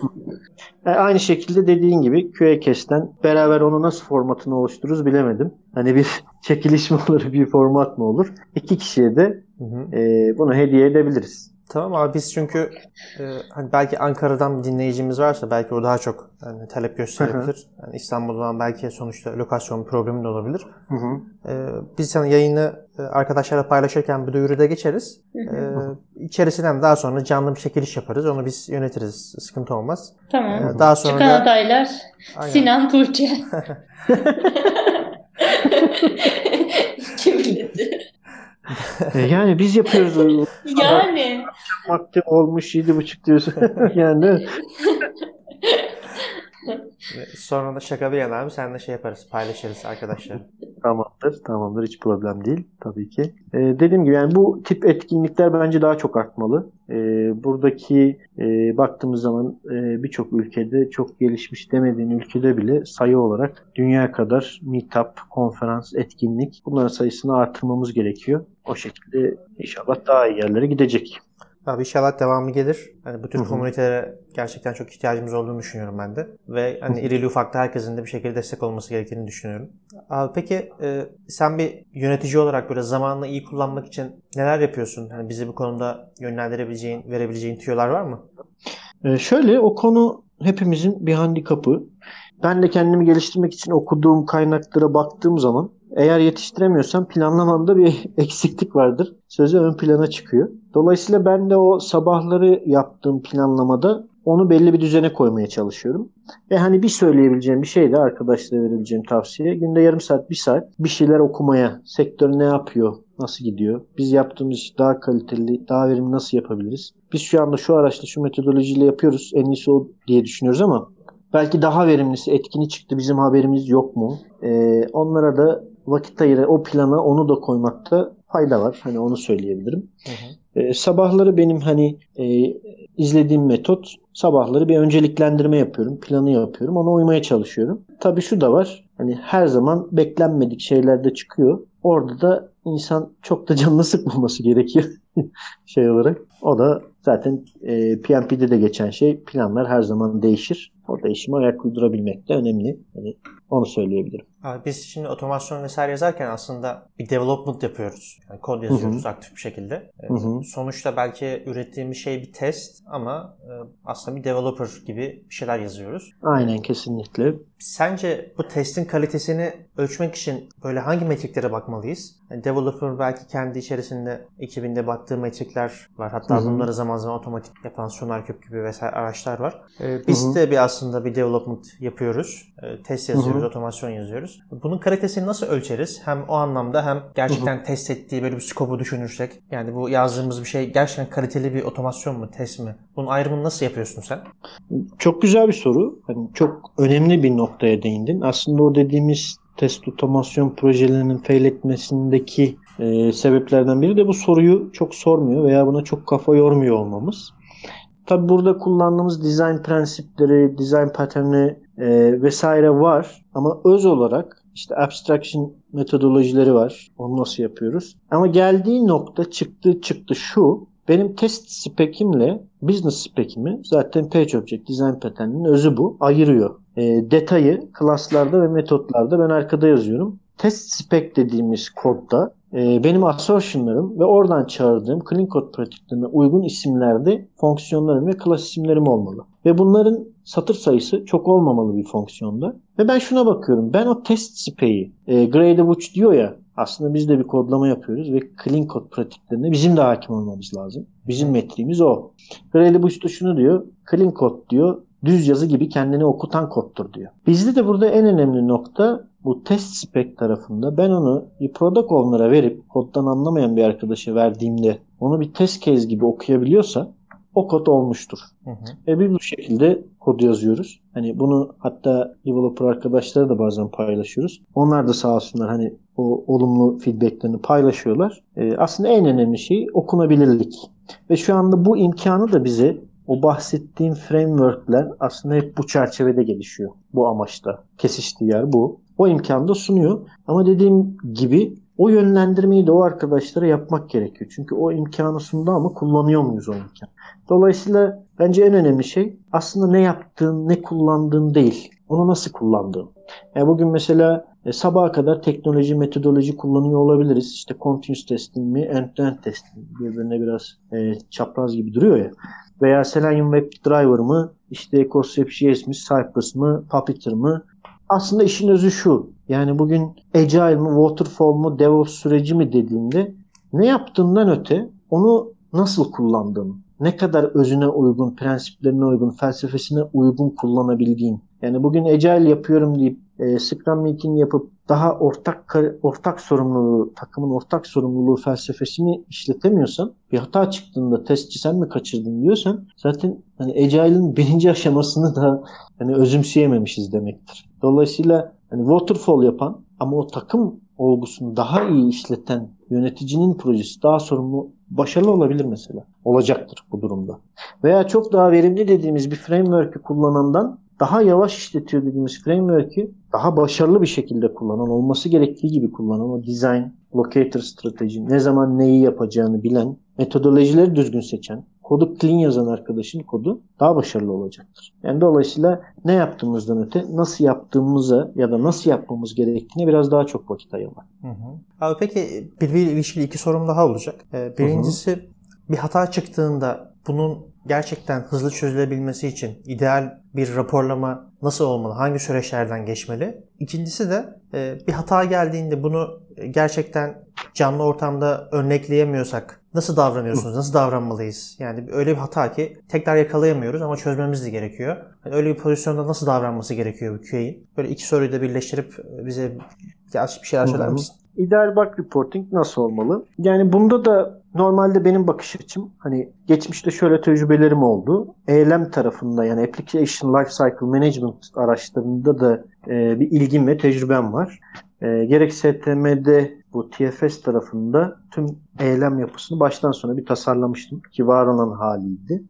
E, aynı şekilde dediğin gibi QAcast'ten beraber onu nasıl formatını oluştururuz bilemedim. Hani bir çekiliş mi olur, bir format mı olur? İki kişiye de Hı hı. e, bunu hediye edebiliriz. Tamam abi biz çünkü e, hani belki Ankara'dan bir dinleyicimiz varsa belki o daha çok hani, talep gösterebilir. Yani İstanbul'dan belki sonuçta lokasyon problemi de olabilir. Hı hı. E, biz hani yayını e, arkadaşlarla paylaşırken bir duyuruda geçeriz. Hı E, içerisinden daha sonra canlı bir çekiliş yaparız. Onu biz yönetiriz. Sıkıntı olmaz. Tamam. E, daha sonra Çıkan da adaylar Aynen. Sinan Tuğçe. E, yani biz yapıyoruz. Yani Vakti olmuş yedi buçuk diyorsun. yani sonra da şaka bir yana abi sen de şey yaparız paylaşırız arkadaşlar. tamamdır. Tamamdır. Hiç problem değil. Tabii ki. E, dediğim gibi yani bu tip etkinlikler bence daha çok artmalı. E, buradaki e, baktığımız zaman e, birçok ülkede çok gelişmiş demediğin ülkede bile sayı olarak dünya kadar meetup, konferans, etkinlik bunların sayısını artırmamız gerekiyor. O şekilde inşallah daha iyi yerlere gidecek. Abi inşallah devamı gelir. Hani bu tür Hı hı. komünitelere gerçekten çok ihtiyacımız olduğunu düşünüyorum ben de. Ve hani irili ufaklı herkesin de bir şekilde destek olması gerektiğini düşünüyorum. Abi peki e, sen bir yönetici olarak böyle zamanını iyi kullanmak için neler yapıyorsun? Hani bizi bu konuda yönlendirebileceğin, verebileceğin tüyolar var mı? Ee, şöyle o konu hepimizin bir handikapı. Ben de kendimi geliştirmek için okuduğum kaynaklara baktığım zaman eğer yetiştiremiyorsam planlamamda bir eksiklik vardır. Sözü ön plana çıkıyor. Dolayısıyla ben de o sabahları yaptığım planlamada onu belli bir düzene koymaya çalışıyorum. Ve hani bir söyleyebileceğim bir şey de arkadaşlara verebileceğim tavsiye. Günde yarım saat, bir saat bir şeyler okumaya. Sektör ne yapıyor? Nasıl gidiyor? Biz yaptığımız iş daha kaliteli, daha verimli nasıl yapabiliriz? Biz şu anda şu araçla, şu metodolojiyle yapıyoruz. En iyisi o diye düşünüyoruz ama belki daha verimlisi, etkini çıktı. Bizim haberimiz yok mu? Ee, onlara da vakit ayırı, o plana onu da koymakta fayda var. Hani onu söyleyebilirim. Hı hı. E, sabahları benim hani e, izlediğim metot sabahları bir önceliklendirme yapıyorum. Planı yapıyorum. Ona uymaya çalışıyorum. Tabii şu da var. Hani her zaman beklenmedik şeyler de çıkıyor. Orada da insan çok da canını sıkmaması gerekiyor şey olarak. O da zaten e, PMP'de de geçen şey planlar her zaman değişir. O değişime ayak uydurabilmek de önemli. Yani onu söyleyebilirim. Abi biz şimdi otomasyon vesaire yazarken aslında bir development yapıyoruz. Yani kod yazıyoruz Hı-hı. aktif bir şekilde. Hı-hı. Sonuçta belki ürettiğimiz şey bir test ama e, aslında bir developer gibi bir şeyler yazıyoruz. Aynen kesinlikle. Sence bu testin kalitesini ölçmek için böyle hangi metriklere bakmalıyız? Yani developer belki kendi içerisinde ekibinde baktığı metrikler var. Hatta Hı-hı. bunları zaman zaman otomatik yapan SonarCube gibi vesaire araçlar var. Ee, biz Hı-hı. de bir aslında bir development yapıyoruz. Ee, test yazıyoruz, Hı-hı. otomasyon yazıyoruz. Bunun kalitesini nasıl ölçeriz? Hem o anlamda hem gerçekten Hı-hı. test ettiği böyle bir skopu düşünürsek. Yani bu yazdığımız bir şey gerçekten kaliteli bir otomasyon mu, test mi? Bunun ayrımını nasıl yapıyorsun sen? Çok güzel bir soru. Hani çok önemli bir noktaya değindin. Aslında o dediğimiz test otomasyon projelerinin fail etmesindeki e, sebeplerden biri de bu soruyu çok sormuyor veya buna çok kafa yormuyor olmamız. Tabi burada kullandığımız design prensipleri, design paterni e, vesaire var ama öz olarak işte abstraction metodolojileri var. Onu nasıl yapıyoruz? Ama geldiği nokta çıktı çıktı şu. Benim test spekimle business spekimi zaten Page Object Design Pattern'in özü bu. Ayırıyor. E, detayı klaslarda ve metotlarda ben arkada yazıyorum. Test spec dediğimiz kodda benim assertion'larım ve oradan çağırdığım clean code pratiklerine uygun isimlerde fonksiyonlarım ve klas isimlerim olmalı. Ve bunların satır sayısı çok olmamalı bir fonksiyonda. Ve ben şuna bakıyorum. Ben o test spec'i e, Gradle diyor ya aslında biz de bir kodlama yapıyoruz ve clean code pratiklerine bizim de hakim olmamız lazım. Bizim metriğimiz o. Gradle da şunu diyor. Clean code diyor düz yazı gibi kendini okutan koddur diyor. Bizde de burada en önemli nokta bu test spec tarafında ben onu bir product owner'a verip koddan anlamayan bir arkadaşa verdiğimde onu bir test case gibi okuyabiliyorsa o kod olmuştur. Hı hı. Ve biz bu şekilde kod yazıyoruz. Hani bunu hatta developer arkadaşlara da bazen paylaşıyoruz. Onlar da sağ olsunlar hani o olumlu feedbacklerini paylaşıyorlar. Ee, aslında en önemli şey okunabilirlik. Ve şu anda bu imkanı da bize o bahsettiğim frameworkler aslında hep bu çerçevede gelişiyor. Bu amaçta. Kesiştiği yer bu. O imkanı da sunuyor. Ama dediğim gibi o yönlendirmeyi de o arkadaşlara yapmak gerekiyor. Çünkü o imkanı sundu ama kullanıyor muyuz o imkanı? Dolayısıyla bence en önemli şey aslında ne yaptığın, ne kullandığın değil. Onu nasıl kullandığın. Yani bugün mesela e, sabaha kadar teknoloji, metodoloji kullanıyor olabiliriz. İşte continuous testing mi, end-to-end testing birbirine biraz e, çapraz gibi duruyor ya. Veya Selenium WebDriver mı, işte EcoStep.js mi, Cypress mı, Puppeteer mı? Aslında işin özü şu. Yani bugün Agile mi, Waterfall mu, DevOps süreci mi dediğinde ne yaptığından öte onu nasıl kullandığın, ne kadar özüne uygun, prensiplerine uygun, felsefesine uygun kullanabildiğin. Yani bugün Agile yapıyorum deyip e, Scrum meeting yapıp daha ortak ortak sorumluluğu, takımın ortak sorumluluğu felsefesini işletemiyorsan, bir hata çıktığında testçi sen mi kaçırdın diyorsan zaten hani Agile'ın birinci aşamasını da hani özümseyememişiz demektir. Dolayısıyla hani waterfall yapan ama o takım olgusunu daha iyi işleten yöneticinin projesi daha sorumlu başarılı olabilir mesela. Olacaktır bu durumda. Veya çok daha verimli dediğimiz bir framework'ü kullanandan daha yavaş işletiyor dediğimiz framework'ü daha başarılı bir şekilde kullanan, olması gerektiği gibi kullanan o design, locator strateji, ne zaman neyi yapacağını bilen, metodolojileri düzgün seçen, kodu clean yazan arkadaşın kodu daha başarılı olacaktır. Yani dolayısıyla ne yaptığımızdan öte nasıl yaptığımıza ya da nasıl yapmamız gerektiğine biraz daha çok vakit ayırmak. Hı hı. Abi peki birbiriyle ilişkili iki sorum daha olacak. Ee, birincisi hı hı. bir hata çıktığında bunun gerçekten hızlı çözülebilmesi için ideal bir raporlama nasıl olmalı? Hangi süreçlerden geçmeli? İkincisi de e, bir hata geldiğinde bunu gerçekten canlı ortamda örnekleyemiyorsak nasıl davranıyorsunuz? Nasıl davranmalıyız? Yani öyle bir hata ki tekrar yakalayamıyoruz ama çözmemiz de gerekiyor. Yani öyle bir pozisyonda nasıl davranması gerekiyor bu QA'in? Böyle iki soruyu da birleştirip bize bir şeyler söyler misin? İdeal bug reporting nasıl olmalı? Yani bunda da normalde benim bakış açım hani geçmişte şöyle tecrübelerim oldu. ELM tarafında yani Application Lifecycle Management araçlarında da e, bir ilgim ve tecrübem var. E, gerek STM'de bu TFS tarafında tüm eylem yapısını baştan sona bir tasarlamıştım ki var olan haliydi.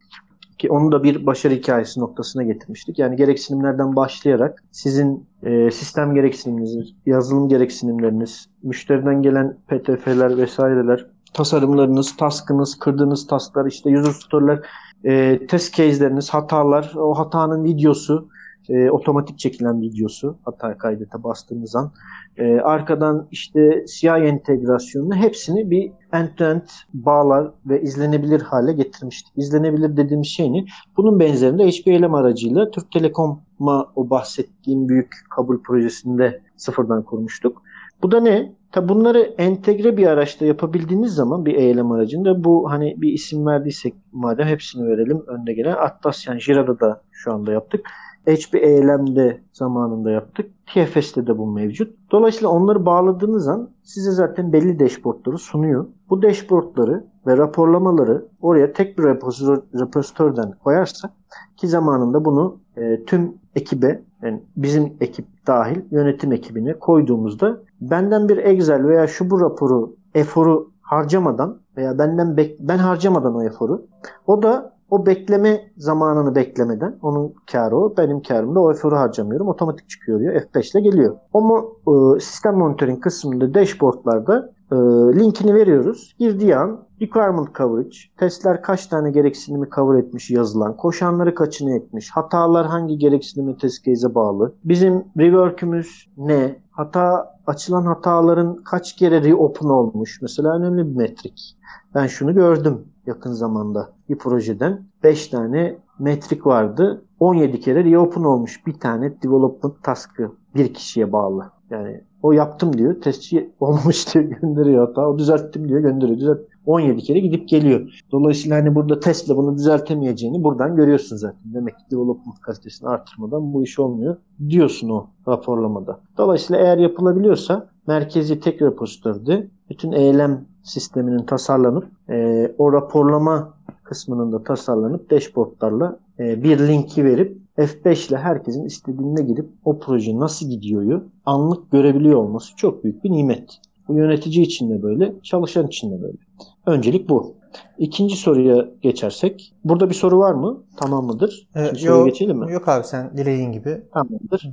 Ki onu da bir başarı hikayesi noktasına getirmiştik. Yani gereksinimlerden başlayarak sizin e, sistem gereksiniminiz, yazılım gereksinimleriniz, müşteriden gelen PTF'ler vesaireler, tasarımlarınız, taskınız, kırdığınız tasklar, işte user story'ler, e, test case'leriniz, hatalar, o hatanın videosu, e, otomatik çekilen videosu hata kaydete bastığınız an e, arkadan işte CI entegrasyonunu hepsini bir end-to-end bağlar ve izlenebilir hale getirmiştik. İzlenebilir dediğimiz şey ne? Bunun benzerinde HPLM aracıyla Türk Telekom'a o bahsettiğim büyük kabul projesinde sıfırdan kurmuştuk. Bu da ne? Tabi bunları entegre bir araçta yapabildiğiniz zaman bir eylem aracında bu hani bir isim verdiysek madem hepsini verelim önde gelen Atlas yani Jira'da da şu anda yaptık. HP eylemde zamanında yaptık. TFS'te de bu mevcut. Dolayısıyla onları bağladığınız an size zaten belli dashboardları sunuyor. Bu dashboardları ve raporlamaları oraya tek bir repozitörden koyarsak ki zamanında bunu e, tüm ekibe yani bizim ekip dahil yönetim ekibine koyduğumuzda benden bir Excel veya şu bu raporu eforu harcamadan veya benden ben harcamadan o eforu o da o bekleme zamanını beklemeden onun karı o. Benim karım da o eforu harcamıyorum. Otomatik çıkıyor diyor. F5 ile geliyor. Ama e, sistem monitoring kısmında dashboardlarda e, linkini veriyoruz. Girdiği an requirement coverage, testler kaç tane gereksinimi cover etmiş yazılan, koşanları kaçını etmiş, hatalar hangi gereksinimi test case'e bağlı, bizim rework'ümüz ne, hata açılan hataların kaç kere reopen olmuş. Mesela önemli bir metrik. Ben şunu gördüm yakın zamanda bir projeden. 5 tane metrik vardı. 17 kere reopen olmuş bir tane development task'ı bir kişiye bağlı. Yani o yaptım diyor. Testçi olmamış diyor gönderiyor hata. O düzelttim diyor gönderiyor. Düzelt 17 kere gidip geliyor. Dolayısıyla hani burada testle bunu düzeltemeyeceğini buradan görüyorsun zaten. Demek ki development kalitesini artırmadan bu iş olmuyor diyorsun o raporlamada. Dolayısıyla eğer yapılabiliyorsa merkezi tek repozitörde bütün eylem sisteminin tasarlanıp e, o raporlama kısmının da tasarlanıp dashboardlarla e, bir linki verip F5 ile herkesin istediğine girip o proje nasıl gidiyoryu anlık görebiliyor olması çok büyük bir nimet. Bu yönetici için de böyle, çalışan için de böyle. Öncelik bu. İkinci soruya geçersek. Burada bir soru var mı? Tamam mıdır? Ee, İkinci yok, soruya geçelim mi? Yok abi sen dilediğin gibi. Tamamdır.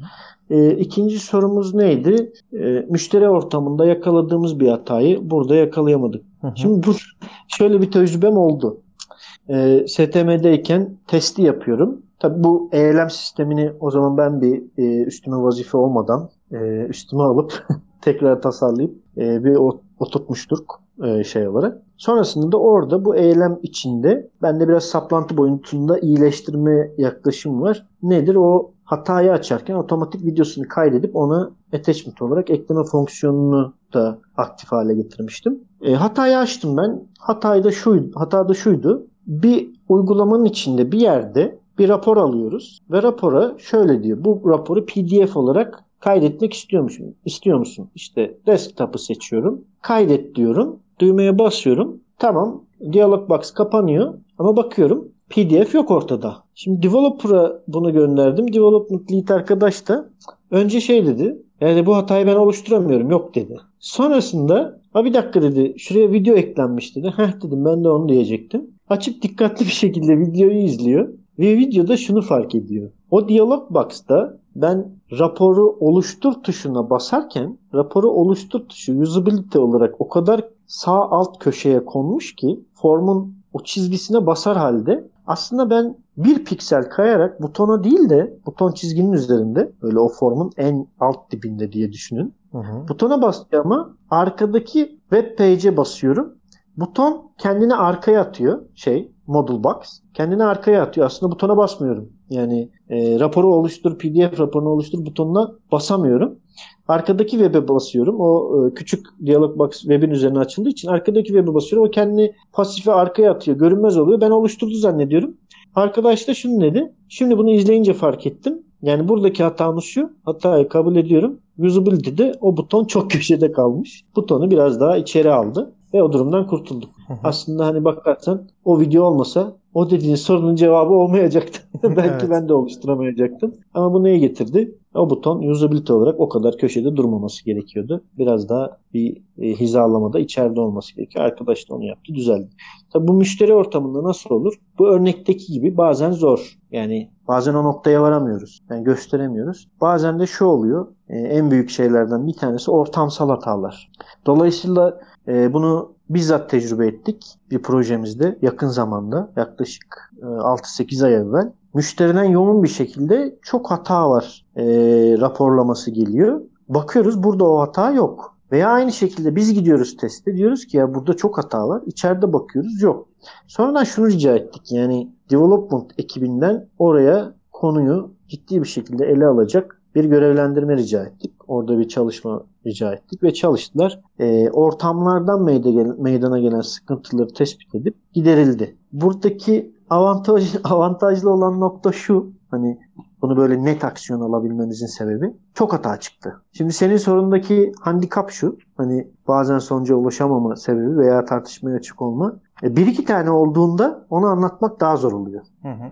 Ee, ikinci sorumuz neydi? Ee, müşteri ortamında yakaladığımız bir hatayı burada yakalayamadık. Hı hı. Şimdi bu şöyle bir tecrübem oldu. Ee, STM'deyken testi yapıyorum. Tabi bu eylem sistemini o zaman ben bir e, üstüme vazife olmadan e, üstüme alıp tekrar tasarlayıp e, bir oturtmuştuk e, şey olarak. Sonrasında da orada bu eylem içinde bende biraz saplantı boyutunda iyileştirme yaklaşım var. Nedir? O hatayı açarken otomatik videosunu kaydedip ona attachment olarak ekleme fonksiyonunu da aktif hale getirmiştim. E, hatayı açtım ben. Hatayı da şuydu, hata da şuydu. Bir uygulamanın içinde bir yerde bir rapor alıyoruz ve rapora şöyle diyor. Bu raporu PDF olarak kaydetmek istiyor musun? İstiyor musun? İşte desktop'ı seçiyorum. Kaydet diyorum. Düğmeye basıyorum. Tamam. Dialog box kapanıyor. Ama bakıyorum PDF yok ortada. Şimdi developer'a bunu gönderdim. Development lead arkadaş da önce şey dedi. Yani bu hatayı ben oluşturamıyorum. Yok dedi. Sonrasında ha bir dakika dedi. Şuraya video eklenmiş dedi. Heh dedim ben de onu diyecektim. Açıp dikkatli bir şekilde videoyu izliyor. Ve videoda şunu fark ediyor. O diyalog box'ta ben raporu oluştur tuşuna basarken raporu oluştur tuşu usability olarak o kadar sağ alt köşeye konmuş ki formun o çizgisine basar halde aslında ben bir piksel kayarak butona değil de buton çizginin üzerinde böyle o formun en alt dibinde diye düşünün. Hı hı. Butona bastığımı arkadaki web page'e basıyorum. Buton kendini arkaya atıyor şey model box. Kendini arkaya atıyor. Aslında butona basmıyorum. Yani e, raporu oluştur, PDF raporunu oluştur butonuna basamıyorum. Arkadaki web'e basıyorum. O e, küçük dialog box web'in üzerine açıldığı için arkadaki web'e basıyorum. O kendini pasife arkaya atıyor. Görünmez oluyor. Ben oluşturdu zannediyorum. Arkadaş da şunu dedi. Şimdi bunu izleyince fark ettim. Yani buradaki hatamız şu. Hatayı kabul ediyorum. Usability'de o buton çok köşede kalmış. Butonu biraz daha içeri aldı ve o durumdan kurtulduk. Hı hı. Aslında hani bakarsan o video olmasa o dediğin sorunun cevabı olmayacaktı. Belki Evet. ben de oluşturamayacaktım. Ama bu neye getirdi? O buton usability olarak o kadar köşede durmaması gerekiyordu. Biraz daha bir e, hizalamada içeride olması gerekiyor. Arkadaş da onu yaptı, düzeldi. Tabii bu müşteri ortamında nasıl olur? Bu örnekteki gibi bazen zor. Yani bazen o noktaya varamıyoruz. Yani gösteremiyoruz. Bazen de şu oluyor. e, en büyük şeylerden bir tanesi ortamsal hatalar. Dolayısıyla e, bunu bizzat tecrübe ettik bir projemizde yakın zamanda yaklaşık e, 6-8 ay evvel. Müşteriden yoğun bir şekilde çok hata var e, raporlaması geliyor. Bakıyoruz burada o hata yok. Veya aynı şekilde biz gidiyoruz teste diyoruz ki ya burada çok hata var. İçeride bakıyoruz yok. Sonradan şunu rica ettik yani development ekibinden oraya konuyu ciddi bir şekilde ele alacak bir görevlendirme rica ettik. Orada bir çalışma rica ettik ve çalıştılar. Ee, ortamlardan meydana, gelen sıkıntıları tespit edip giderildi. Buradaki avantaj, avantajlı olan nokta şu. Hani bunu böyle net aksiyon alabilmemizin sebebi çok hata çıktı. Şimdi senin sorundaki handikap şu. Hani bazen sonuca ulaşamama sebebi veya tartışmaya açık olma. E, bir iki tane olduğunda onu anlatmak daha zor oluyor. Hı hı.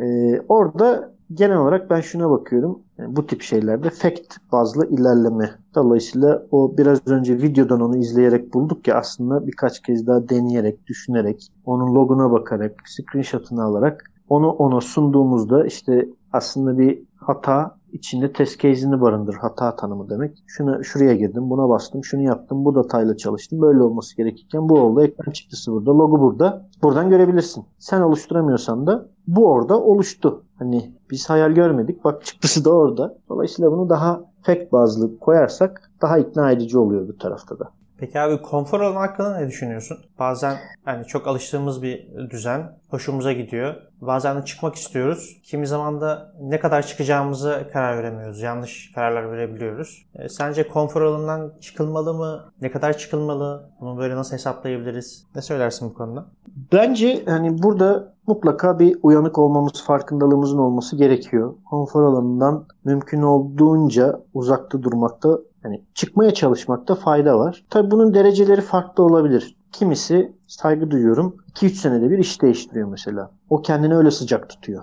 Ee, orada genel olarak ben şuna bakıyorum. Yani bu tip şeylerde fact bazlı ilerleme. Dolayısıyla o biraz önce videodan onu izleyerek bulduk ya aslında birkaç kez daha deneyerek, düşünerek, onun loguna bakarak, screenshot'ını alarak onu ona sunduğumuzda işte aslında bir hata içinde test case'ini barındır. Hata tanımı demek. Şuna, şuraya girdim, buna bastım, şunu yaptım, bu datayla çalıştım. Böyle olması gerekirken bu oldu. Ekran çıktısı burada, logo burada. Buradan görebilirsin. Sen oluşturamıyorsan da bu orada oluştu. Hani biz hayal görmedik. Bak çıktısı da orada. Dolayısıyla bunu daha fact bazlı koyarsak daha ikna edici oluyor bu tarafta da. Peki abi konfor alanı hakkında ne düşünüyorsun? Bazen hani çok alıştığımız bir düzen hoşumuza gidiyor. Bazen de çıkmak istiyoruz. Kimi zaman da ne kadar çıkacağımızı karar veremiyoruz. Yanlış kararlar verebiliyoruz. E, sence konfor alanından çıkılmalı mı? Ne kadar çıkılmalı? Bunu böyle nasıl hesaplayabiliriz? Ne söylersin bu konuda? Bence hani burada mutlaka bir uyanık olmamız, farkındalığımızın olması gerekiyor. Konfor alanından mümkün olduğunca uzakta durmakta, hani çıkmaya çalışmakta fayda var. Tabii bunun dereceleri farklı olabilir. Kimisi saygı duyuyorum 2-3 senede bir iş değiştiriyor mesela. O kendini öyle sıcak tutuyor.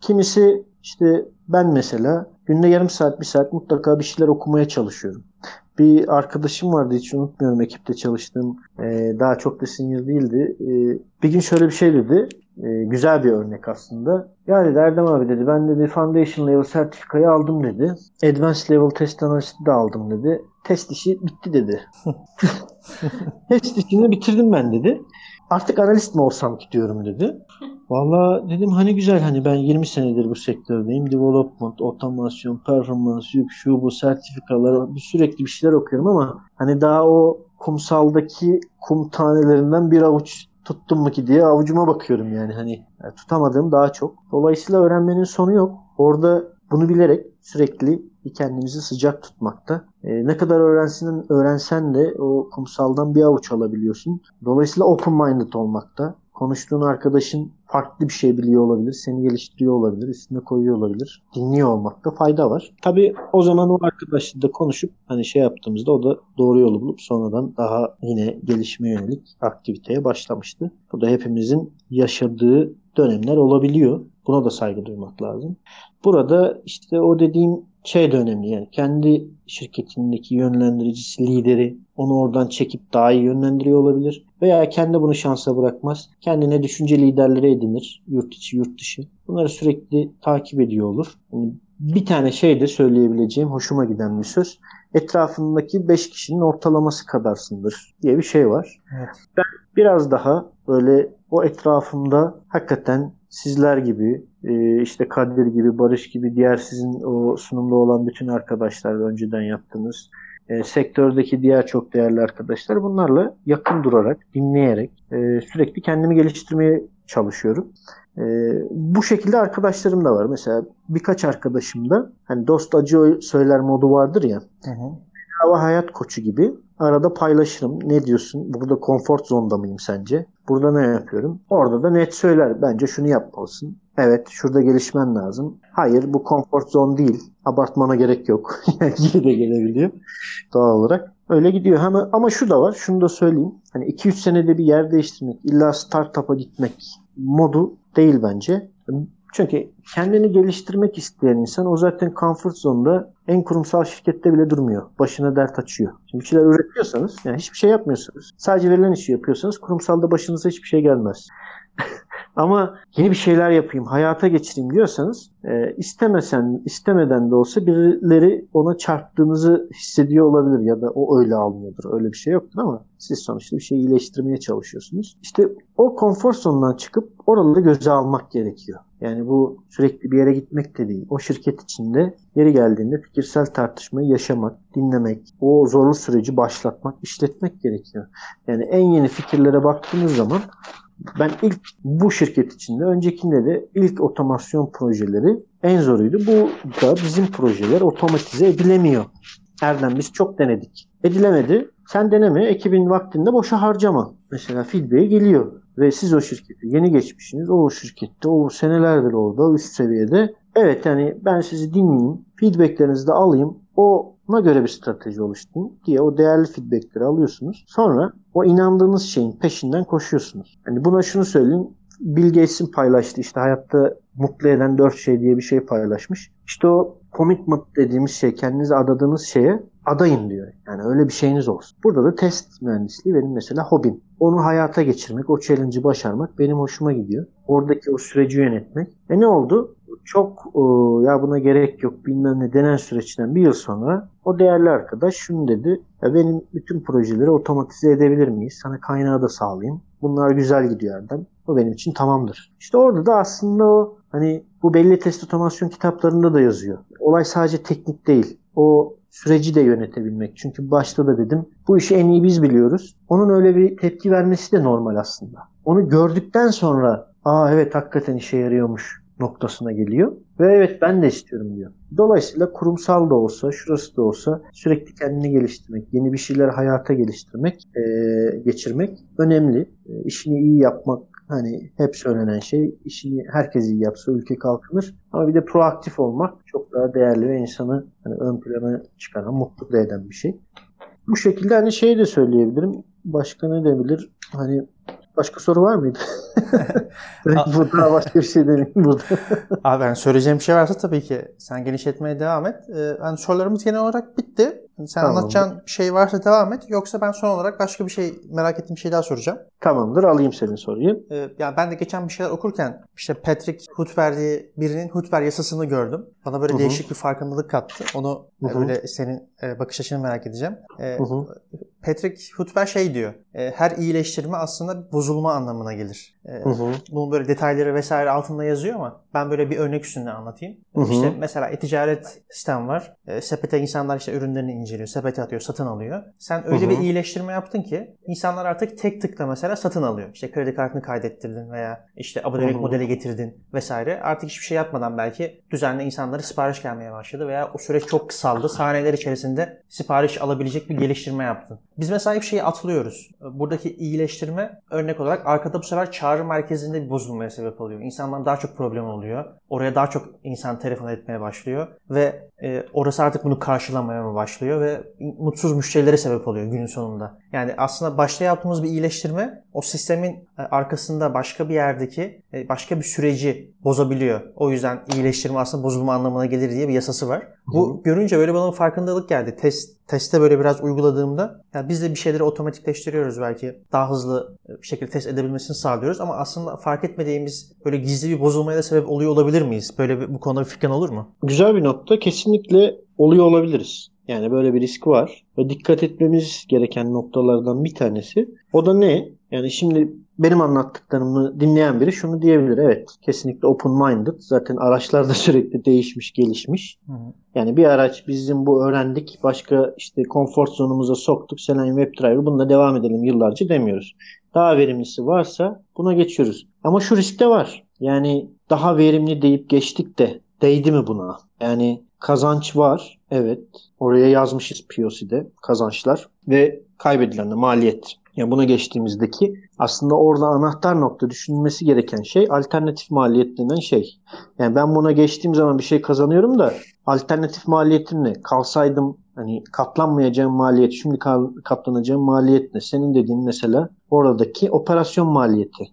Kimisi işte ben mesela günde yarım saat bir saat mutlaka bir şeyler okumaya çalışıyorum. Bir arkadaşım vardı hiç unutmuyorum ekipte çalıştığım e, daha çok da senior değildi. E, bir gün şöyle bir şey dedi. E, güzel bir örnek aslında. Ya dedi Erdem abi dedi ben dedi Foundation Level sertifikayı aldım dedi. Advanced Level Test Analyst'i de aldım dedi. Test işi bitti dedi. Test işini bitirdim ben dedi. Artık analist mi olsam ki diyorum dedi. Valla dedim hani güzel hani ben 20 senedir bu sektördeyim. Development, otomasyon, performans, yük, şu bu sertifikalar bir sürekli bir şeyler okuyorum ama hani daha o kumsaldaki kum tanelerinden bir avuç tuttum mu ki diye avucuma bakıyorum yani hani tutamadığım daha çok. Dolayısıyla öğrenmenin sonu yok. Orada bunu bilerek sürekli kendimizi sıcak tutmakta. E, ne kadar öğrensin, öğrensen de o kumsaldan bir avuç alabiliyorsun. Dolayısıyla open minded olmakta. Konuştuğun arkadaşın farklı bir şey biliyor olabilir. Seni geliştiriyor olabilir. Üstüne koyuyor olabilir. Dinliyor olmakta fayda var. Tabii o zaman o arkadaşla da konuşup hani şey yaptığımızda o da doğru yolu bulup sonradan daha yine gelişime yönelik aktiviteye başlamıştı. Bu da hepimizin yaşadığı dönemler olabiliyor. Buna da saygı duymak lazım. Burada işte o dediğim şey de önemli yani kendi şirketindeki yönlendiricisi, lideri onu oradan çekip daha iyi yönlendiriyor olabilir. Veya kendi bunu şansa bırakmaz. Kendine düşünce liderleri edinir. Yurt içi, yurt dışı. Bunları sürekli takip ediyor olur. Yani bir tane şey de söyleyebileceğim hoşuma giden bir söz. Etrafındaki 5 kişinin ortalaması kadarsındır diye bir şey var. Evet. Ben biraz daha böyle o etrafımda hakikaten sizler gibi e, işte Kadir gibi Barış gibi diğer sizin o sunumda olan bütün arkadaşlar önceden yaptığınız e, sektördeki diğer çok değerli arkadaşlar bunlarla yakın durarak dinleyerek e, sürekli kendimi geliştirmeye çalışıyorum. E, bu şekilde arkadaşlarım da var. Mesela birkaç arkadaşımda hani dost acı söyler modu vardır ya. Hı hı. Hava hayat koçu gibi arada paylaşırım. Ne diyorsun? Burada comfort zonda mıyım sence? Burada ne yapıyorum? Orada da net söyler. Bence şunu yapmalısın. Evet şurada gelişmen lazım. Hayır bu comfort zone değil. Abartmana gerek yok. Yine de gelebiliyor doğal olarak. Öyle gidiyor. Ama, ama şu da var. Şunu da söyleyeyim. Hani 2-3 senede bir yer değiştirmek, illa startup'a gitmek modu değil bence. Çünkü kendini geliştirmek isteyen insan o zaten comfort zone'da en kurumsal şirkette bile durmuyor. Başına dert açıyor. Şimdi bir şeyler üretiyorsanız yani hiçbir şey yapmıyorsanız sadece verilen işi yapıyorsanız kurumsalda başınıza hiçbir şey gelmez. Ama yeni bir şeyler yapayım, hayata geçireyim diyorsanız e, istemesen, istemeden de olsa birileri ona çarptığınızı hissediyor olabilir ya da o öyle almıyordur. Öyle bir şey yoktur ama siz sonuçta bir şeyi iyileştirmeye çalışıyorsunuz. İşte o konfor zonundan çıkıp oraları göze almak gerekiyor. Yani bu sürekli bir yere gitmek de değil. O şirket içinde yeri geldiğinde fikirsel tartışmayı yaşamak, dinlemek, o zorlu süreci başlatmak, işletmek gerekiyor. Yani en yeni fikirlere baktığınız zaman ben ilk bu şirket içinde öncekinde de ilk otomasyon projeleri en zoruydu. Bu da bizim projeler otomatize edilemiyor. Erdem biz çok denedik. Edilemedi. Sen deneme, ekibin vaktinde boşa harcama. Mesela feedback'e geliyor ve siz o şirkete yeni geçmişsiniz. O şirkette, o senelerdir orada, üst seviyede. Evet yani ben sizi dinleyeyim, feedbacklerinizi de alayım. Ona göre bir strateji oluşturun diye o değerli feedbackleri alıyorsunuz. Sonra o inandığınız şeyin peşinden koşuyorsunuz. Hani buna şunu söyleyeyim. Bill Gates'in paylaştığı işte hayatta mutlu eden dört şey diye bir şey paylaşmış. İşte o commitment dediğimiz şey kendinize adadığınız şeye adayın diyor. Yani öyle bir şeyiniz olsun. Burada da test mühendisliği benim mesela hobim. Onu hayata geçirmek, o challenge'ı başarmak benim hoşuma gidiyor. Oradaki o süreci yönetmek. E ne oldu? Çok e, ya buna gerek yok bilmem ne denen süreçten bir yıl sonra o değerli arkadaş şunu dedi. Ya benim bütün projeleri otomatize edebilir miyiz? Sana kaynağı da sağlayayım. Bunlar güzel gidiyor Erdem. O benim için tamamdır. İşte orada da aslında o hani bu belli test otomasyon kitaplarında da yazıyor. Olay sadece teknik değil. O süreci de yönetebilmek. Çünkü başta da dedim bu işi en iyi biz biliyoruz. Onun öyle bir tepki vermesi de normal aslında. Onu gördükten sonra aa evet hakikaten işe yarıyormuş noktasına geliyor. Ve evet ben de istiyorum diyor. Dolayısıyla kurumsal da olsa, şurası da olsa sürekli kendini geliştirmek, yeni bir şeyler hayata geliştirmek, e, geçirmek önemli. E, işini iyi yapmak hani hep söylenen şey işini herkes iyi yapsa ülke kalkınır. Ama bir de proaktif olmak çok daha değerli ve insanı hani ön plana çıkaran, mutlu da eden bir şey. Bu şekilde hani şey de söyleyebilirim. Başka ne debilir? Hani başka soru var mıydı? burada başka bir şey demeyeyim burada. Abi ben söyleyeceğim bir şey varsa tabii ki sen genişletmeye devam et. Ee, yani sorularımız genel olarak bitti. Sen Tamamdır. anlatacağın bir şey varsa devam et. Yoksa ben son olarak başka bir şey merak ettiğim bir şey daha soracağım. Tamamdır alayım senin soruyu. Ee, yani ben de geçen bir şeyler okurken işte Patrick Hutber diye birinin Hutber yasasını gördüm. Bana böyle Hı-hı. değişik bir farkındalık kattı. Onu Hı-hı. böyle senin e, bakış açını merak edeceğim. Ee, Patrick Hutber şey diyor. E, her iyileştirme aslında bozulma anlamına gelir. E, bunun böyle detayları vesaire altında yazıyor ama ben böyle bir örnek üstünde anlatayım. Hı hı. İşte mesela e-ticaret sistem var. E, sepete insanlar işte ürünlerini inceliyor, sepete atıyor, satın alıyor. Sen öyle hı hı. bir iyileştirme yaptın ki insanlar artık tek tıkla mesela satın alıyor. İşte kredi kartını kaydettirdin veya işte abonelik modeli getirdin vesaire. Artık hiçbir şey yapmadan belki düzenli insanlara sipariş gelmeye başladı veya o süreç çok kısaldı. Saniyeler içerisinde sipariş alabilecek bir geliştirme yaptın. Biz mesela hep şeyi atlıyoruz. Buradaki iyileştirme örnek olarak arkada bu sefer çağrı merkezinde bir bozulmaya sebep oluyor. İnsanların daha çok problem oluyor. Oraya daha çok insan telefon etmeye başlıyor ve e, orası artık bunu karşılamaya mı başlıyor ve mutsuz müşterilere sebep oluyor günün sonunda. Yani aslında başta yaptığımız bir iyileştirme o sistemin e, arkasında başka bir yerdeki e, başka bir süreci bozabiliyor. O yüzden iyileştirme aslında bozulma anlamına gelir diye bir yasası var. Bu görünce böyle bana bir farkındalık geldi. Test teste böyle biraz uyguladığımda yani biz de bir şeyleri otomatikleştiriyoruz belki. Daha hızlı bir şekilde test edebilmesini sağlıyoruz ama aslında fark etmediğimiz böyle gizli bir bozulmaya da sebep oluyor olabilir miyiz? Böyle bir, bu konuda bir fikrin olur mu? Güzel bir nokta. Kesinlikle oluyor olabiliriz. Yani böyle bir risk var ve dikkat etmemiz gereken noktalardan bir tanesi. O da ne? Yani şimdi benim anlattıklarımı dinleyen biri şunu diyebilir. Evet kesinlikle open minded. Zaten araçlar da sürekli değişmiş, gelişmiş. Hı hı. Yani bir araç bizim bu öğrendik. Başka işte konfor zonumuza soktuk. Selenium WebDriver bununla devam edelim yıllarca demiyoruz. Daha verimlisi varsa buna geçiyoruz. Ama şu risk de var. Yani daha verimli deyip geçtik de değdi mi buna? Yani kazanç var. Evet. Oraya yazmışız POC'de kazançlar ve kaybedilen de maliyet. Yani buna geçtiğimizdeki aslında orada anahtar nokta düşünülmesi gereken şey alternatif maliyet denen şey. Yani ben buna geçtiğim zaman bir şey kazanıyorum da alternatif maliyetim ne? Kalsaydım hani katlanmayacağım maliyet, şimdi katlanacağım maliyet ne? Senin dediğin mesela oradaki operasyon maliyeti.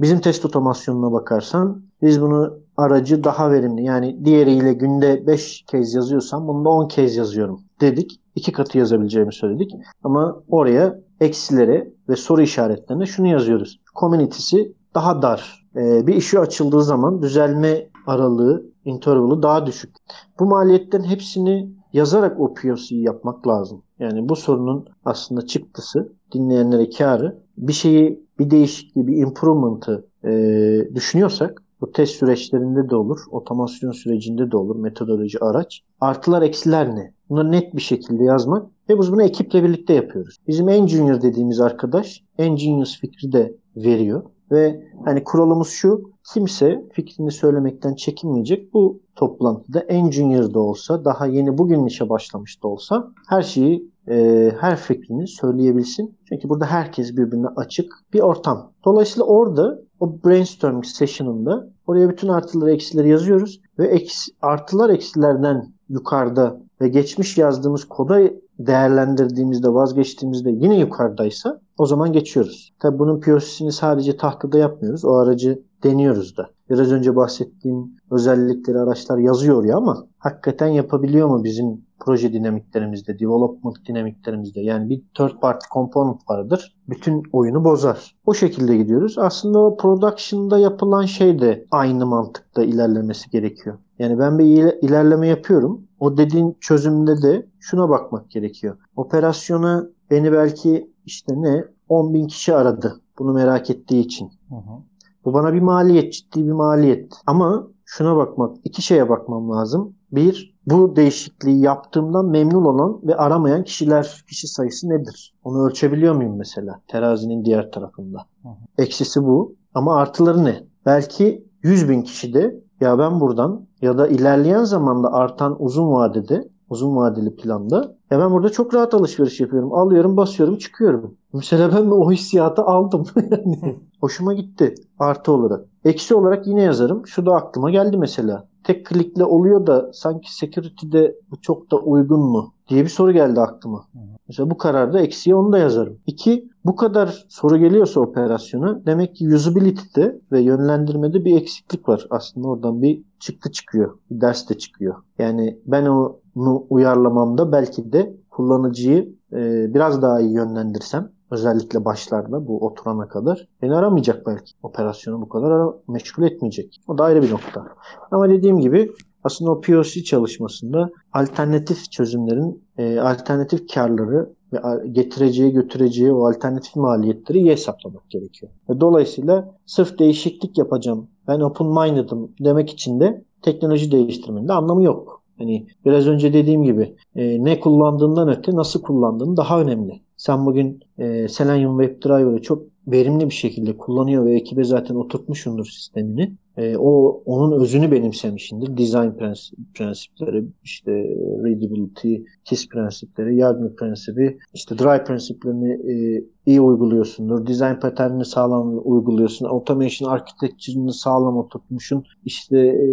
Bizim test otomasyonuna bakarsan biz bunu aracı daha verimli yani diğeriyle günde 5 kez yazıyorsam bunda 10 kez yazıyorum dedik. İki katı yazabileceğimi söyledik. Ama oraya eksilere ve soru işaretlerine şunu yazıyoruz. Community'si daha dar. Ee, bir işi açıldığı zaman düzelme aralığı, interval'ı daha düşük. Bu maliyetlerin hepsini yazarak o POC'yi yapmak lazım. Yani bu sorunun aslında çıktısı dinleyenlere karı bir şeyi bir değişikliği, bir improvement'ı e, düşünüyorsak bu test süreçlerinde de olur, otomasyon sürecinde de olur, metodoloji, araç. Artılar, eksiler ne? Bunları net bir şekilde yazmak ve biz bunu ekiple birlikte yapıyoruz. Bizim en junior dediğimiz arkadaş en genius fikri de veriyor. Ve hani kuralımız şu, kimse fikrini söylemekten çekinmeyecek. Bu toplantıda en junior da olsa, daha yeni bugün işe başlamış da olsa her şeyi, e, her fikrini söyleyebilsin. Çünkü burada herkes birbirine açık bir ortam. Dolayısıyla orada o brainstorming session'ında oraya bütün artıları eksileri yazıyoruz ve eksi, artılar eksilerden yukarıda ve geçmiş yazdığımız koda değerlendirdiğimizde vazgeçtiğimizde yine yukarıdaysa o zaman geçiyoruz. Tabi bunun POC'sini sadece tahtada yapmıyoruz. O aracı deniyoruz da. Biraz önce bahsettiğim özellikleri araçlar yazıyor ya ama hakikaten yapabiliyor mu bizim proje dinamiklerimizde, development dinamiklerimizde? Yani bir third party component vardır. Bütün oyunu bozar. O şekilde gidiyoruz. Aslında o production'da yapılan şey de aynı mantıkta ilerlemesi gerekiyor. Yani ben bir ilerleme yapıyorum. O dediğin çözümde de şuna bakmak gerekiyor. Operasyona beni belki işte ne 10 bin kişi aradı bunu merak ettiği için. Hı hı. Bu bana bir maliyet, ciddi bir maliyet. Ama şuna bakmak, iki şeye bakmam lazım. Bir, bu değişikliği yaptığımdan memnun olan ve aramayan kişiler, kişi sayısı nedir? Onu ölçebiliyor muyum mesela terazinin diğer tarafında? Hı hı. Eksisi bu ama artıları ne? Belki 100 bin kişi de ya ben buradan ya da ilerleyen zamanda artan uzun vadede, uzun vadeli planda ya ben burada çok rahat alışveriş yapıyorum. Alıyorum, basıyorum, çıkıyorum. Mesela ben o hissiyatı aldım. Hoşuma gitti artı olarak. Eksi olarak yine yazarım. Şu da aklıma geldi mesela. Tek klikle oluyor da sanki security'de bu çok da uygun mu diye bir soru geldi aklıma. Mesela bu kararda eksiye onu da yazarım. İki, bu kadar soru geliyorsa operasyona demek ki usability'de ve yönlendirmede bir eksiklik var. Aslında oradan bir çıktı çıkıyor. Bir ders de çıkıyor. Yani ben onu uyarlamamda belki de kullanıcıyı e, biraz daha iyi yönlendirsem özellikle başlarda bu oturana kadar beni aramayacak belki. Operasyonu bu kadar meşgul etmeyecek. O da ayrı bir nokta. Ama dediğim gibi aslında o POC çalışmasında alternatif çözümlerin e, alternatif karları ve getireceği götüreceği o alternatif maliyetleri iyi hesaplamak gerekiyor. Ve dolayısıyla sırf değişiklik yapacağım ben open minded'ım demek için de teknoloji değiştirmenin de anlamı yok. Hani biraz önce dediğim gibi e, ne kullandığından öte nasıl kullandığın daha önemli. Sen bugün e, Selenium WebDriver'ı çok verimli bir şekilde kullanıyor ve ekibe zaten oturtmuşundur sistemini. E, o onun özünü benimsemişindir. Design prensip, prensipleri, işte readability, TIS prensipleri, Yagner prensibi, işte dry prensiplerini e, iyi uyguluyorsundur. Design patternini sağlam uyguluyorsun. Automation architecture'ını sağlam oturtmuşsun. İşte e,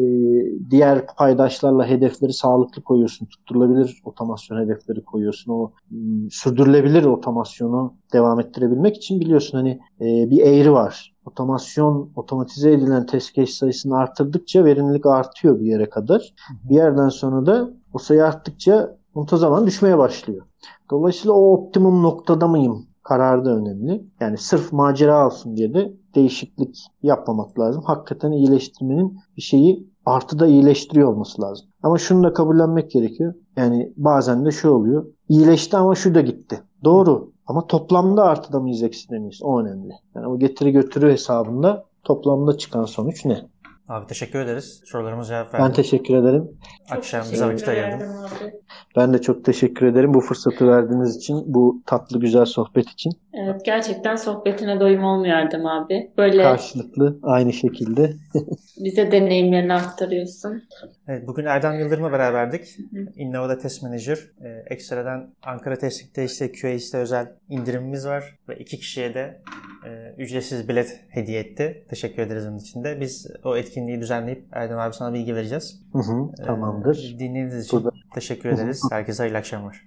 diğer paydaşlarla hedefleri sağlıklı koyuyorsun. Tutturulabilir otomasyon hedefleri koyuyorsun. O m, sürdürülebilir otomasyonu devam ettirebilmek için biliyorsun hani e, bir eğri var. Otomasyon, otomatize edilen test case sayısını arttırdıkça verimlilik artıyor bir yere kadar. Bir yerden sonra da o sayı arttıkça muntazaman düşmeye başlıyor. Dolayısıyla o optimum noktada mıyım kararı da önemli. Yani sırf macera alsın diye de değişiklik yapmamak lazım. Hakikaten iyileştirmenin bir şeyi artıda iyileştiriyor olması lazım. Ama şunu da kabullenmek gerekiyor. Yani bazen de şu oluyor. İyileşti ama şu da gitti. Doğru. Ama toplamda artıda mıyız ekside miyiz? O önemli. Yani o getiri götürü hesabında toplamda çıkan sonuç ne? Abi teşekkür ederiz. Sorularımıza cevap verdin. Ben teşekkür ederim. Akşam bize vakit ayırdın. Ben de çok teşekkür ederim bu fırsatı verdiğiniz için, bu tatlı güzel sohbet için. Evet gerçekten sohbetine doyum olmuyor Erdem abi. Böyle karşılıklı aynı şekilde. bize deneyimlerini aktarıyorsun. Evet, bugün Erdem Yıldırım'la beraberdik. Innova'da Test Manager. Ee, ekstradan Ankara Testik'te işte QA'iste özel indirimimiz var ve iki kişiye de e, ücretsiz bilet hediye etti. Teşekkür ederiz onun için de. Biz o etkinliği düzenleyip Erdem abi sana bilgi vereceğiz. Hı hı, tamamdır. Ee, dinlediğiniz için Burada. teşekkür ederiz. Herkese hayırlı akşamlar.